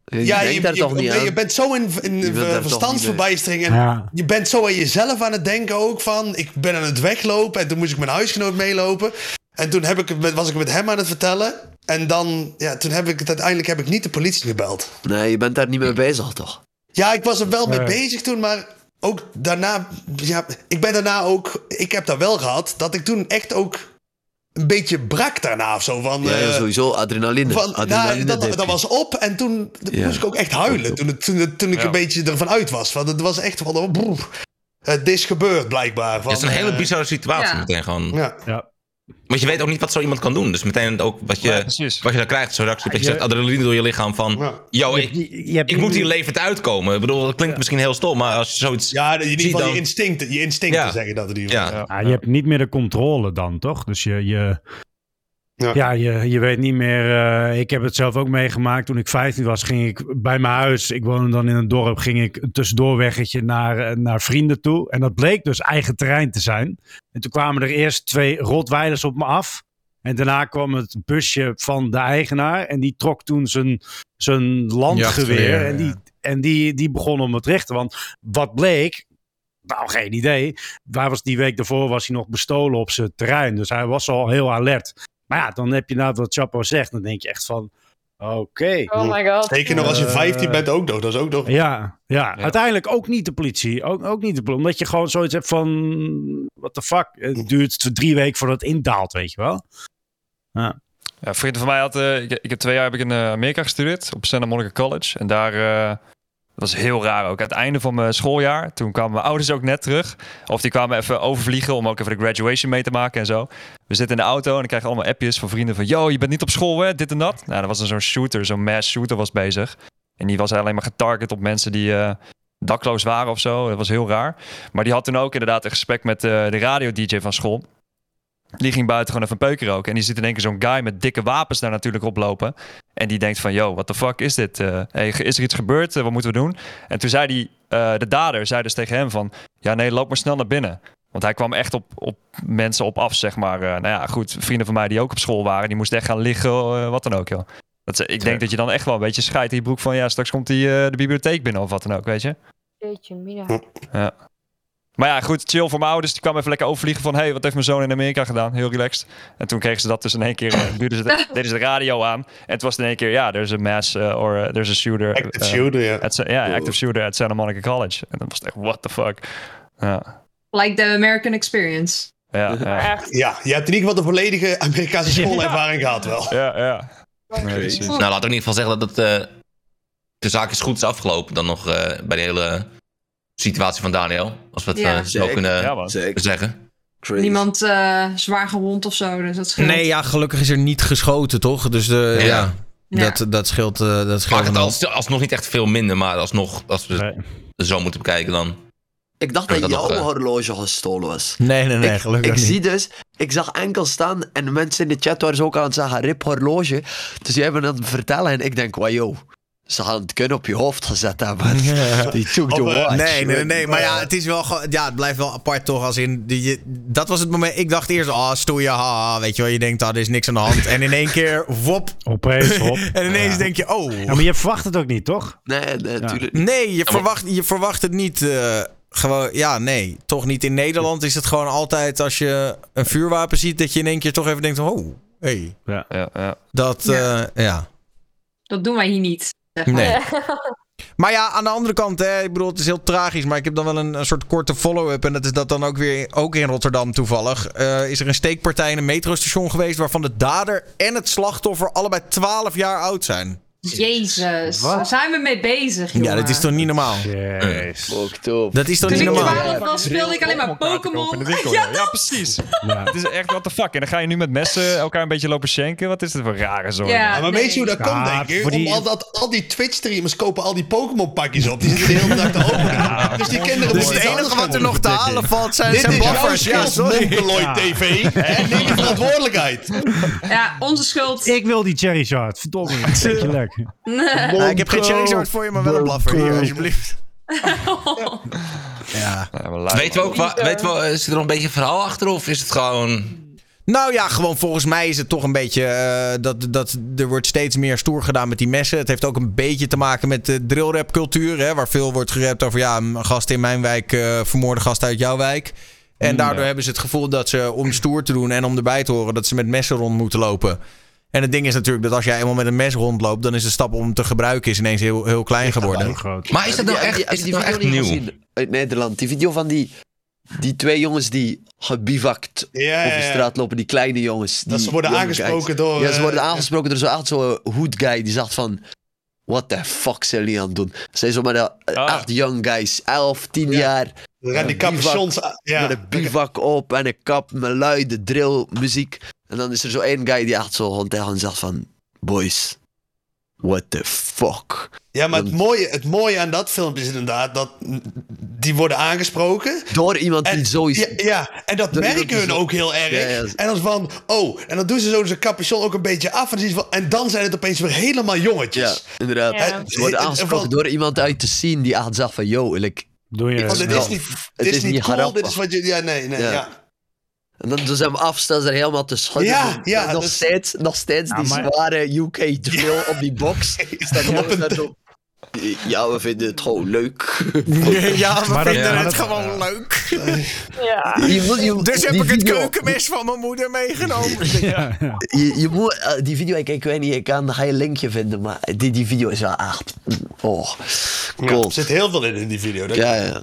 Je Ja, je, toch niet je, bent zo in, in verstandsverbijstering. En Ja. je bent zo aan jezelf aan het denken ook van... Ik ben aan het weglopen en toen moest ik mijn huisgenoot meelopen. En toen heb ik, het met- was ik met hem aan het vertellen. En dan, ja, toen heb ik het uiteindelijk heb ik niet de politie gebeld. Nee, je bent daar niet mee bezig, toch? Ja, ik was er wel mee bezig toen, maar ook daarna... Ja, ik ben daarna ook... Ik heb dat wel gehad, dat ik toen echt ook een beetje brak daarna of zo. Van, Ja, ja, eh, sowieso. Adrenaline. van, Adrenaline nou, dat, dipje. dat was op en toen Ja. moest ik ook echt huilen. Toen, het- toen, toen ik Ja. een beetje ervan uit was. Want het was echt van, oh, broer, het is gebeurd blijkbaar. Van, het is een hele eh, bizarre situatie Ja. meteen gewoon. Ja. Want je weet ook niet wat zo iemand kan doen. Dus meteen ook wat je, Ja, wat je dan krijgt. Zo'n reactie dat je Je- zegt adrenaline door je lichaam van... Ja. Yo, Je ik, je hebt ik moet hier levend uitkomen. Ik bedoel, dat klinkt misschien heel stom. Maar als je zoiets... Ja, in ieder geval dan- je instincten, je instincten Ja. zeggen dat in ieder geval. Ja. Ja, je hebt niet meer de controle dan, toch? Dus je, je, Ja. ja. je, je weet niet meer. eh, ik heb het zelf ook meegemaakt. Toen ik 15 was, ging ik bij mijn huis. Ik woonde dan in een dorp. Ging ik een tussendoorweggetje naar, eh, naar vrienden toe. En dat bleek dus eigen terrein te zijn. En toen kwamen er eerst twee rotweilers op me af. En daarna kwam het busje van de eigenaar. En die trok toen zijn, zijn landgeweer. En die, ja. en die, die begon om het te richten. Want wat bleek. Nou, geen idee. Waar was die week daarvoor was hij nog bestolen op zijn terrein. Dus hij was al heel alert. Maar ja, dan heb je nou wat Chapo zegt. Dan denk je echt van. Oké. Oh my god. Zeker nog als je Eh, 15 bent ook nog. Dat is ook nog... Ja, ja, uiteindelijk ook niet de politie. Ook, ook niet de politie. Omdat je gewoon zoiets hebt van. What the fuck? Het duurt drie weken voordat het indaalt, weet je wel. Ja. Ja, vrienden van mij had, eh, ik, ik heb twee jaar heb ik in eh, Amerika gestudeerd op Santa Monica College. En daar eh, was heel raar ook. Aan het einde van mijn schooljaar, toen kwamen mijn ouders ook net terug. Of die kwamen even overvliegen om ook even de graduation mee te maken en zo. We zitten in de auto en dan krijg allemaal appjes van vrienden van... Yo, je bent niet op school, hè? Dit en dat. Nou, er was zo'n shooter, zo'n mass shooter was bezig. En die was alleen maar getarget op mensen die eh, dakloos waren of zo. Dat was heel raar. Maar die had toen ook inderdaad een gesprek met eh, de radio-dj van school. Die ging buiten gewoon even een peuken roken. En die ziet in één keer zo'n guy met dikke wapens daar natuurlijk oplopen. En die denkt van, yo, what the fuck is dit? Eh, hey, is er iets gebeurd? Eh, wat moeten we doen? En toen zei die, eh, de dader zei dus tegen hem van... Ja, nee, loop maar snel naar binnen. Want hij kwam echt op, op mensen op af, zeg maar. Eh, nou ja, goed, vrienden van mij die ook op school waren... die moesten echt gaan liggen, eh, wat dan ook, joh. Dat, ik denk dat je dan echt wel een beetje scheidt in je broek van... ja, straks komt hij eh, de bibliotheek binnen of wat dan ook, weet je? Jeetje, mina. Ja. Maar ja, goed, chill voor mijn ouders. Die kwam even lekker overvliegen van... hey, wat heeft mijn zoon in Amerika gedaan? Heel relaxed. En toen kregen ze dat dus in één keer... eh, duurden ze de, deden ze de radio aan. En het was in één keer... ja, there's a mass uh, or uh, there's a shooter. Active uh, shooter, ja. Ja, active shooter at Santa Monica College. En dan was het echt, what the fuck. Ja, Like the American experience. ja, ja. Echt. Ja, je hebt in ieder geval de volledige Amerikaanse schoolervaring gehad wel. Ja, ja. Nee. Nou, laten we in ieder geval zeggen dat het, eh, de zaak is goed is afgelopen. Dan nog eh, bij de hele situatie van Daniel. Als we het Ja. eh, zo Zeker. kunnen Ja, zeggen. Crazy. Niemand eh, zwaar gewond of zo, dus dat scheelt. Nee, ja, gelukkig is er niet geschoten, toch? Dus de, Ja. ja, Ja. Dat, dat scheelt, eh, dat scheelt het als, alsnog niet echt veel minder. Maar alsnog, als we Nee. zo moeten bekijken dan... Ik dacht dat dat jouw eh. horloge gestolen was. Nee, nee, nee, ik, gelukkig ik niet. zie dus, ik zag enkel staan en de mensen in de chat waren ze ook aan het zeggen, rip horloge. Dus jij bent aan het vertellen en ik denk, wow, ze hadden het kunnen op je hoofd gezet hebben. Die took the eh, watch. Nee, nee, nee, nee. Maar ja, het is wel gewoon. Ja, het blijft wel apart toch. Als in. Die, je, dat was het moment. Ik dacht eerst, ah, stoeien, haha. Weet je wel, je denkt, ah, er is niks aan de hand. En in één keer, wop. Opeens, hop. En ineens Ja. denk je, oh. Ja, maar je verwacht het ook niet, toch? Nee, nee, natuurlijk Nee, je verwacht, je verwacht het niet. eh, gewoon, ja, nee. Toch niet. In Nederland is het gewoon altijd als je een vuurwapen ziet, dat je in één keer toch even denkt, oh, hey. Ja, ja. Dat, Ja. eh, ja. Dat doen wij hier niet. Nee. Maar ja, aan de andere kant, hè, ik bedoel, het is heel tragisch, maar ik heb dan wel een, een soort korte follow-up. En dat is dat dan ook weer, ook in Rotterdam toevallig. eh, is er een steekpartij in een metrostation geweest waarvan de dader en het slachtoffer allebei 12 jaar oud zijn. Jezus, Wat? waar zijn we mee bezig, jongen? Ja, dat is toch niet normaal? Jeez. Dat is toch Toen niet ik normaal? 12 was, speelde ik alleen maar Pokémon. Ja, ja, precies. Het is echt what the fuck. En dan ga je nu met messen elkaar een beetje lopen schenken. Wat is dit voor rare zorg? Ja. Ja, maar weet je hoe dat Ja, komt, denk ik? voor die- Omdat dat, al die Twitch-streamers kopen al die Pokémon-pakjes op. Die zitten de hele dag te openen. dus die kinderen Dus moeten het iets enige anders wat er gaan nog te doen. halen valt zijn, Dit zijn is jouw buffers. Ja, schuld, sorry. Monkeloid Ja. TV. En neem je verantwoordelijkheid. Ja, onze schuld. Ik wil die cherry shard. Verdomme. Beetje lekker. Ja, ik heb geen cherry short voor je, maar wel een blaffer. Hier, alsjeblieft. Ja. Ja, Weten we ook, wa- Niet, weten we, is er nog een beetje een verhaal achter of is het gewoon... Nou ja, gewoon volgens mij is het toch een beetje eh, dat, dat er wordt steeds meer stoer gedaan met die messen. Het heeft ook een beetje te maken met de drillrap cultuur, hè, waar veel wordt gerapt over ja, een gast in mijn wijk uh, vermoorde gast uit jouw wijk. En daardoor hebben ze het gevoel dat ze om stoer te doen en om erbij te horen dat ze met messen rond moeten lopen. En het ding is natuurlijk dat als jij eenmaal met een mes rondloopt, dan is de stap om hem te gebruiken is ineens heel, heel klein geworden. Groot. Maar is dat nou echt, is die dat nou video echt niet nieuw? gezien uit Nederland? Die video van die, die twee jongens die gebivakt Ja, ja, over ja. straat lopen. Die kleine jongens. Dat die ze worden aangesproken guys. door, Ja, ze worden eh, aangesproken door zo'n zo'n hood guy. Die zegt van... What the fuck zijn jullie aan het doen? Ze zijn zo met de Ah. echt young guys. 11, 10 jaar. Dan gaan die capuchons... Ja. Met een bivak op en een kap met luide drill muziek. En dan is er zo één guy die echt zo gewoon tegen hen zegt van... Boys, what the fuck? Ja, maar het mooie, het mooie aan dat filmpje is inderdaad dat die worden aangesproken. Door iemand die En, zo is... ja, ja, en dat merken hun zo- ook heel erg. Ja, ja. En dan van, oh, en dan doen ze zo zijn capuchon ook een beetje af. En, van, en dan zijn het opeens weer helemaal Ja, jongetjes. inderdaad. Ja. Ze worden Het- het- aangesproken van- door iemand uit te zien die echt zegt van... Yo, like, Doe je dit wel- is niet, het dit is is niet niet cool, grappig. dit is wat je... Ja, nee, nee, Ja. En dan doen ze hem af, staan ze er helemaal te schudden. Ja, ja, nog, dus- steeds, nog steeds die maar- zware UK drill op die box. Staat er zo... Ja, we vinden het gewoon leuk. Ja, we Maar vinden maar het gewoon leuk. Ja. Je moet, je, Dus heb ik het video- keukenmes van mijn moeder meegenomen. Ja, ja. Je, je moet, eh, die video, ik, ik weet niet, ik kan ga je een linkje vinden, maar die, die video is wel echt... Oh, Ja, cool. er zit heel veel in in die video. Dat- Ja, ja.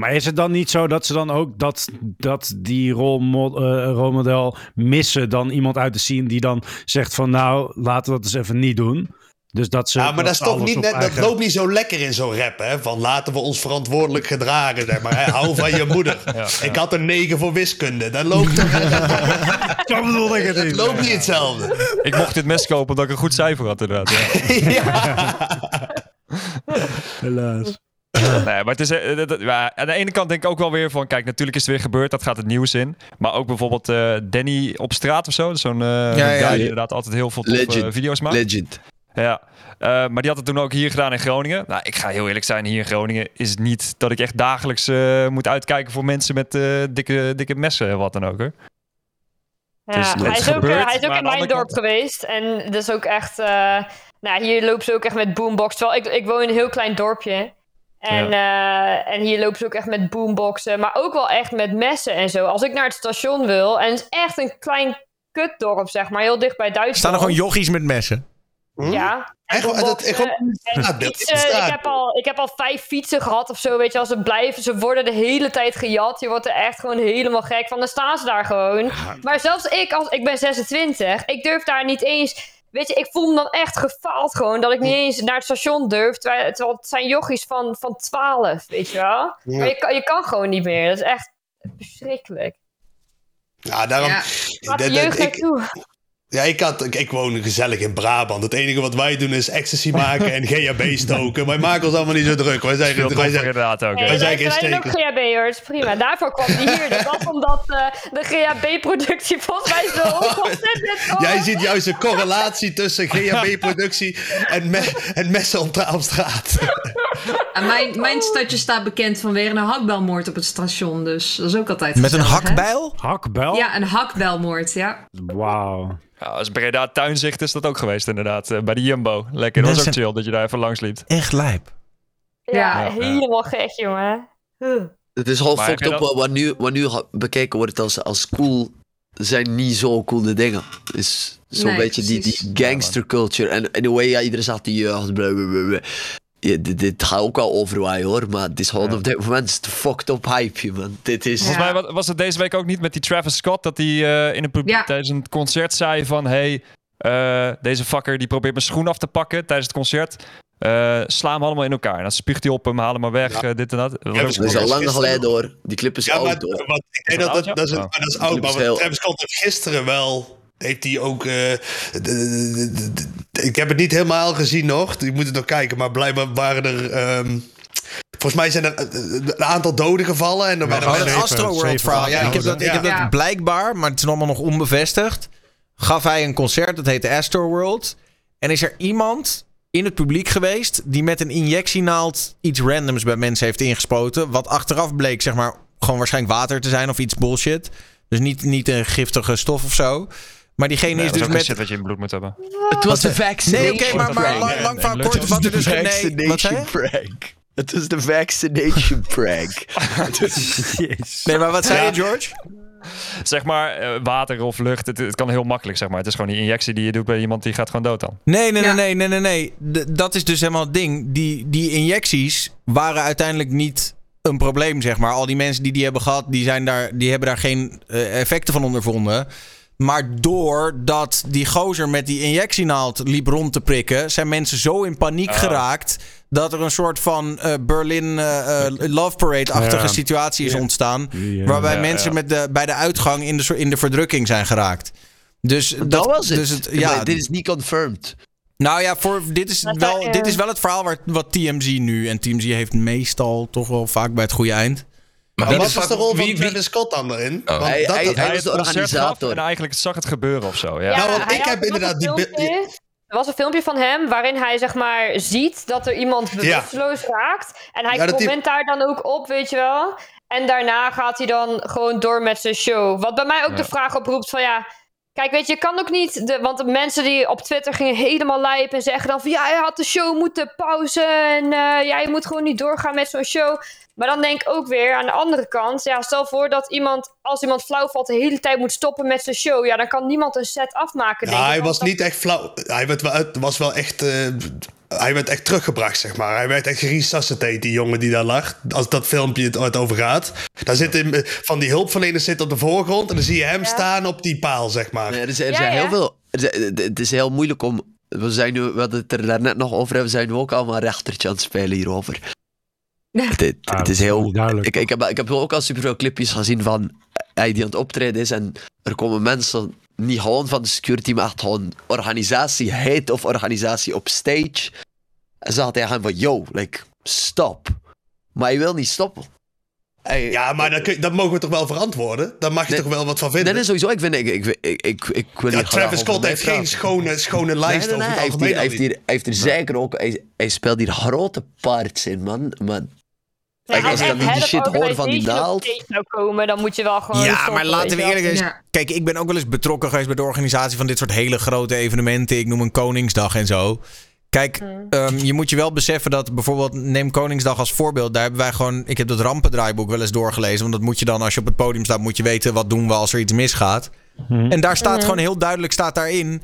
Maar is het dan niet zo dat ze dan ook dat, dat die rolmo- eh, rolmodel missen dan iemand uit de scene die dan zegt van nou, laten we dat eens even niet doen. Dus dat ze. Ja, maar dat, is toch niet dat loopt niet zo lekker in zo'n rap, hè? Van laten we ons verantwoordelijk gedragen, zeg maar. Hè? Hou van je moeder. Ik had een 9 voor wiskunde. Dat loopt, toch, Zo bedoel ik het dat niet. loopt niet hetzelfde. Ik mocht dit mes kopen omdat ik een goed cijfer had inderdaad. Ja. Helaas. Nee, maar het is, eh, dat- dat- ja, aan de ene kant denk ik ook wel weer van, kijk, natuurlijk is het weer gebeurd, dat gaat het nieuws in. Maar ook bijvoorbeeld eh, Danny op straat of zo, zo'n eh ja. guy die inderdaad altijd heel veel video's maakt. Legend. Ja, Eh, maar die had het toen ook hier gedaan in Groningen. Nou, ik ga heel eerlijk zijn, hier in Groningen is het niet dat ik echt dagelijks eh, moet uitkijken voor mensen met eh, dikke, dikke messen en wat dan ook. Hoor. Ja, Dus hij, is is ook, gebeurd, hij is ook in mijn dorp geweest. En dat is ook echt... eh, nou, hier lopen ze ook echt met boombox. Terwijl ik, ik woon in een heel klein dorpje. En, eh, en hier lopen ze ook echt met boomboxen. Maar ook wel echt met messen en zo. Als ik naar het station wil... En het is echt een klein kutdorp, zeg maar. Heel dicht bij Duitsland. Staan er gewoon jochies met messen? Ja. En Echt, dat, ik, heb al, ik heb al vijf fietsen gehad of zo, weet je. Als ze blijven, ze worden de hele tijd gejat. Je wordt er echt gewoon helemaal gek van. Dan staan ze daar gewoon. Maar zelfs ik, als, ik ben 26, ik durf daar niet eens... Weet je, ik voel me dan echt gefaald gewoon. Dat ik niet eens naar het station durf. Terwijl, terwijl het zijn jochies van, van 12, weet je wel. Maar je, kan- je kan gewoon niet meer. Dat is echt verschrikkelijk. Ja, daarom... Ja. Laat de dat- dat- jeugd ik. Ja, ik, had, ik, ik woon gezellig in Brabant. Het enige wat wij doen is ecstasy maken en GHB stoken. Wij maken ons allemaal niet zo druk. Wij zijn, wij zijn, inderdaad ook. Nee, wij zijn wij geen zijn ook. GHB'ers, prima. Daarvoor kwam die hier. Dat was omdat eh, de GHB-productie volgens mij zo ontzettend was. Jij ziet juist een correlatie tussen GHB-productie en, me, en messen op, op straat. En mijn, mijn stadje staat bekend vanwege een hakbelmoord op het station. Dus dat is ook altijd Met een hè? hakbijl? Hakbel? Ja, een hakbelmoord, ja. Wauw. Ja, als Breda tuinzicht is dat ook geweest inderdaad. eh, bij de Jumbo. Lekker, dat was ook chill dat je daar even langs liep. Echt lijp. Ja, Ja. helemaal gek, jongen. Huh. Het is heb fucked up dat- wat nu, wat nu bekeken wordt als, als cool. Zijn niet zo coole dingen. Het is zo'n Nee, beetje die, die gangster culture. En in a way, ja, iedereen zegt die jeugd. Ja, dit, dit gaat ook wel overwaaien hoor. Maar het is gewoon op dit moment fucked up hype, man. Dit is. Volgens mij wa- was het deze week ook niet met die Travis Scott dat hij eh, in een Ja. tijdens een concert zei van hey, eh, deze fucker die probeert mijn schoen af te pakken tijdens het concert. Eh, sla hem allemaal in elkaar. En dan spuugt hij op hem, haal hem maar weg, dit en dat. Ja, Dat is al lang geleden hoor. Die clip is Ja, maar oud hoor. wat, ik denk dat, dat, dat, is, maar dat is oud. Maar is wat heel- Travis Scott heeft gisteren wel... Heeft hij ook... eh, de- de- de- de- de- ik heb het niet helemaal gezien nog. Ik moet het nog kijken. Maar blijkbaar waren er... ehm, volgens mij zijn er eh, een aantal doden gevallen. En dan Maar werden gewoon het er- Astroworld verhaal. Ja, ik heb dat, ik heb dat blijkbaar, maar het is allemaal nog onbevestigd. Gaf hij een concert, dat heette Astroworld. En is er iemand in het publiek geweest die met een injectienaald iets randoms bij mensen heeft ingespoten. Wat achteraf bleek, zeg maar, gewoon waarschijnlijk water te zijn of iets bullshit. Dus niet, niet een giftige stof of zo. Maar diegene Nee, is dus met. wat je in bloed moet hebben. Het was de Nee, vaccination oké, maar, lang, lang nee, kort. Het Wat was er de dus. Nee, wat zei prank. Het was de vaccination prank. Nee, maar wat zei Ja. je, George? Zeg maar, eh, water of lucht, het, het kan heel makkelijk, zeg maar. Het is gewoon die injectie die je doet bij iemand die gaat gewoon dood dan. Nee, nee, Ja. nee, nee, nee, nee. nee. D- dat is dus helemaal het ding. Die, die injecties waren uiteindelijk niet een probleem, zeg maar. Al die mensen die die hebben gehad, die, zijn daar, die hebben daar geen eh, effecten van ondervonden. Maar doordat die gozer met die injectienaald liep rond te prikken, zijn mensen zo in paniek Oh. geraakt dat er een soort van eh, Berlin eh, eh, Love Parade-achtige Ja. situatie is ontstaan. Ja. waarbij Ja, mensen ja. Met de, bij de uitgang in de, soort- in de verdrukking zijn geraakt. Dus dat, Dat was het. Dus het Ja, dit is niet confirmed. nou ja, voor, dit, is wel, dit is wel het verhaal waar, wat TMZ nu. En TMZ heeft meestal toch wel vaak bij het goede eind. Maar wat was de rol van wie- Travis Scott dan erin? Oh. Want Hij- dat, hij- dat- hij was heeft de organisator. En eigenlijk zag het gebeuren of zo. Ja. Nou, want ik heb er was inderdaad een die Er was een filmpje van hem waarin hij zeg maar ziet dat er iemand bewusteloos raakt. En hij Ja, die- comment daar dan ook op, weet je wel. En daarna gaat hij dan gewoon door met zijn show. Wat bij mij ook Ja. de vraag oproept van ja... Kijk, weet je, je kan ook niet... De, want de mensen die op Twitter gingen helemaal lijpen en zeggen dan van... Ja, je had de show moeten pauzen en eh, ja, je moet gewoon niet doorgaan met zo'n show. Maar dan denk ik ook weer aan de andere kant... Ja, stel voor dat iemand, als iemand flauw valt, de hele tijd moet stoppen met zijn show. Ja, dan kan niemand een set afmaken, denk Ja, ik. hij was niet echt flauw. Hij werd wel, het was wel echt. eh, hij werd echt teruggebracht, zeg maar. Hij werd echt geresuscitated, die jongen die daar lag. Als dat filmpje het, het over gaat. Daar zitten eh, van die hulpverleners zitten op de voorgrond. En dan zie je hem Ja. staan op die paal, zeg maar. Nee, er zijn, er Ja, zijn ja. heel veel. het is heel moeilijk om. We, zijn nu, we hadden het er daarnet nog over. en We zijn nu ook allemaal rechtertje aan het spelen hierover. Het, het- Ah, het is heel. Ik, ik, heb, ik heb ook al superveel clipjes gezien van hij die aan het optreden is. En er komen mensen, niet gewoon van de security, maar echt gewoon organisatie, heet of organisatie op stage. En ze hadden tegen hem van: yo, like, stop. Maar hij wil niet stoppen. Hij- Ja, maar dat, kun je- dat mogen we toch wel verantwoorden? Daar mag je Nee. toch wel wat van vinden? nee, sowieso. Ik, vind, ik, ik, ik, ik, ik wil ja, Travis Scott heeft geen schone, schone lijst Nee, nee, nee, over Hij het algemeen. hij, heeft hier, hij heeft er zeker ook... Hij, hij speelt hier grote parts in, man. Maar Kijk, als ik dan die shit hoor van die naald- zou komen, dan moet je wel gewoon. Ja, stoppen, maar laten we eerlijk zijn. Ja. Kijk, ik ben ook wel eens betrokken geweest bij de organisatie van dit soort hele grote evenementen. Ik noem een Koningsdag en zo. Kijk, ehm, je moet je wel beseffen dat bijvoorbeeld, neem Koningsdag als voorbeeld. Daar hebben wij gewoon, ik heb dat rampendraaiboek wel eens doorgelezen. Want dat moet je dan, als je op het podium staat, moet je weten wat doen we als er iets misgaat. En daar staat gewoon heel duidelijk, staat daarin.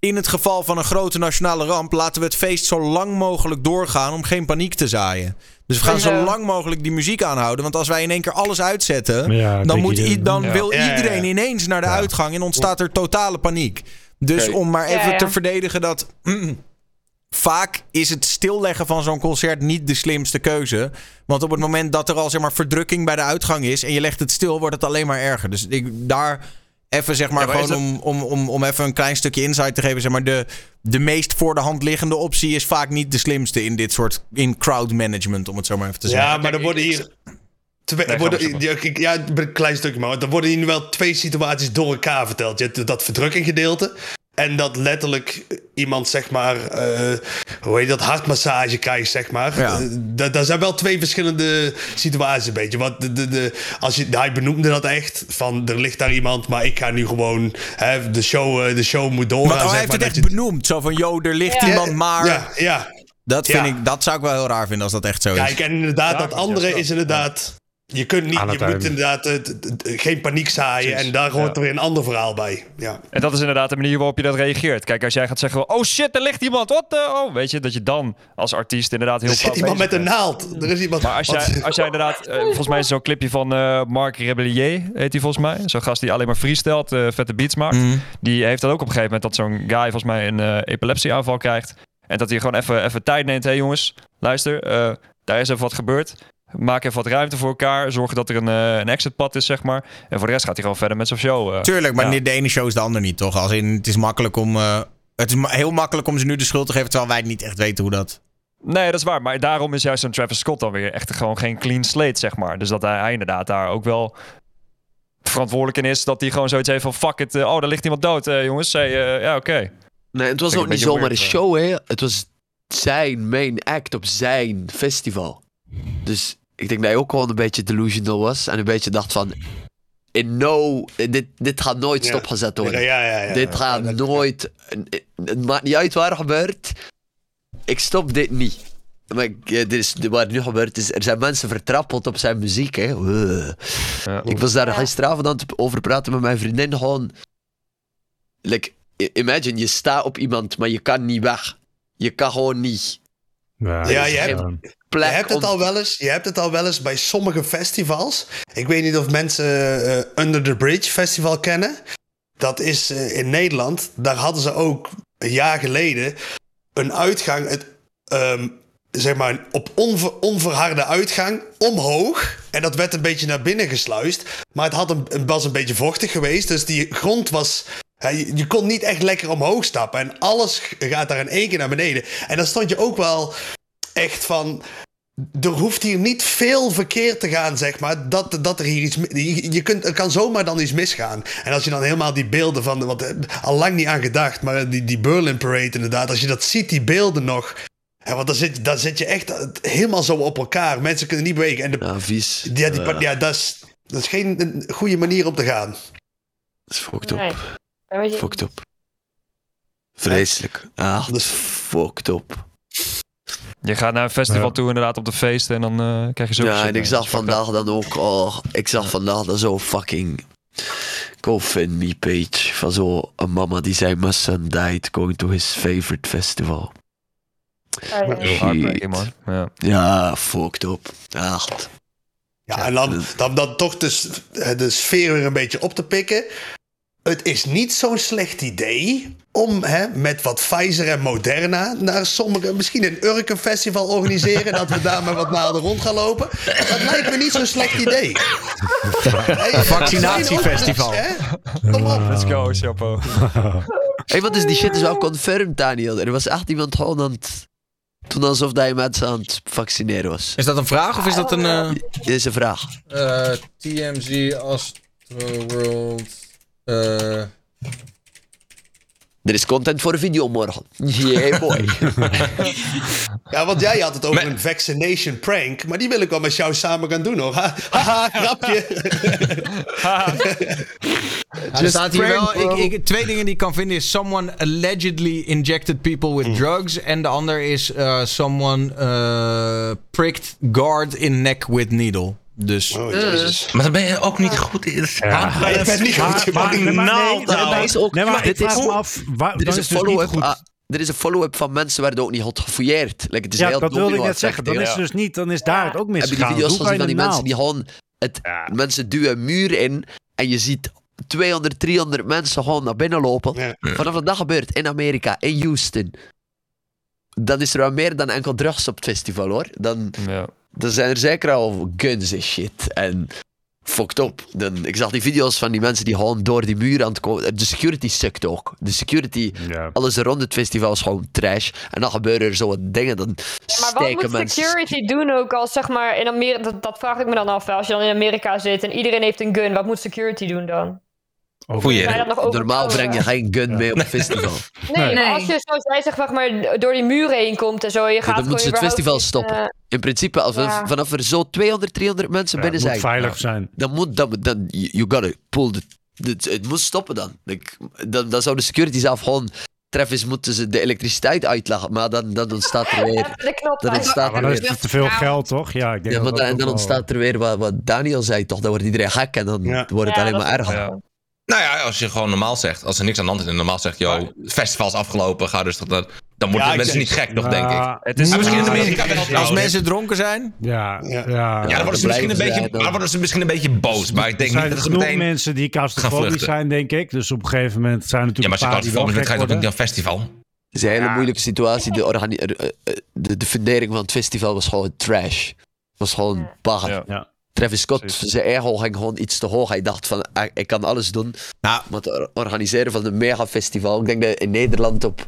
In het geval van een grote nationale ramp laten we het feest zo lang mogelijk doorgaan om geen paniek te zaaien. Dus we gaan zo lang mogelijk die muziek aanhouden. Want als wij in één keer alles uitzetten, Ja, dan, moet je- i- dan Ja. wil iedereen ineens naar de Ja. uitgang en ontstaat er totale paniek. Dus om maar even Ja, ja. te verdedigen dat. vaak is het stilleggen van zo'n concert niet de slimste keuze. Want op het moment dat er al zeg maar, verdrukking bij de uitgang is en je legt het stil, wordt het alleen maar erger. Dus ik, daar even zeg maar, Ja, maar is gewoon om, om, om, om even een klein stukje insight te geven. Zeg maar, de, de meest voor de hand liggende optie is vaak niet de slimste in dit soort in crowd management, om het zo maar even te zeggen. Ja, maar er worden hier... Twee, Nee, worden, ja, ik- ja, een klein stukje maar. Er worden hier nu wel twee situaties door elkaar verteld. Je hebt dat verdrukking gedeelte. En dat letterlijk iemand, zeg maar, eh, hoe heet dat, hartmassage krijgt, zeg maar. Ja. Eh, dat, dat zijn wel twee verschillende situaties een beetje. Want de, de, de, als je, hij benoemde dat echt, van er ligt daar iemand, maar ik ga nu gewoon, hè, de, show, eh, de show moet doorgaan. Want oh, hij zeg heeft maar, het echt je- benoemd. Zo van, yo, er ligt Ja. iemand, maar... Ja, ja. Dat, vind Ja. ik, dat zou ik wel heel raar vinden als dat echt zo is. Kijk, en inderdaad, Ja, dat andere is inderdaad... Je kunt niet, je moet einde. inderdaad eh, geen paniek zaaien. En daar hoort er weer een ander verhaal bij. Ja. En dat is inderdaad de manier waarop je dat reageert. Kijk, als jij gaat zeggen, oh shit, er ligt iemand, wat de, oh, weet je, dat je dan als artiest inderdaad heel Er zit iemand met een naald. Er is iemand. Maar als wat- jij, als jij inderdaad, eh, volgens mij is zo'n clipje van eh, Mark Rebellier, heet hij volgens mij. Zo'n gast die alleen maar freestelt, eh, vette beats maakt. Mhm. Die heeft dat ook op een gegeven moment dat zo'n guy volgens mij een eh, epilepsieaanval krijgt. En dat hij gewoon even, even tijd neemt. Hé hey jongens, luister, eh, daar is even wat gebeurd. Maak even wat ruimte voor elkaar. Zorg dat er een, eh, een exitpad is, zeg maar. En voor de rest gaat hij gewoon verder met zijn show. eh. Tuurlijk, maar Ja. de ene show is de ander niet, toch? Als in, het is makkelijk om... eh, het is ma- heel makkelijk om ze nu de schuld te geven, terwijl wij niet echt weten hoe dat... Nee, dat is waar. Maar daarom is juist zo'n Travis Scott dan weer echt gewoon geen clean slate, zeg maar. Dus dat hij, hij inderdaad daar ook wel verantwoordelijk in is. Dat hij gewoon zoiets heeft van, fuck it. oh, daar ligt iemand dood, eh, jongens. Hey, eh, ja, oké. Nee, het was ook niet zomaar een show, hè. Het was zijn main act op zijn festival. Dus ik denk dat hij ook gewoon een beetje delusional was. En een beetje dacht van... In no... Dit, dit gaat nooit Ja. stopgezet worden. Ja, ja, ja, ja. dit gaat Ja, dat- nooit... Het maakt niet uit waar het gebeurt. Ik stop dit niet. Maar ik, eh, dit is, wat nu gebeurt is... Er zijn mensen vertrappeld op zijn muziek, hè. Ja. Ik was daar Ja. gisteravond aan het over praten met mijn vriendin. Gewoon... Like, imagine, je staat op iemand, maar je kan niet weg. Je kan gewoon niet. Ja, Ja, je hebt- Je hebt, het al wel eens, je hebt het al wel eens bij sommige festivals. Ik weet niet of mensen eh, Under the Bridge Festival kennen. Dat is eh, in Nederland. Daar hadden ze ook een jaar geleden een uitgang. Het, ehm, zeg maar op onver- onverharde uitgang omhoog. En dat werd een beetje naar binnen gesluist. Maar het, had een, was een beetje vochtig geweest. Dus die grond was. je, je kon niet echt lekker omhoog stappen. En alles gaat daar in één keer naar beneden. En dan stond je ook wel echt van. Er hoeft hier niet veel verkeer te gaan, zeg maar. Dat, dat er hier iets. Je, kunt, er kan zomaar dan iets misgaan. En als je dan helemaal die beelden van. Want eh, al lang niet aan gedacht. Maar die, die Berlin Parade, inderdaad. Als je dat ziet, die beelden nog. Ja, want dan zit, dan zit je echt helemaal zo op elkaar. Mensen kunnen niet bewegen. En de, Ja, vies. ja, die, ja dat, is, dat is geen een goede manier om te gaan. dat is fucked up. Nee. Ja, weet je- Fucked up. Vreselijk. Ah, Dus- fucked up. Je gaat naar een festival Ja. toe inderdaad op de feesten en dan eh, krijg je zo Ja, en ik zag vandaag dan ook, oh, ik zag vandaag dan zo fucking GoFundMe page van zo een mama die zei, my son died going to his favorite festival. Heartbreaking, man. Ja. Ja, fucked up. Echt. Ja, en dan, dan, dan toch de, de sfeer weer een beetje op te pikken. Het is niet zo'n slecht idee om hè, met wat Pfizer en Moderna naar sommige, misschien een Urken festival organiseren. dat we daar maar wat naalden rond gaan lopen. Dat lijkt me niet zo'n slecht idee. Hey, Vaccinatiefestival. hè? Kom op. Let's go, Chapo. Hey, wat is die shit is wel confirmed, Daniel. Er was echt iemand gewoon aan het... Toen alsof hij mensen aan het vaccineren was. Is dat een vraag of is dat een... eh, Dit is een vraag. eh, TMZ Astro World... eh, Er is content voor een video morgen. Yeah, boy. Ja, want jij had het over een vaccination prank. Maar die wil ik wel met jou samen gaan doen hoor. Ha- Haha, grapje. Ja, er staat hier wel, ik, ik, twee dingen die ik kan vinden is someone allegedly injected people with drugs en de ander is eh, someone eh, pricked guard in neck with needle. Dus Oh, jezus. Maar dan ben je ook niet goed in. Ja, je bent niet goed. Je mag maar- niet- maar- nee, houden. nee, is ook- nee, maar dit ik vraag is- me af, waar, Er dan is een het dus niet follow-up goed. ah, er is een follow-up van mensen waar het ook niet had gefouilleerd. Like, het is Ja, heel dat wilde ik net zeggen. Dan is het dus niet, dan is daar het ook Heb je die misgegaan. video's gezien van die mensen die gewoon... Het, Ja. Mensen duwen een muur in en je ziet 200, 300 mensen gewoon naar binnen lopen. Ja. Vanaf dat dat gebeurt in Amerika, in Houston, dan is er wel meer dan enkel drugs op het festival hoor. Dan, Ja. dan zijn er zeker al guns en shit. En fucked up. Dan, ik zag die video's van die mensen die gewoon door die muur aan het komen. De security sukt ook. De security, Ja. alles rond het festival is gewoon trash. En dan gebeuren er zo wat dingen. Dan Maar wat moet mensen. security doen ook als zeg maar in Amerika... Dat, dat vraag ik me dan af. Als je dan in Amerika zit en iedereen heeft een gun. Wat moet security doen dan? Goeie. Normaal breng je geen gun mee op het festival. Nee, als je zoals jij zegt, zeg maar, door die muren heen komt en zo, je gaat dan gewoon moeten ze het festival stoppen. eh, In principe, als Ja. vanaf er zo 200, 300 mensen Ja, binnen het moet zijn, veilig zijn. dan moet dan, dan you gotta pull the, het moet stoppen dan. Like, dan. Dan zou de security zelf gewoon Travis moeten ze de elektriciteit uitleggen, maar dan, dan ontstaat er weer... Even de knop Dan ontstaat er dan is weer... het te veel geld, toch? Ja, ik denk Ja, maar dat dan, dat dan ontstaat er weer wat, wat Daniel zei, toch? Dan wordt iedereen gek en dan Ja. wordt het Ja, alleen maar erger. Nou ja, als je gewoon normaal zegt, als er niks aan de hand is en normaal zegt, yo, het festival is afgelopen, ga rustig dan, dan worden Ja, ik mensen niet gek, toch, denk ik. Ja, Het is misschien in Ja, Amerika Als mensen dronken zijn. Ja, ja. Ja. dan worden ze misschien een beetje, dan- maar worden ze misschien een beetje boos. Maar ik Er denk niet zijn dat ze genoeg meteen... mensen die claustrofobisch vluchten. zijn, denk ik. Dus op een gegeven moment zijn er Ja, natuurlijk maar als je een paar die claustrofobisch wel bent, ga je toch niet naar festival? Het is een hele moeilijke situatie. De, er- eh, eh, de, de fundering van het festival was gewoon trash. Het was gewoon bagger. Ja. Ja. Travis Scott, Precies. zijn ging gewoon iets te hoog. Hij dacht van, ah, ik kan alles doen. Nou. Maar het or- organiseren van een megafestival. Ik denk dat in Nederland op,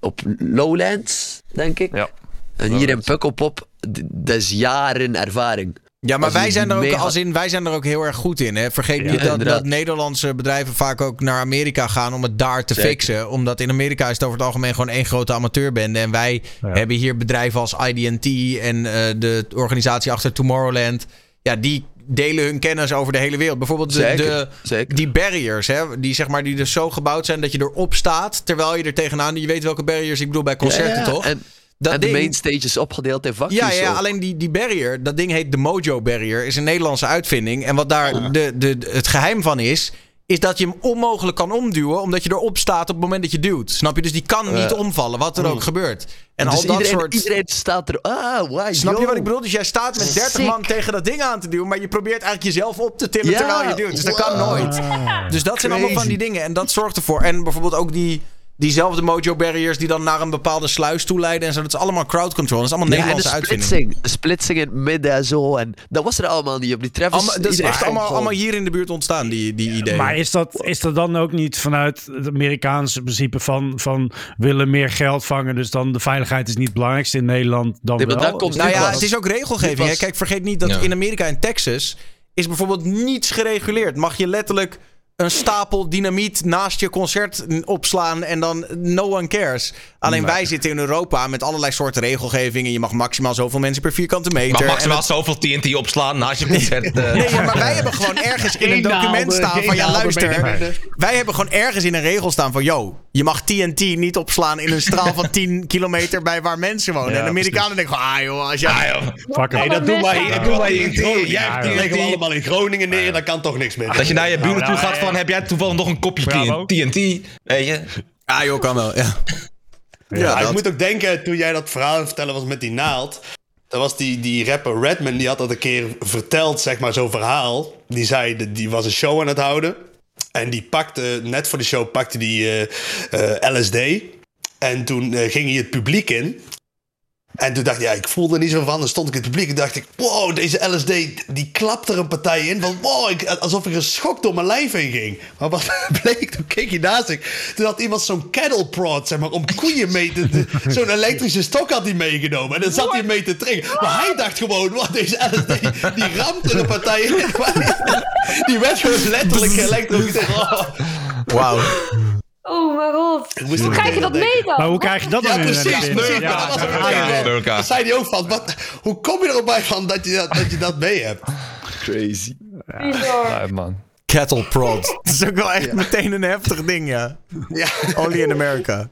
op Lowlands, denk ik. Ja. En hier in. Pukkelpop, dat is jaren ervaring. Ja, maar wij zijn, er ook, mega- als in, wij zijn er ook heel erg goed in. Hè? Vergeet Ja, niet dat, Nederlandse bedrijven vaak ook naar Amerika gaan om het daar te Zeker. fixen. Omdat in Amerika is het over het algemeen gewoon één grote amateurbende. En wij Ja. hebben hier bedrijven als IDT en eh, de organisatie achter Tomorrowland. Ja, die delen hun kennis over de hele wereld. Bijvoorbeeld de, Zeker, de, zeker. die barriers, hè, die, zeg maar, die dus zo gebouwd zijn dat je erop staat. Terwijl je er tegenaan... Je weet welke barriers ik bedoel bij concerten, Ja, ja. toch? En, dat en de ding- main stage is opgedeeld in vakjes. ja, ja, ook. alleen die, die barrier, dat ding heet de Mojo Barrier, is een Nederlandse uitvinding. En wat daar de, de, het geheim van is, is dat je hem onmogelijk kan omduwen, omdat je erop staat op het moment dat je duwt. Snap je? Dus die kan niet omvallen, wat er ook gebeurt. En dus al dat iedereen, soort... iedereen staat er. Ah, why, Snap je wat ik bedoel? Dus jij staat met 30 Sick. man tegen dat ding aan te duwen, maar je probeert eigenlijk jezelf op te tillen Ja, terwijl je duwt. Dus dat kan nooit. Dus dat zijn allemaal van die dingen. En dat zorgt ervoor. En bijvoorbeeld ook die, diezelfde Mojo Barriers die dan naar een bepaalde sluis toe leiden en zo. Dat is allemaal crowd control. Dat is allemaal Ja, en de Nederlandse uitvinding. splitsing. De splitsing in het midden en zo. En dat was er allemaal niet op die Travis. Allemaal, dat is echt allemaal, allemaal hier in de buurt ontstaan, die, die ideeën. Maar is dat, is dat dan ook niet vanuit het Amerikaanse principe van, van willen meer geld vangen, dus dan de veiligheid is niet het belangrijkste in Nederland dan Nee, wel? daar komt- nou ja, was- het is ook regelgeving. hè. Kijk, vergeet niet dat Ja. in Amerika en Texas is bijvoorbeeld niets gereguleerd. Mag je letterlijk een stapel dynamiet naast je concert opslaan en dan no one cares. Alleen wij zitten in Europa met allerlei soorten regelgevingen. Je mag maximaal zoveel mensen per vierkante meter. Je mag En maximaal het- zoveel TNT opslaan naast je concert. eh. Nee, ja, maar wij hebben gewoon ergens in een document staan van ja, luister. Wij hebben gewoon ergens in een regel staan van yo, je mag TNT niet opslaan in een straal van 10 kilometer bij waar mensen wonen. Ja, en de Amerikanen denken gewoon, ah joh, als jij... Ah, joh. Fuck Nee, it. dat doen wij, dat doen wij in Groningen. Jij hebt TNT. allemaal in Groningen neer, daar kan toch niks meer. Dat je naar je buren toe nou, gaat eh, van, heb jij toevallig nog een kopje Bravo. TNT? Weet je? Ah joh, kan wel, ja. Ja, Ja, ik moet ook denken, toen jij dat verhaal aan het vertellen was met die naald. Dat was die, die rapper Redman, die had dat een keer verteld, zeg maar, zo'n verhaal. Die zei, dat- die was een show aan het houden. En die pakte, net voor de show, pakte die eh, eh, LSD. En toen eh, ging hij het publiek in. En toen dacht ik, ja, ik voelde er niet zo van. Dan stond ik in het publiek en dacht ik, wow, deze LSD, die klapt er een partij in. Van, wow, ik, alsof ik een schok door mijn lijf heen ging. Maar wat bleek, toen keek je naast zich. Toen had iemand zo'n cattle prod, zeg maar, om koeien mee te... zo'n elektrische stok had hij meegenomen. En dan zat hij mee te trekken. Maar hij dacht gewoon, wat, deze LSD, die ramt er een partij in. Die werd gewoon letterlijk. Oh, Wauw. Oh mijn god. Hoe krijg je dat mee dan? Maar hoe krijg je dat dan Ja, precies, in- in- precies. ja, maar dat zei hij ook van, wat, hoe kom je erop bij van dat je dat, dat je dat mee hebt? Crazy. Ja, man. Cattle prod. Dat is ook wel echt meteen een heftig ding, ja. Ja. Only in America.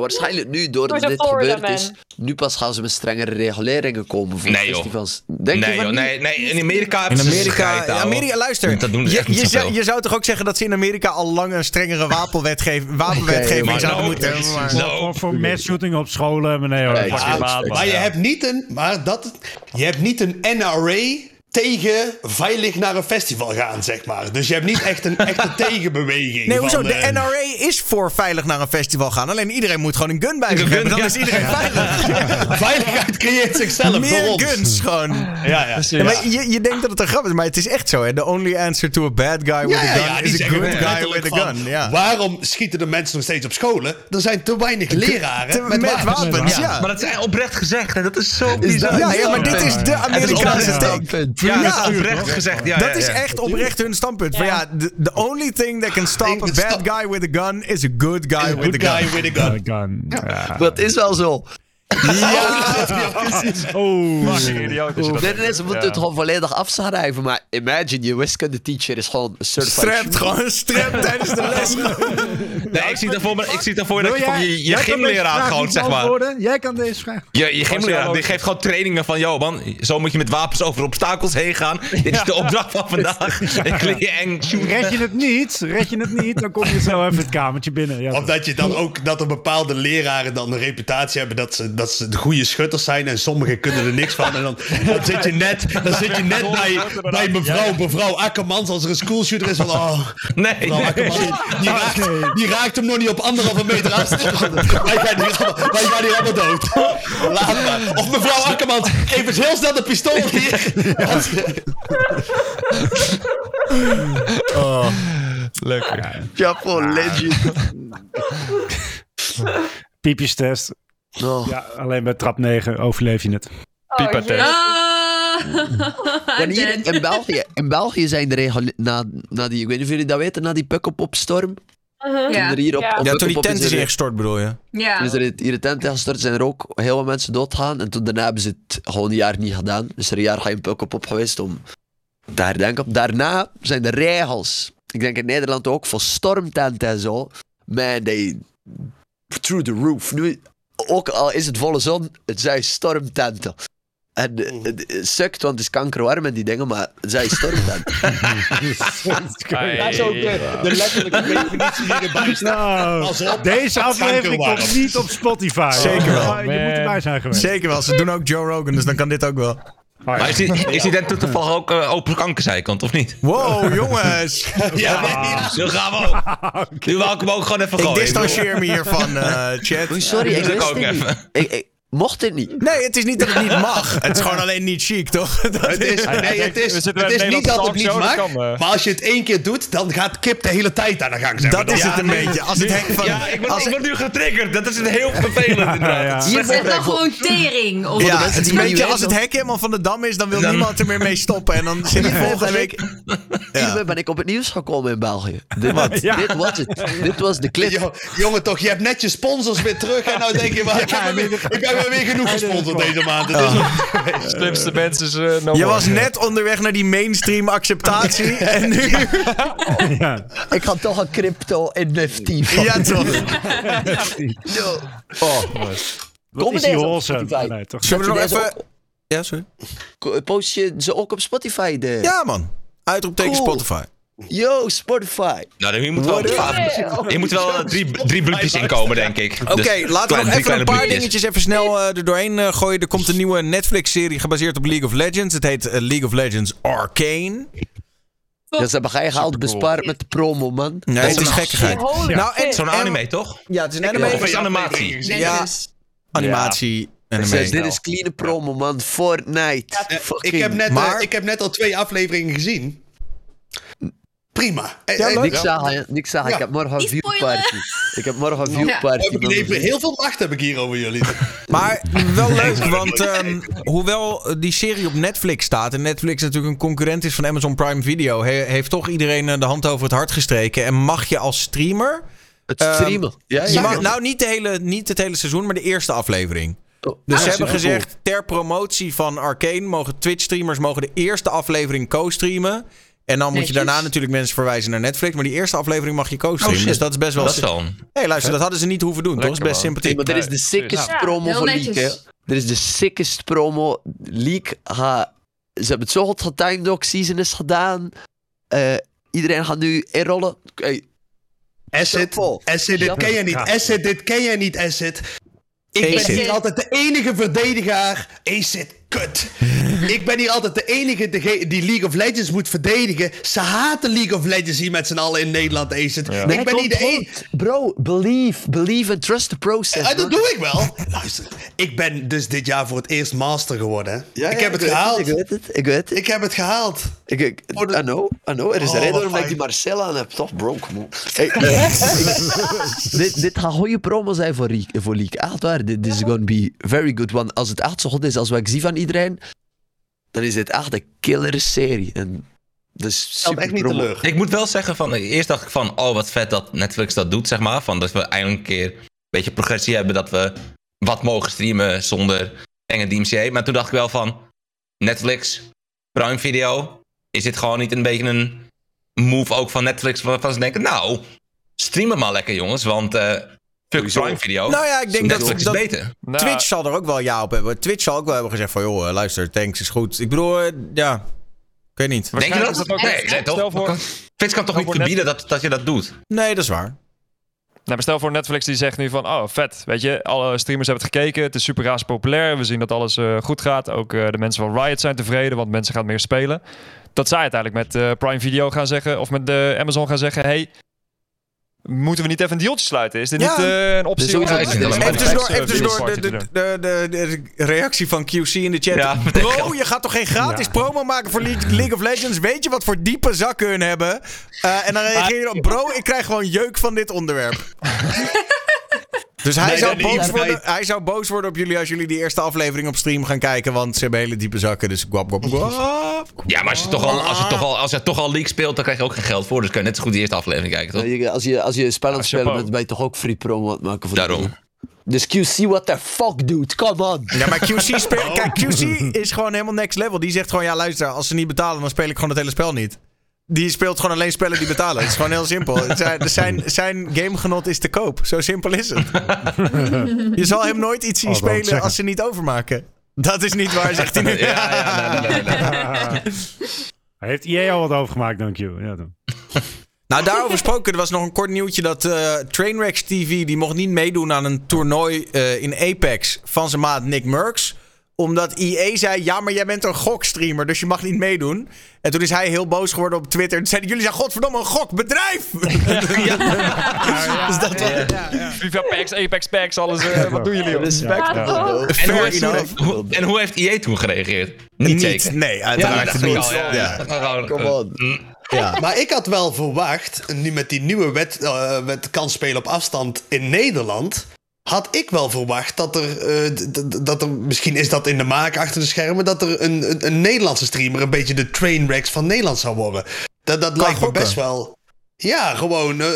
Waarschijnlijk nu, doordat Door de dit Florida gebeurd is, nu pas gaan ze met strengere reguleringen komen voor Nee, joh. festivals. Denk je Nee, van joh, nee, nee, in Amerika In hebben ze Amerika. Amerika, luister. Dat doen ze je, je, zou, je zou toch ook zeggen dat ze in Amerika al lang een strengere wapenwetgeving, wapenwetgeving zouden no, moeten hebben. maar- no. Voor, voor mass shooting op scholen, maar nee hoor. Nee, ja. Maar je hebt niet een, maar dat, je hebt niet een NRA tegen veilig naar een festival gaan, zeg maar. Dus je hebt niet echt een echte tegenbeweging. Nee, hoezo? van, De eh, NRA is voor veilig naar een festival gaan. Alleen iedereen moet gewoon een gun bij zich hebben. Dan ja. is iedereen veilig. Veiligheid creëert zichzelf voor Meer ons. guns gewoon. Ja, ja. Ja, maar je, je denkt dat het een grap is, maar het is echt zo. Hè? The only answer to a bad guy with a gun is a good guy with a van, gun. Ja. Waarom schieten de mensen nog steeds op scholen? Er zijn te weinig leraren Te- met, met wapens. wapens, ja. Maar dat is oprecht gezegd en dat is zo bizar. Ja, ja, maar dit is de Amerikaanse take. Ja, Ja. dat is oprecht gezegd. Ja, Dat ja, is echt oprecht hun standpunt. Van ja, the, the only thing that can stop a bad guy with a gun is a good guy A with good a gun. guy with a gun. Gun. Ja. Dat is wel zo. Ja, precies. Oh. Fucking idioot is dat. Nee, nee, ze moeten het gewoon volledig afschrijven. Maar imagine, je wiskunde teacher is gewoon een certified Strapt, gewoon een strap tijdens de les. Nee, ik zie ervoor, me- ik zie ervoor Wil dat je, jij- je, gymleraar gewoon, zeg maar. beantwoorden? Jij kan deze vraag. Je, je gymleraar die geeft gewoon trainingen van... Yo man, zo moet je met wapens over obstakels heen gaan. Dit is de opdracht van vandaag. Ik je eng. Red je het niet, red je het niet, dan kom je zo even het kamertje binnen. Ja, Of dat je dan ook dat er bepaalde leraren dan een reputatie hebben dat ze, dat ze de goede schutters zijn en sommigen kunnen er niks van. En dan, dan zit je net, dan zit je net bij, bij mevrouw, mevrouw Akkermans als er een schoolshooter is van oh, Nee. mevrouw Akkermans, die, raakt, die raakt hem nog niet op anderhalve meter afstand. Wij gaan hier allemaal, wij gaan hier allemaal dood. Laat maar. Of mevrouw Akkermans, geef eens heel snel de pistool hier. Lekker. Chapeau, legend. Piepjestest. Oh. Ja, alleen bij trap 9 overleef je het. Test. En hier dead. in België, in België zijn de regels na, na die, ik weet niet of jullie dat weten, na die Pukkelpop-storm. Uh-huh. Ja. Er hier op, Ja. op Ja, toen die tent is ingestort bedoel je? Ja. Toen is er hier de tent ingestort, zijn er ook heel veel mensen doodgaan. En toen daarna hebben ze het gewoon een jaar niet gedaan. Dus er een jaar geen Pukkelpop geweest om te herdenken. Daarna zijn de regels, ik denk in Nederland ook, voor stormtenten en zo. Man, they through the roof. Nu, ook al is het volle zon, het zijn stormtenten. En eh, het sukt, want het is kankerwarm en die dingen, maar het zijn stormtenten. Dat is ook de, de letterlijke definitie die erbij staat. Nou, Pas op, deze aflevering komt niet op Spotify. Zeker wel. Maar Je moet erbij zijn geweest. Zeker wel. Ze doen ook Joe Rogan, dus dan kan dit ook wel. Maar is die, is die dan toevallig ook eh, open kankerzijkant, of niet? Wow, jongens. Ja, nee, Zo gaan we ook. Nu wou ik hem ook gewoon even Ik gooien. distancieer me hiervan, eh chat. Oei, sorry, ik wist ook het even. niet. Ik, ik, mocht het niet. Nee, het is niet dat het niet mag. Het is gewoon alleen niet chic, toch? Dat Het is, nee, het is, het is niet dat het niet mag, kan, eh. maar als je het één keer doet, dan gaat Kip de hele tijd aan de gang. Zeg maar. Dat is het een beetje. Als het hek van... Ja, ik word, als- ik word nu getriggerd. Dat is het heel vervelend inderdaad. Je zegt dan gewoon tering. Of Ja, het is die een het beetje als het hek helemaal van de dam is, dan wil Dan- niemand er meer mee stoppen. En dan zit ik volgende week... Hiermee ben ik op het nieuws gekomen in België. Dit, dit was het. Dit was de clip. Jo- jongen, toch, je hebt net je sponsors weer terug en nou denk je, maar, ik, weer, ik heb weer genoeg gesponsord deze maand. Het is Slimste mensen is eh, no Je was net onderweg naar die mainstream acceptatie. En nu... Ja. Ik had toch een crypto NFT van. Ja, toch. Yo. Wat Kom is die op Holse? Spotify? Nee, toch? Zullen we nog even... Ja, sorry. Post je ze ook op Spotify? De... Ja, man. Uitroepteken Cool. Spotify. Yo, Spotify. Nou, hier moet wel, hier moet wel eh, drie, drie bloepjes in komen, denk ik. Oké, Dus laten we nog even een paar bloepjes. dingetjes even snel eh, er doorheen eh, gooien. Er komt een nieuwe Netflix-serie gebaseerd op League of Legends. Het heet League of Legends Arcane. Ja, ze hebben geld bespaard met de promo, man. Nee, het is gekkigheid. Nou, en. Zo'n anime, toch? Ja, het is een anime. Of is animatie? Ja, animatie, dit is clean promo, man. Fortnite. Ik, heb net, ik heb net al twee afleveringen gezien. Prima. Eh, Ja, eh. Niks zeggen, niks zeggen. Ja. Ik heb morgen een viewparty. Ik heb morgen een viewparty. heb ik even heel veel macht heb ik hier over jullie. Maar wel leuk, want ehm, hoewel eh, die serie op Netflix staat... en Netflix natuurlijk een concurrent is van Amazon Prime Video... he- heeft toch iedereen de hand over het hart gestreken. En mag je als streamer... Het Ehm, streamen. Ja, Je ja. mag, nou, niet, de hele, niet het hele seizoen, maar de eerste aflevering. Oh, Dus ah, ze hebben gezegd, ter promotie van Arcane... mogen Twitch-streamers mogen de eerste aflevering co-streamen... En dan moet je daarna natuurlijk mensen verwijzen naar Netflix. Maar die eerste aflevering mag je co-streamen. Oh, dus dat is best wel... Dat is. Hé, luister, dat hadden ze niet hoeven doen, toch? Dat is best Hey, sympathiek. maar er is de sickest Ja, promo voor Leak, hè. Er is de sickest promo. Leak, ha, ze hebben het zo goed getimed ook. Season is gedaan. Eh, iedereen gaat nu inrollen. Hey, Asset. Asset, dit ken je niet. Asset, dit ken jij niet, Asset. Ik ben altijd de enige verdediger. Acid, kut. Ik ben hier altijd de enige die League of Legends moet verdedigen. Ze haten League of Legends hier met z'n allen in Nederland, Acid. Ik ben niet de enige... Bro, believe. Believe and trust the process. Ja, dat man. doe ik wel. Luister, ik ben dus dit jaar voor het eerst master geworden. Ja, ik ja, heb het weet gehaald. Ik weet het. Ik weet het. Ik heb het gehaald. Ik, ik, de- I know, I know. Er is Oh, een reden wat waarom ik die Marcella aan heb. Toch, bro, kom op. Hey, eh, dit, dit gaat goede promo zijn voor, voor Leak. Echt waar. Dit is going to be very good. Want als het echt zo goed is als wat ik zie van iedereen, dan is dit echt een killer serie. En dat is Stelt super echt niet teleur. Ik moet wel zeggen van, eerst dacht ik van, oh wat vet dat Netflix dat doet, zeg maar. Van dat we eindelijk een keer een beetje progressie hebben, dat we wat mogen streamen zonder enge DMCA. Maar toen dacht ik wel van, Netflix, Prime Video, is dit gewoon niet een beetje een move ook van Netflix waarvan ze denken, nou, streamen maar lekker jongens, want eh fuck Prime Video. Nou ja, ik denk dat, dat is beter. Nou, Twitch zal er ook wel ja op hebben. Twitch zal ook wel hebben gezegd van, joh, eh, luister, thanks is goed. Ik bedoel, eh, ja, ik weet niet. Denk je dat? dat ook- nee, nee, toch? Stel voor- Twitch kan toch niet verbieden dat, dat je dat doet? Nee, dat is waar. Nou, stel voor Netflix die zegt nu van, oh vet, weet je, alle streamers hebben het gekeken, het is super raas populair, we zien dat alles eh, goed gaat, ook eh, de mensen van Riot zijn tevreden, want mensen gaan meer spelen. Dat zij uiteindelijk met eh, Prime Video gaan zeggen, of met de Amazon gaan zeggen, hey, moeten we niet even een dealtje sluiten? Is dit Ja. niet eh, een optie? Dus Even tussendoor, Netflix, even tussendoor party de, de, de, de, de reactie van QC in de chat. Ja, Bro, je gaat toch geen gratis Ja. promo maken voor League, League of Legends? Weet je wat voor diepe zakken hun hebben? Eh, en dan reageer je op, bro, ik krijg gewoon jeuk van dit onderwerp. Dus hij, Nee, zou nee, boos nee. worden, hij zou boos worden op jullie als jullie die eerste aflevering op stream gaan kijken. Want ze hebben hele diepe zakken. Dus guap, guap, guap. Ja, maar als je toch al, als je toch al, als je toch al League speelt, dan krijg je ook geen geld voor. Dus kun je net zo goed die eerste aflevering kijken, toch? Je- Als je, als je spel aan het Ah, spelen chapeau. bent, ben je toch ook free promo aan het maken voor Daarom. de Dus QC, what the fuck, dude? Come on. Ja, maar QC, speel, kijk, QC is gewoon helemaal next level. Die zegt gewoon, ja luister, als ze niet betalen, dan speel ik gewoon het hele spel niet. Die speelt gewoon alleen spellen die betalen. Het is gewoon heel simpel. Zijn, zijn, zijn gamegenot is te koop. Zo simpel is het. Je zal hem nooit iets zien Oh, spelen als ze niet overmaken. Dat is niet waar, zegt hij nu. Ja, ja, nee, nee, nee, nee. Heeft EA al wat overgemaakt, dank je. Ja, dan. Nou, daarover gesproken, er was nog een kort nieuwtje dat eh Trainwrecks TV... die mocht niet meedoen aan een toernooi eh, in Apex van zijn maat Nick Merckx. Omdat EA zei, ja, maar jij bent een gokstreamer, dus je mag niet meedoen. En toen is hij heel boos geworden op Twitter. Toen zei hij, jullie zijn godverdomme een gokbedrijf! dus dat was... FIFA packs, Apex packs, alles. eh, wat doen jullie? Respect. Ja? En hoe, heeft, enough. hoe- en hoe heeft EA toen gereageerd? Niet, zeker. Nee, Ja, uiteraard niet. al, ja. Ja. Eh, on. mm. Ja. Maar ik had wel verwacht, nu met die nieuwe wet, eh, wet kan spelen op afstand in Nederland. Had ik wel verwacht dat er, eh, dat er, misschien is dat in de maak achter de schermen, dat er een, een, een Nederlandse streamer een beetje de trainwrecks van Nederland zou worden. Dat, dat lijkt me best wel. Ja, gewoon eh,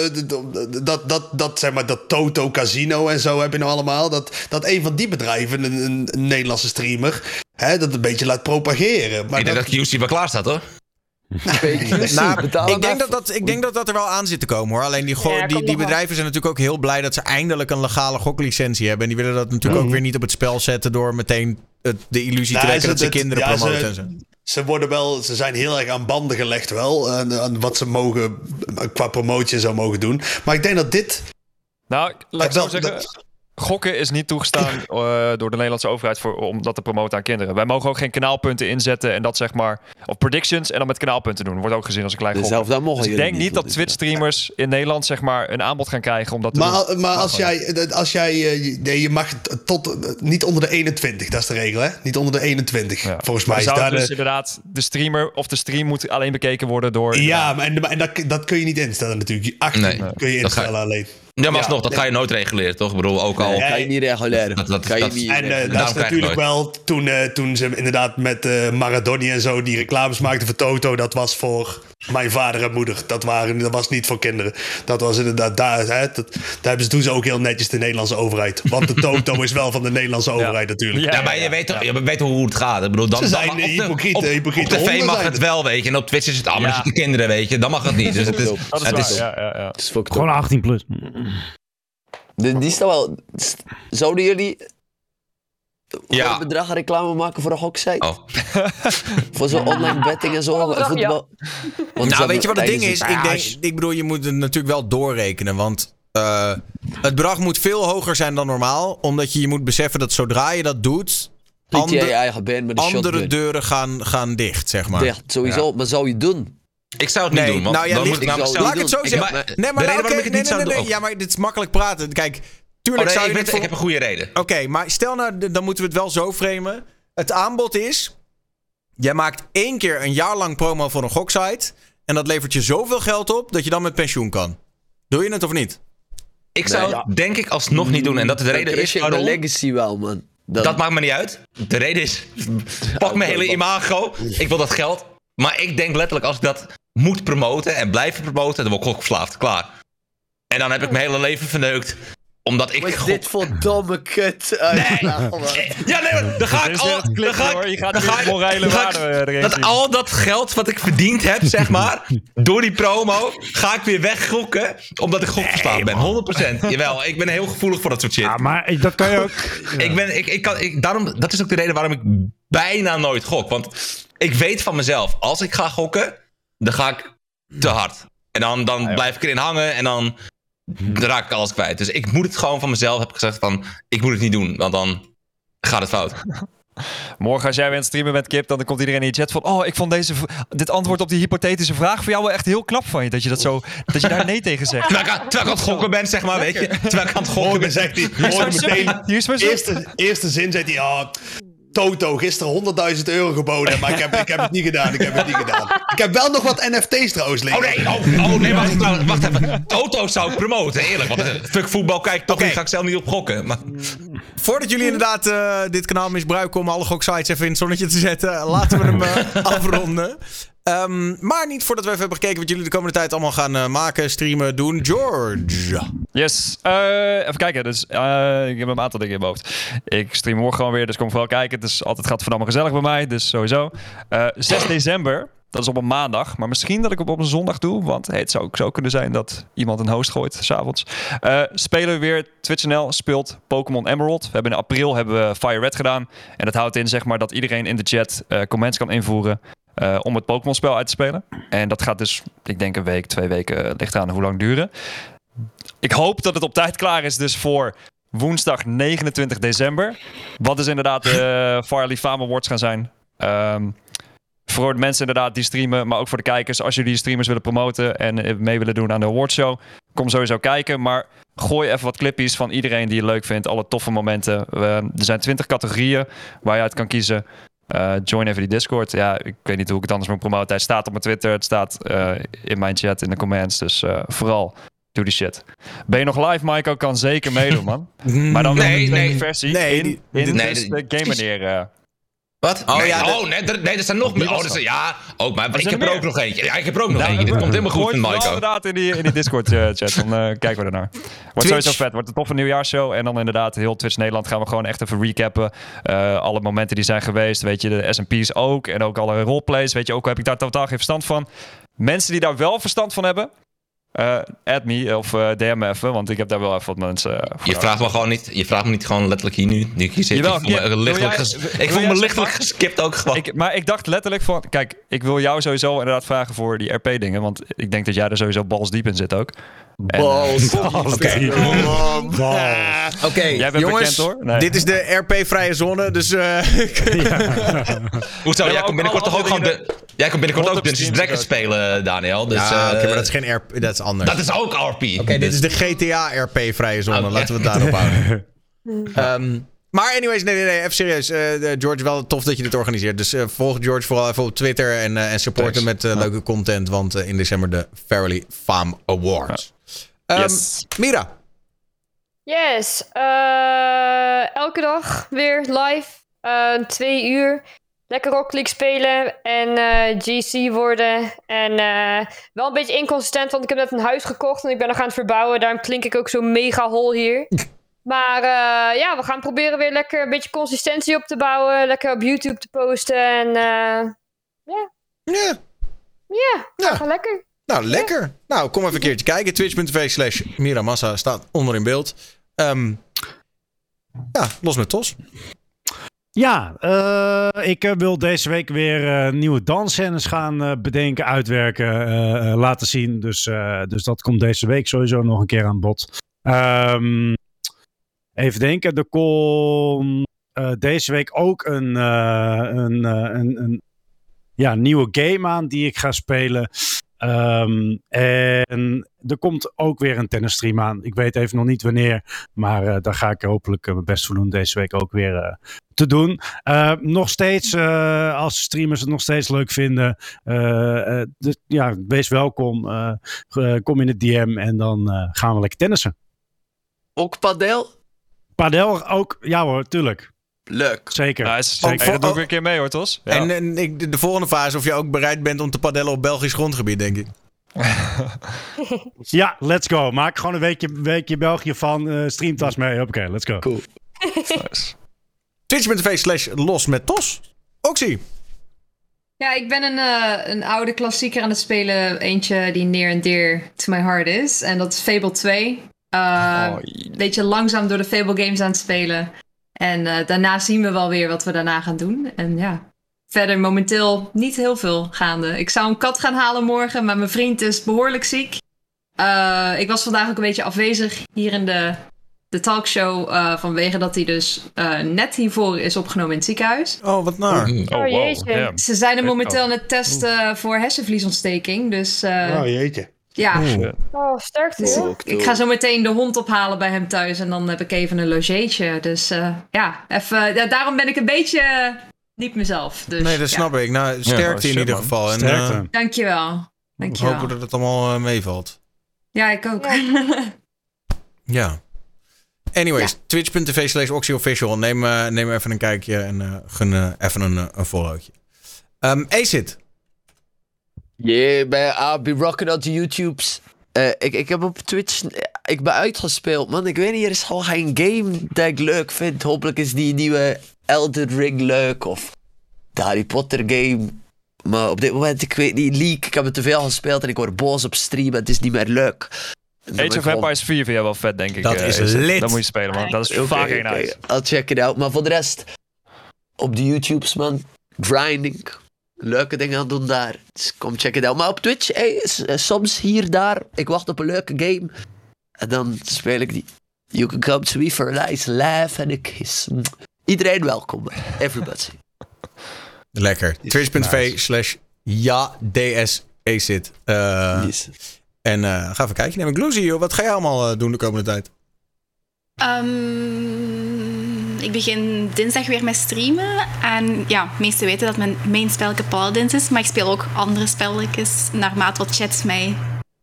dat, dat, dat, zeg maar, dat Toto Casino en zo heb je nou allemaal. Dat, dat een van die bedrijven, een, een, een Nederlandse streamer, hè, dat een beetje laat propageren. Maar Ik denk dat, dat QC wel klaar staat, hoor. Nou, ik, denk dat dat, ik denk dat dat er wel aan zit te komen hoor. Alleen die, Ja, die, die bedrijven zijn natuurlijk ook heel blij dat ze eindelijk een legale goklicentie hebben. En die willen dat natuurlijk ook weer niet op het spel zetten door meteen het, de illusie te Nou, wekken ze- dat ze kinderen ja, ze- promoten en zo. Ze worden wel, ze zijn heel erg aan banden gelegd wel. Aan, aan wat ze mogen qua promotie en zo mogen doen. Maar ik denk dat dit. Nou, laat ik zo wel- zeggen. dat- Gokken is niet toegestaan eh, door de Nederlandse overheid voor, om dat te promoten aan kinderen. Wij mogen ook geen kanaalpunten inzetten en dat zeg maar. Of predictions en dan met kanaalpunten doen. Wordt ook gezien als een klein Dus gok. zelf dat mogen Dus ik denk niet dat dus, Twitch-streamers in Nederland zeg maar een aanbod gaan krijgen om dat te Maar, doen. maar als jij, als jij eh, je- nee, je mag tot niet onder de 21, dat is de regel, hè? Niet onder de 21. Ja. Volgens mij is daar dus de. inderdaad de streamer of de stream moet alleen bekeken worden door. Ja, maar, en, dat, dat kun je niet instellen natuurlijk. 18 Nee. kun je instellen alleen. Ja, maar Ja, alsnog, dat nee. ga je nooit reguleren, toch? Ik bedoel, ook al... Nee, kan je niet reguleren. Dat- dat- kan je dat- niet En eh, dat is natuurlijk wel toen, eh, toen ze inderdaad met eh Maradoni en zo die reclames maakten voor Toto. Dat was voor mijn vader en moeder. Dat, waren, dat was niet voor kinderen. Dat was inderdaad daar. Hè, dat, daar hebben ze, doen ze ook heel netjes de Nederlandse overheid. Want de Toto is wel van de Nederlandse overheid natuurlijk. Ja, maar je weet toch je weet toch hoe het gaat. Ik bedoel, dan, Ze dan zijn mag- op, de- hypocriete- op, hypocriete op tv mag zijn het het. wel, weet je. En op Twitch is het, ah, maar Ja. dat zitten kinderen, weet je. Dan mag het niet. Dus het is, Dat is het is, ja, ja, ja. Het is fucked Gewoon up. 18 plus. Die, die staat wel... Zouden jullie Ja. een bedrag reclame maken voor een goksite? Oh. Voor zo'n online betting en zo? Voetbal? Want Nou, weet je wat het ding is? Ik, denk, ik bedoel, je moet het natuurlijk wel doorrekenen. Want eh, het bedrag moet veel hoger zijn dan normaal. Omdat je je moet beseffen dat zodra je dat doet... je je eigen met een andere shotgun. deuren gaan, gaan dicht, zeg maar. Dicht, sowieso. Maar zou je doen? Ik zou het niet Nee, doen, want nou ja, dan ligt- moet ik. Laat ik het zo zeggen. maar- nee, maar de nou, reden waarom oké, ik het niet nee, nee, zou nee, doen... nee. Ja, maar dit is makkelijk praten. Kijk, Oh, tuurlijk nee, zou ik, je weet, ik voor... heb een goede reden. Oké, maar stel nou, dan moeten we het wel zo framen. Het aanbod is... Jij maakt één keer een jaar lang promo voor een goksite... en dat levert je zoveel geld op dat je dan met pensioen kan. Doe je het of niet? Ik zou het denk ik alsnog niet doen. En dat de Dan reden is je in de waarom... legacy wel, man. Dan- Dat maakt me niet uit. De reden is, pak mijn hele imago. Ik wil dat geld. Maar ik denk letterlijk, als ik dat moet promoten en blijven promoten, dan word ik ook verslaafd. Klaar. En dan heb ik mijn hele leven verneukt. Omdat ik... Wat is gok- dit voor domme kut? uitslagen, man? Ja, nee, maar dan ga ik al... Dan ga hoor. ik, Je gaat dan weer ga ik- morele dan ga ik- waarde erin Dat zien. al dat geld wat ik verdiend heb, zeg maar, door die promo, ga ik weer weggokken, omdat ik gokverslaafd ben. 100%. Jawel, ik ben heel gevoelig voor dat soort shit. Ja, maar ik- dat kan je ook... Ik ben, ik, ik kan, ik, daarom, dat is ook de reden waarom ik bijna nooit gok. Want ik weet van mezelf, als ik ga gokken, dan ga ik te hard. En dan, dan blijf ik erin hangen en dan raak ik alles kwijt. Dus ik moet het gewoon van mezelf, heb gezegd van, ik moet het niet doen, want dan gaat het fout. Morgen als jij weer aan het streamen bent, Kip, dan komt iedereen in je chat van... Oh, ik vond deze, dit antwoord op die hypothetische vraag voor jou wel echt heel knap van je. Dat je, dat zo, dat je daar nee tegen zegt. Terwijl ik, aan- terwijl ik aan het gokken ben, zeg maar, weet je. Terwijl ik aan het gokken ben. zegt hij, Hier is meteen, eerste, eerste zin zegt hij, ja, Toto, gisteren 100.000 euro geboden, maar ik heb, ik heb het niet gedaan, ik heb het niet gedaan. Ik heb wel nog wat NFT's trouwens liggen. Oh nee, oh, oh nee, wacht, wacht, wacht even. Toto zou ik promoten, eerlijk. Want eh, fuck voetbal kijk toch Oké. niet, ga ik zelf niet op gokken. Maar, Voordat jullie inderdaad eh, dit kanaal misbruiken om alle goksites even in het zonnetje te zetten, laten we hem eh, afronden. Ehm, maar niet voordat we even hebben gekeken wat jullie de komende tijd allemaal gaan eh, maken, streamen, doen. George. Yes. Eh, even kijken. Dus, eh, ik heb een aantal dingen in mijn hoofd. Ik stream morgen gewoon weer, dus kom vooral kijken. Het is altijd gaat verdamme gezellig bij mij, dus sowieso. Eh 6 december, dat is op een maandag. Maar misschien dat ik het op een zondag doe. Want hey, het zou ook zo kunnen zijn dat iemand een host gooit, s'avonds. Eh spelen we weer. TwitchNL speelt Pokémon Emerald. We hebben in april hebben we Fire Red gedaan. En dat houdt in zeg maar, dat iedereen in de chat comments kan invoeren. Eh, om het Pokémon spel uit te spelen. En dat gaat dus, ik denk een week, twee weken, eh, ligt aan hoe lang duren. Ik hoop dat het op tijd klaar is, dus voor woensdag 29 december. Wat dus inderdaad de Farley Fame Awards gaan zijn. Ehm, voor de mensen inderdaad die streamen, maar ook voor de kijkers. Als jullie streamers willen promoten en eh, mee willen doen aan de awardshow, kom sowieso kijken. Maar gooi even wat clipjes van iedereen die je leuk vindt. Alle toffe momenten. Er zijn 20 categorieën waar je uit kan kiezen. Eh, join even die Discord. Ja, ik weet niet hoe ik het anders moet promoten. Het staat op mijn Twitter, het staat eh, in mijn chat, in de comments. Dus eh, vooral, doe die shit. Ben je nog live, Maiko? Kan zeker meedoen, man. Maar dan Nee, de nee. versie Nee, in, nee, die- de game meneer. Eh. Wat? Oh, nee, ja, de- oh nee, er, nee, er zijn nog meer. Oh, zijn- ja, ook, maar ik heb er er ook nog eentje. Ja, ik heb er ook nog eentje. Dit komt helemaal goed van inderdaad in die, in die Discord-chat. dan eh, kijken we ernaar. Wordt sowieso vet. Wordt een toffe nieuwjaarsshow. En dan inderdaad heel Twitch Nederland gaan we gewoon echt even recappen. Eh, alle momenten die zijn geweest. Weet je, de SP's ook. En ook alle roleplays. Weet je, ook al heb ik daar totaal geen verstand van. Mensen die daar wel verstand van hebben... eh add me of eh, DM me even, want ik heb daar wel even wat mensen eh, voor Je vraagt me gewoon niet, je vraagt me niet gewoon letterlijk hier nu, nu ik hier zit. Jawel, ik voel me, lichtelijk, jij- ges- wil ik voel me lichtelijk geskipt ook gewoon. Ik, maar ik dacht letterlijk van... Kijk, ik wil jou sowieso inderdaad vragen voor die RP-dingen. Want ik denk dat jij er sowieso balsdiep in zit ook. Balls. Oké. Bent jongens, bekend, hoor. Nee. dit is de RP-vrije zone, dus... eh, Hoezo? Jij komt binnenkort ook toch ook gewoon... dingen- Jij komt binnenkort ook Dungeons Dragons spelen, Daniel. Dus, ja, oké, maar dat is geen RP, dat is anders. dat is ook RP. Oké, dit is de GTA-RP-vrije zone. Oké. Laten we het daarop houden. Ehm, maar anyways, nee, nee, nee, even serieus. Eh, de- George, wel tof dat je dit organiseert. Dus eh, volg George vooral even op Twitter en, eh, en support hem met leuke content. Want in december de Fairly Fame Awards. Ehm, Yes. Mira. Yes. eh, elke dag weer live. twee uur. Lekker Rocket League spelen en eh, GC worden. En eh, wel een beetje inconsistent, want ik heb net een huis gekocht en ik ben nog aan het verbouwen. Daarom klink ik ook zo mega hol hier. Maar eh, ja, we gaan proberen weer lekker een beetje consistentie op te bouwen. Lekker op YouTube te posten. En Ja, ja, Ja. lekker. nou lekker. Nou, kom even een keertje kijken. Twitch.tv slash Miramassa staat onder in beeld. Ehm, ja, los met Tos. Ja, eh, ik eh, wil deze week weer eh, nieuwe dansscènes gaan bedenken, uitwerken, laten zien. Dus, dus dat komt deze week sowieso nog een keer aan bod. Ehm, even denken, er komt deze week ook een, een, een, een ja, nieuwe game aan die ik ga spelen. Ehm, en er komt ook weer een tennisstream aan. Ik weet even nog niet wanneer, maar eh, daar ga ik hopelijk eh, mijn best voor doen deze week ook weer eh, te doen. Eh, nog steeds, als streamers het nog steeds leuk vinden, dus, ja, wees welkom. Kom in de DM en dan gaan we lekker tennissen. Ook padel? Padel ook, ja hoor, tuurlijk. Leuk. Zeker. Is, Ook hey, dat doe ik ook- weer een keer mee hoor, Tos. Ja. En, en ik, de, de volgende fase of je ook bereid bent om te padellen op Belgisch grondgebied, denk ik. Ja, let's go. Maak gewoon een weekje, weekje België van. eh streamtas mee. Oké, let's go. Cool. Twitch.tv slash los met tos. Oxy. Ja, ik ben een, eh, een oude klassieker aan het spelen. Eentje die near and dear to my heart is. En dat is Fable 2. Uh, beetje langzaam door de Fable games aan het spelen. En eh, daarna zien we wel weer wat we daarna gaan doen. En ja, verder momenteel niet heel veel gaande. Ik zou een kat gaan halen morgen, maar mijn vriend is behoorlijk ziek. Eh, ik was vandaag ook een beetje afwezig hier in de, de talkshow. eh, vanwege dat hij dus eh, net hiervoor is opgenomen in het ziekenhuis. Oh, wat naar. Oh, jeetje. Ze zijn er momenteel aan het testen voor hersenvliesontsteking. Dus eh, Oh jeetje. Ja, Oh, sterkte. joh. ik ga zo meteen de hond ophalen bij hem thuis. En dan heb ik even een logeetje. Dus eh, ja, even, ja, daarom ben ik een beetje eh, niet mezelf. Dus, Nee, dat ja. snap ik. Nou, sterkte oh, shit, in ieder man. geval. En eh, Dankjewel. we Dankjewel. hopen dat het allemaal eh, meevalt. Ja, ik ook. Ja. Anyways, twitch.tv slash oxyofficial. Neem, eh, neem even een kijkje en eh gun eh, even een, eh, een followtje. Um, Acid. Yeah, man, I'll be rocking out the YouTubes. Eh, ik, ik heb op Twitch... Ik ben uitgespeeld, man. Ik weet niet, er is al geen game dat ik leuk vind. Hopelijk is die nieuwe Elden Ring leuk. Of de Harry Potter game. Maar op dit moment, ik weet niet, League. Ik heb het te veel gespeeld en ik word boos op stream. en Het is niet meer leuk. Age of gewoon- Empires 4 vind jij wel vet, denk ik. Dat eh, is lit. Dat moet je spelen, man. Dat is Oké, fucking oké, nice. I'll check it out. Maar voor de rest, op de YouTubes, man. Grinding. Leuke dingen aan het doen daar. Dus kom check it out. Maar op Twitch, hey, eh, soms hier, daar. Ik wacht op een leuke game. En dan speel ik die. You can come to me for a nice laugh and a kiss. Iedereen welkom. Everybody. Lekker. Twitch.tv slash ja ds acid. Uh, Yes. En eh, ga even kijken. Neem ik Gloozy, joh. Wat ga je allemaal eh, doen de komende tijd? Ehm, ik begin dinsdag weer met streamen. En ja, meesten weten dat mijn main spelletje Paladins is. Maar ik speel ook andere spelletjes naarmate wat chat mij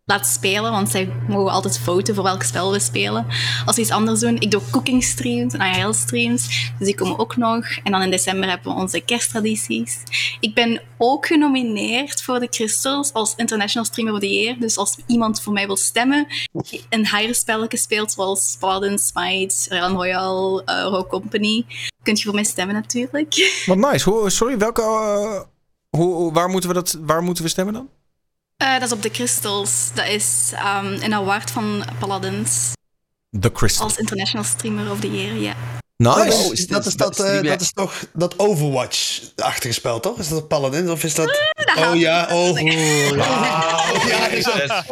laat spelen. Want zij mogen altijd voten voor welk spel we spelen. Als we iets anders doen. Ik doe cooking streams en IRL streams. Dus die komen ook nog. En dan in december hebben we onze kersttradities. Ik ben ook genomineerd voor de Crystals als International Streamer of the Year. Dus als iemand voor mij wil stemmen, een higher spelletje speelt, zoals Paladin, Smite, Realm Royale, uh, Rogue Company, kunt je voor mij stemmen natuurlijk. Wat nice. Sorry, welke... eh, hoe- waar, moeten we dat, waar moeten we stemmen dan? Uh, dat is op de Crystals. Dat is um, een award van Paladins The Crystal. als International Streamer of the Year, ja. Nice. Oh, is dat, is dat, eh, dat is toch dat Overwatch-achtige spel, toch? Is dat Paladin of is dat... oh ja, oh. oh. ja, is dat...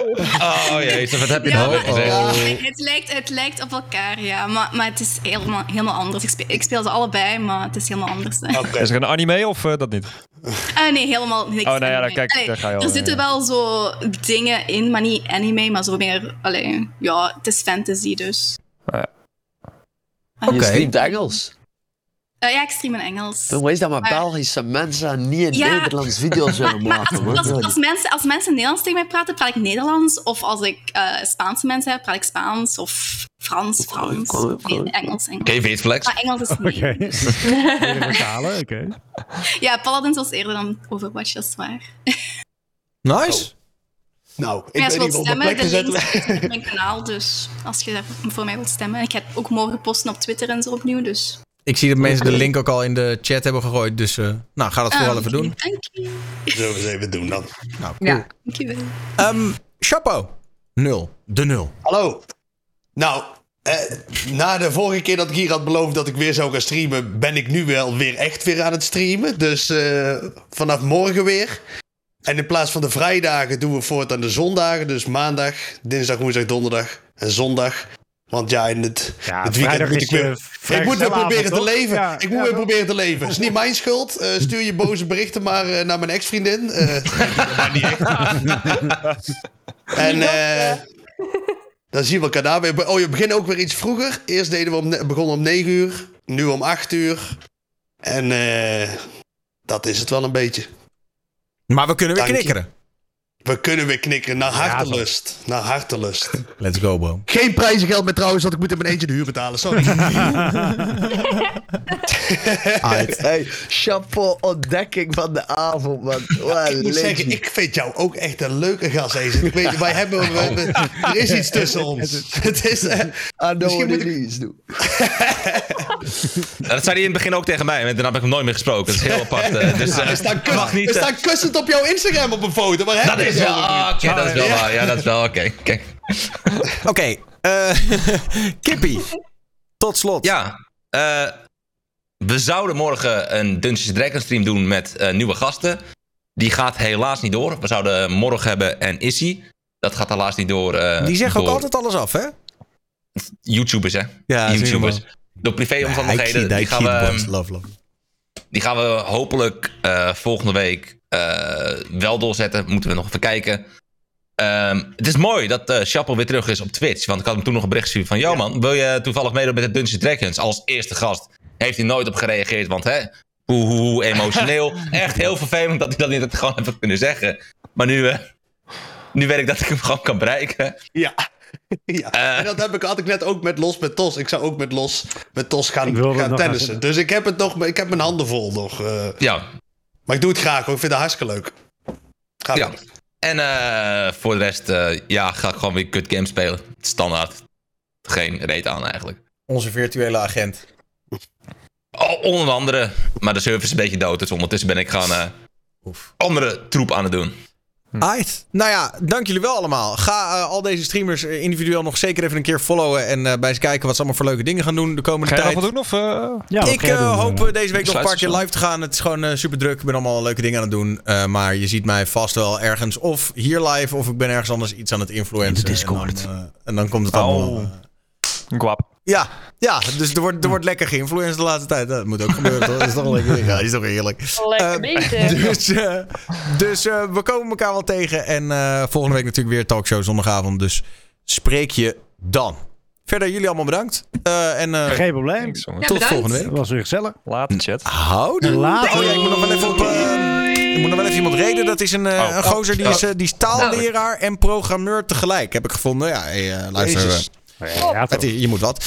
Oh jezus, wat heb je Ja, nou maar- weer gezegd? Het, lijkt, het lijkt op elkaar, ja. Maar, maar het is helemaal, helemaal anders. Ik speel, ik speel ze allebei, maar het is helemaal anders. hè. Is er een anime of eh, dat niet? Ah, nee, helemaal niks. Oh, nou ja, dan kijk, Allee, daar ga je al, er ja, zitten ja. wel zo dingen in, maar niet anime, maar zo meer... Allee, ja, het is fantasy dus. Je streamt Engels. Eh, ja, ik stream in Engels. Dan wees dat maar Maar- Belgische mensen niet in Ja. Nederlands video's willen maken. man. Als, als, mensen, als mensen Nederlands tegen mij praten, praat ik Nederlands. Of als ik eh, Spaanse mensen heb, praat ik Spaans. Of Frans, Frans. Nee, Engels, Engels. Oké, weet flex. Maar Engels is niet. Oké. Vertalen, oké. Ja, Paladins was eerder dan Overwatch, dat is waar. Nice. Nou, ik als je niet wilt op mijn stemmen, de link op mijn kanaal. Dus als je voor mij wilt stemmen. Ik heb ook morgen posten op Twitter en zo opnieuw. Dus. Ik zie dat mensen de link ook al in de chat hebben gegooid. Dus eh, nou, ga dat vooral Ah, even doen. Dank je. Zullen we eens even doen dan. Nou, cool. Ja. Dankjewel. Ehm, Chapeau. Nul. De nul. Hallo. Nou, eh, na de vorige keer dat ik hier had beloofd dat ik weer zou gaan streamen, ben ik nu wel weer echt weer aan het streamen. Dus eh, vanaf morgen weer. En in plaats van de vrijdagen doen we voortaan de zondagen. Dus maandag, dinsdag, woensdag, donderdag en zondag. Want ja, in het, Ja, het weekend vrijdag moet ik weer... ik moet weer proberen te toch? leven. Ja, ik moet ja, weer proberen te leven. Het is niet mijn schuld. Eh, stuur je boze berichten maar eh, naar mijn ex-vriendin. Eh, niet echt. En eh, dan zien we elkaar daar weer. Oh, je begint ook weer iets vroeger. Eerst deden we om, begonnen om 9 uur. Nu om 8 uur. En eh, dat is het wel een beetje. Maar we kunnen weer knikkeren. We kunnen weer knikken naar hartelust. Naar hartelust. Let's go, bro. Geen prijzengeld meer trouwens, want ik moet in mijn eentje de huur betalen. Sorry. Hey, chapeau ontdekking van de avond, man. Wat ik moet legend. zeggen, ik vind jou ook echt een leuke gast, Ezen. Ik weet, wij hebben, we er is iets tussen ons. Het is, I know misschien moet ik- is. Ja, dat zei hij in het begin ook tegen mij. En daarna heb ik hem nooit meer gesproken. Dat is heel apart. eh, dus kus, niet... staat kussend op jouw Instagram op een foto. Waar heb dat je is wel... Oké, dat is wel Ja. waar. Ja, dat is wel... Oké, oké. Oké, eh, Kippie. Tot slot. Ja, eh, we zouden morgen een Dungeons Dragons stream doen met eh, nieuwe gasten. Die gaat helaas niet door. We zouden morgen hebben en Issy. Dat gaat helaas niet door. eh, Die zeggen ook altijd alles af, hè? YouTubers, hè? Ja, YouTubers. Door privéomstandigheden. die, gaan we, Love, love. die gaan we hopelijk eh, volgende week eh, wel doorzetten. Moeten we nog even kijken. Ehm, het is mooi dat eh Chappel weer terug is op Twitch. Want ik had hem toen nog een bericht gestuurd van... Yo man, wil je toevallig meedoen met de Dungeons Dragons als eerste gast? Heeft hij nooit op gereageerd, want hè... Hoe, hoe, hoe emotioneel. Echt heel vervelend dat hij dat niet gewoon even kunnen zeggen. Maar nu, eh, nu weet ik dat ik hem gewoon kan bereiken. Ja. ja. Eh. en dat heb ik, had ik net ook met Los met Tos. Ik zou ook met Los met Tos gaan, tennissen. gaan Dus ik heb, het nog, ik heb mijn handen vol nog. eh. Ja, maar ik doe het graag hoor. Ik vind het hartstikke leuk. Ga Ja. En eh, voor de rest, eh, ja, ga ik gewoon weer kut games spelen. Standaard. Geen reet aan eigenlijk. Onze virtuele agent. Oh, onder andere. Maar de service is een beetje dood. Dus ondertussen ben ik gewoon eh, Oef. andere troep aan het doen. Aight. Nou ja, dank jullie wel allemaal. Ga eh, al deze streamers eh, individueel nog zeker even een keer followen. En eh, bij ze kijken wat ze allemaal voor leuke dingen gaan doen de komende Ga je tijd. doen? Of, eh? Ja, ik eh, doen, hoop deze week nog een paar keer live te gaan. Het is gewoon eh, super druk. Ik ben allemaal leuke dingen aan het doen. Eh, maar je ziet mij vast wel ergens of hier live of ik ben ergens anders iets aan het influencen. Discord. En dan, eh, en dan komt het allemaal. Oh. Guap. ja, ja, dus er wordt, er wordt lekker geïnfluenced de laatste tijd. Dat moet ook gebeuren, toch? Dat is toch lekker. Ja, die is toch heerlijk. Lekker Eh. Dus, eh, dus eh, we komen elkaar wel tegen. En eh, volgende week natuurlijk weer talkshow zondagavond. Dus spreek je dan. Verder, jullie allemaal bedankt. Eh, en eh, Geen probleem. Thanks, jongens. Ja, tot volgende Dat week. was weer gezellig. Later, chat. Houden. Later. Oh ja, ik moet nog wel even op... eh, ik moet nog wel even iemand reden. Dat is een, eh, Oh. een gozer die is, die is taalleraar en programmeur tegelijk. Heb ik gevonden. Ja, hey, eh, luister. Jezus. Eh, Ja, het je moet wat.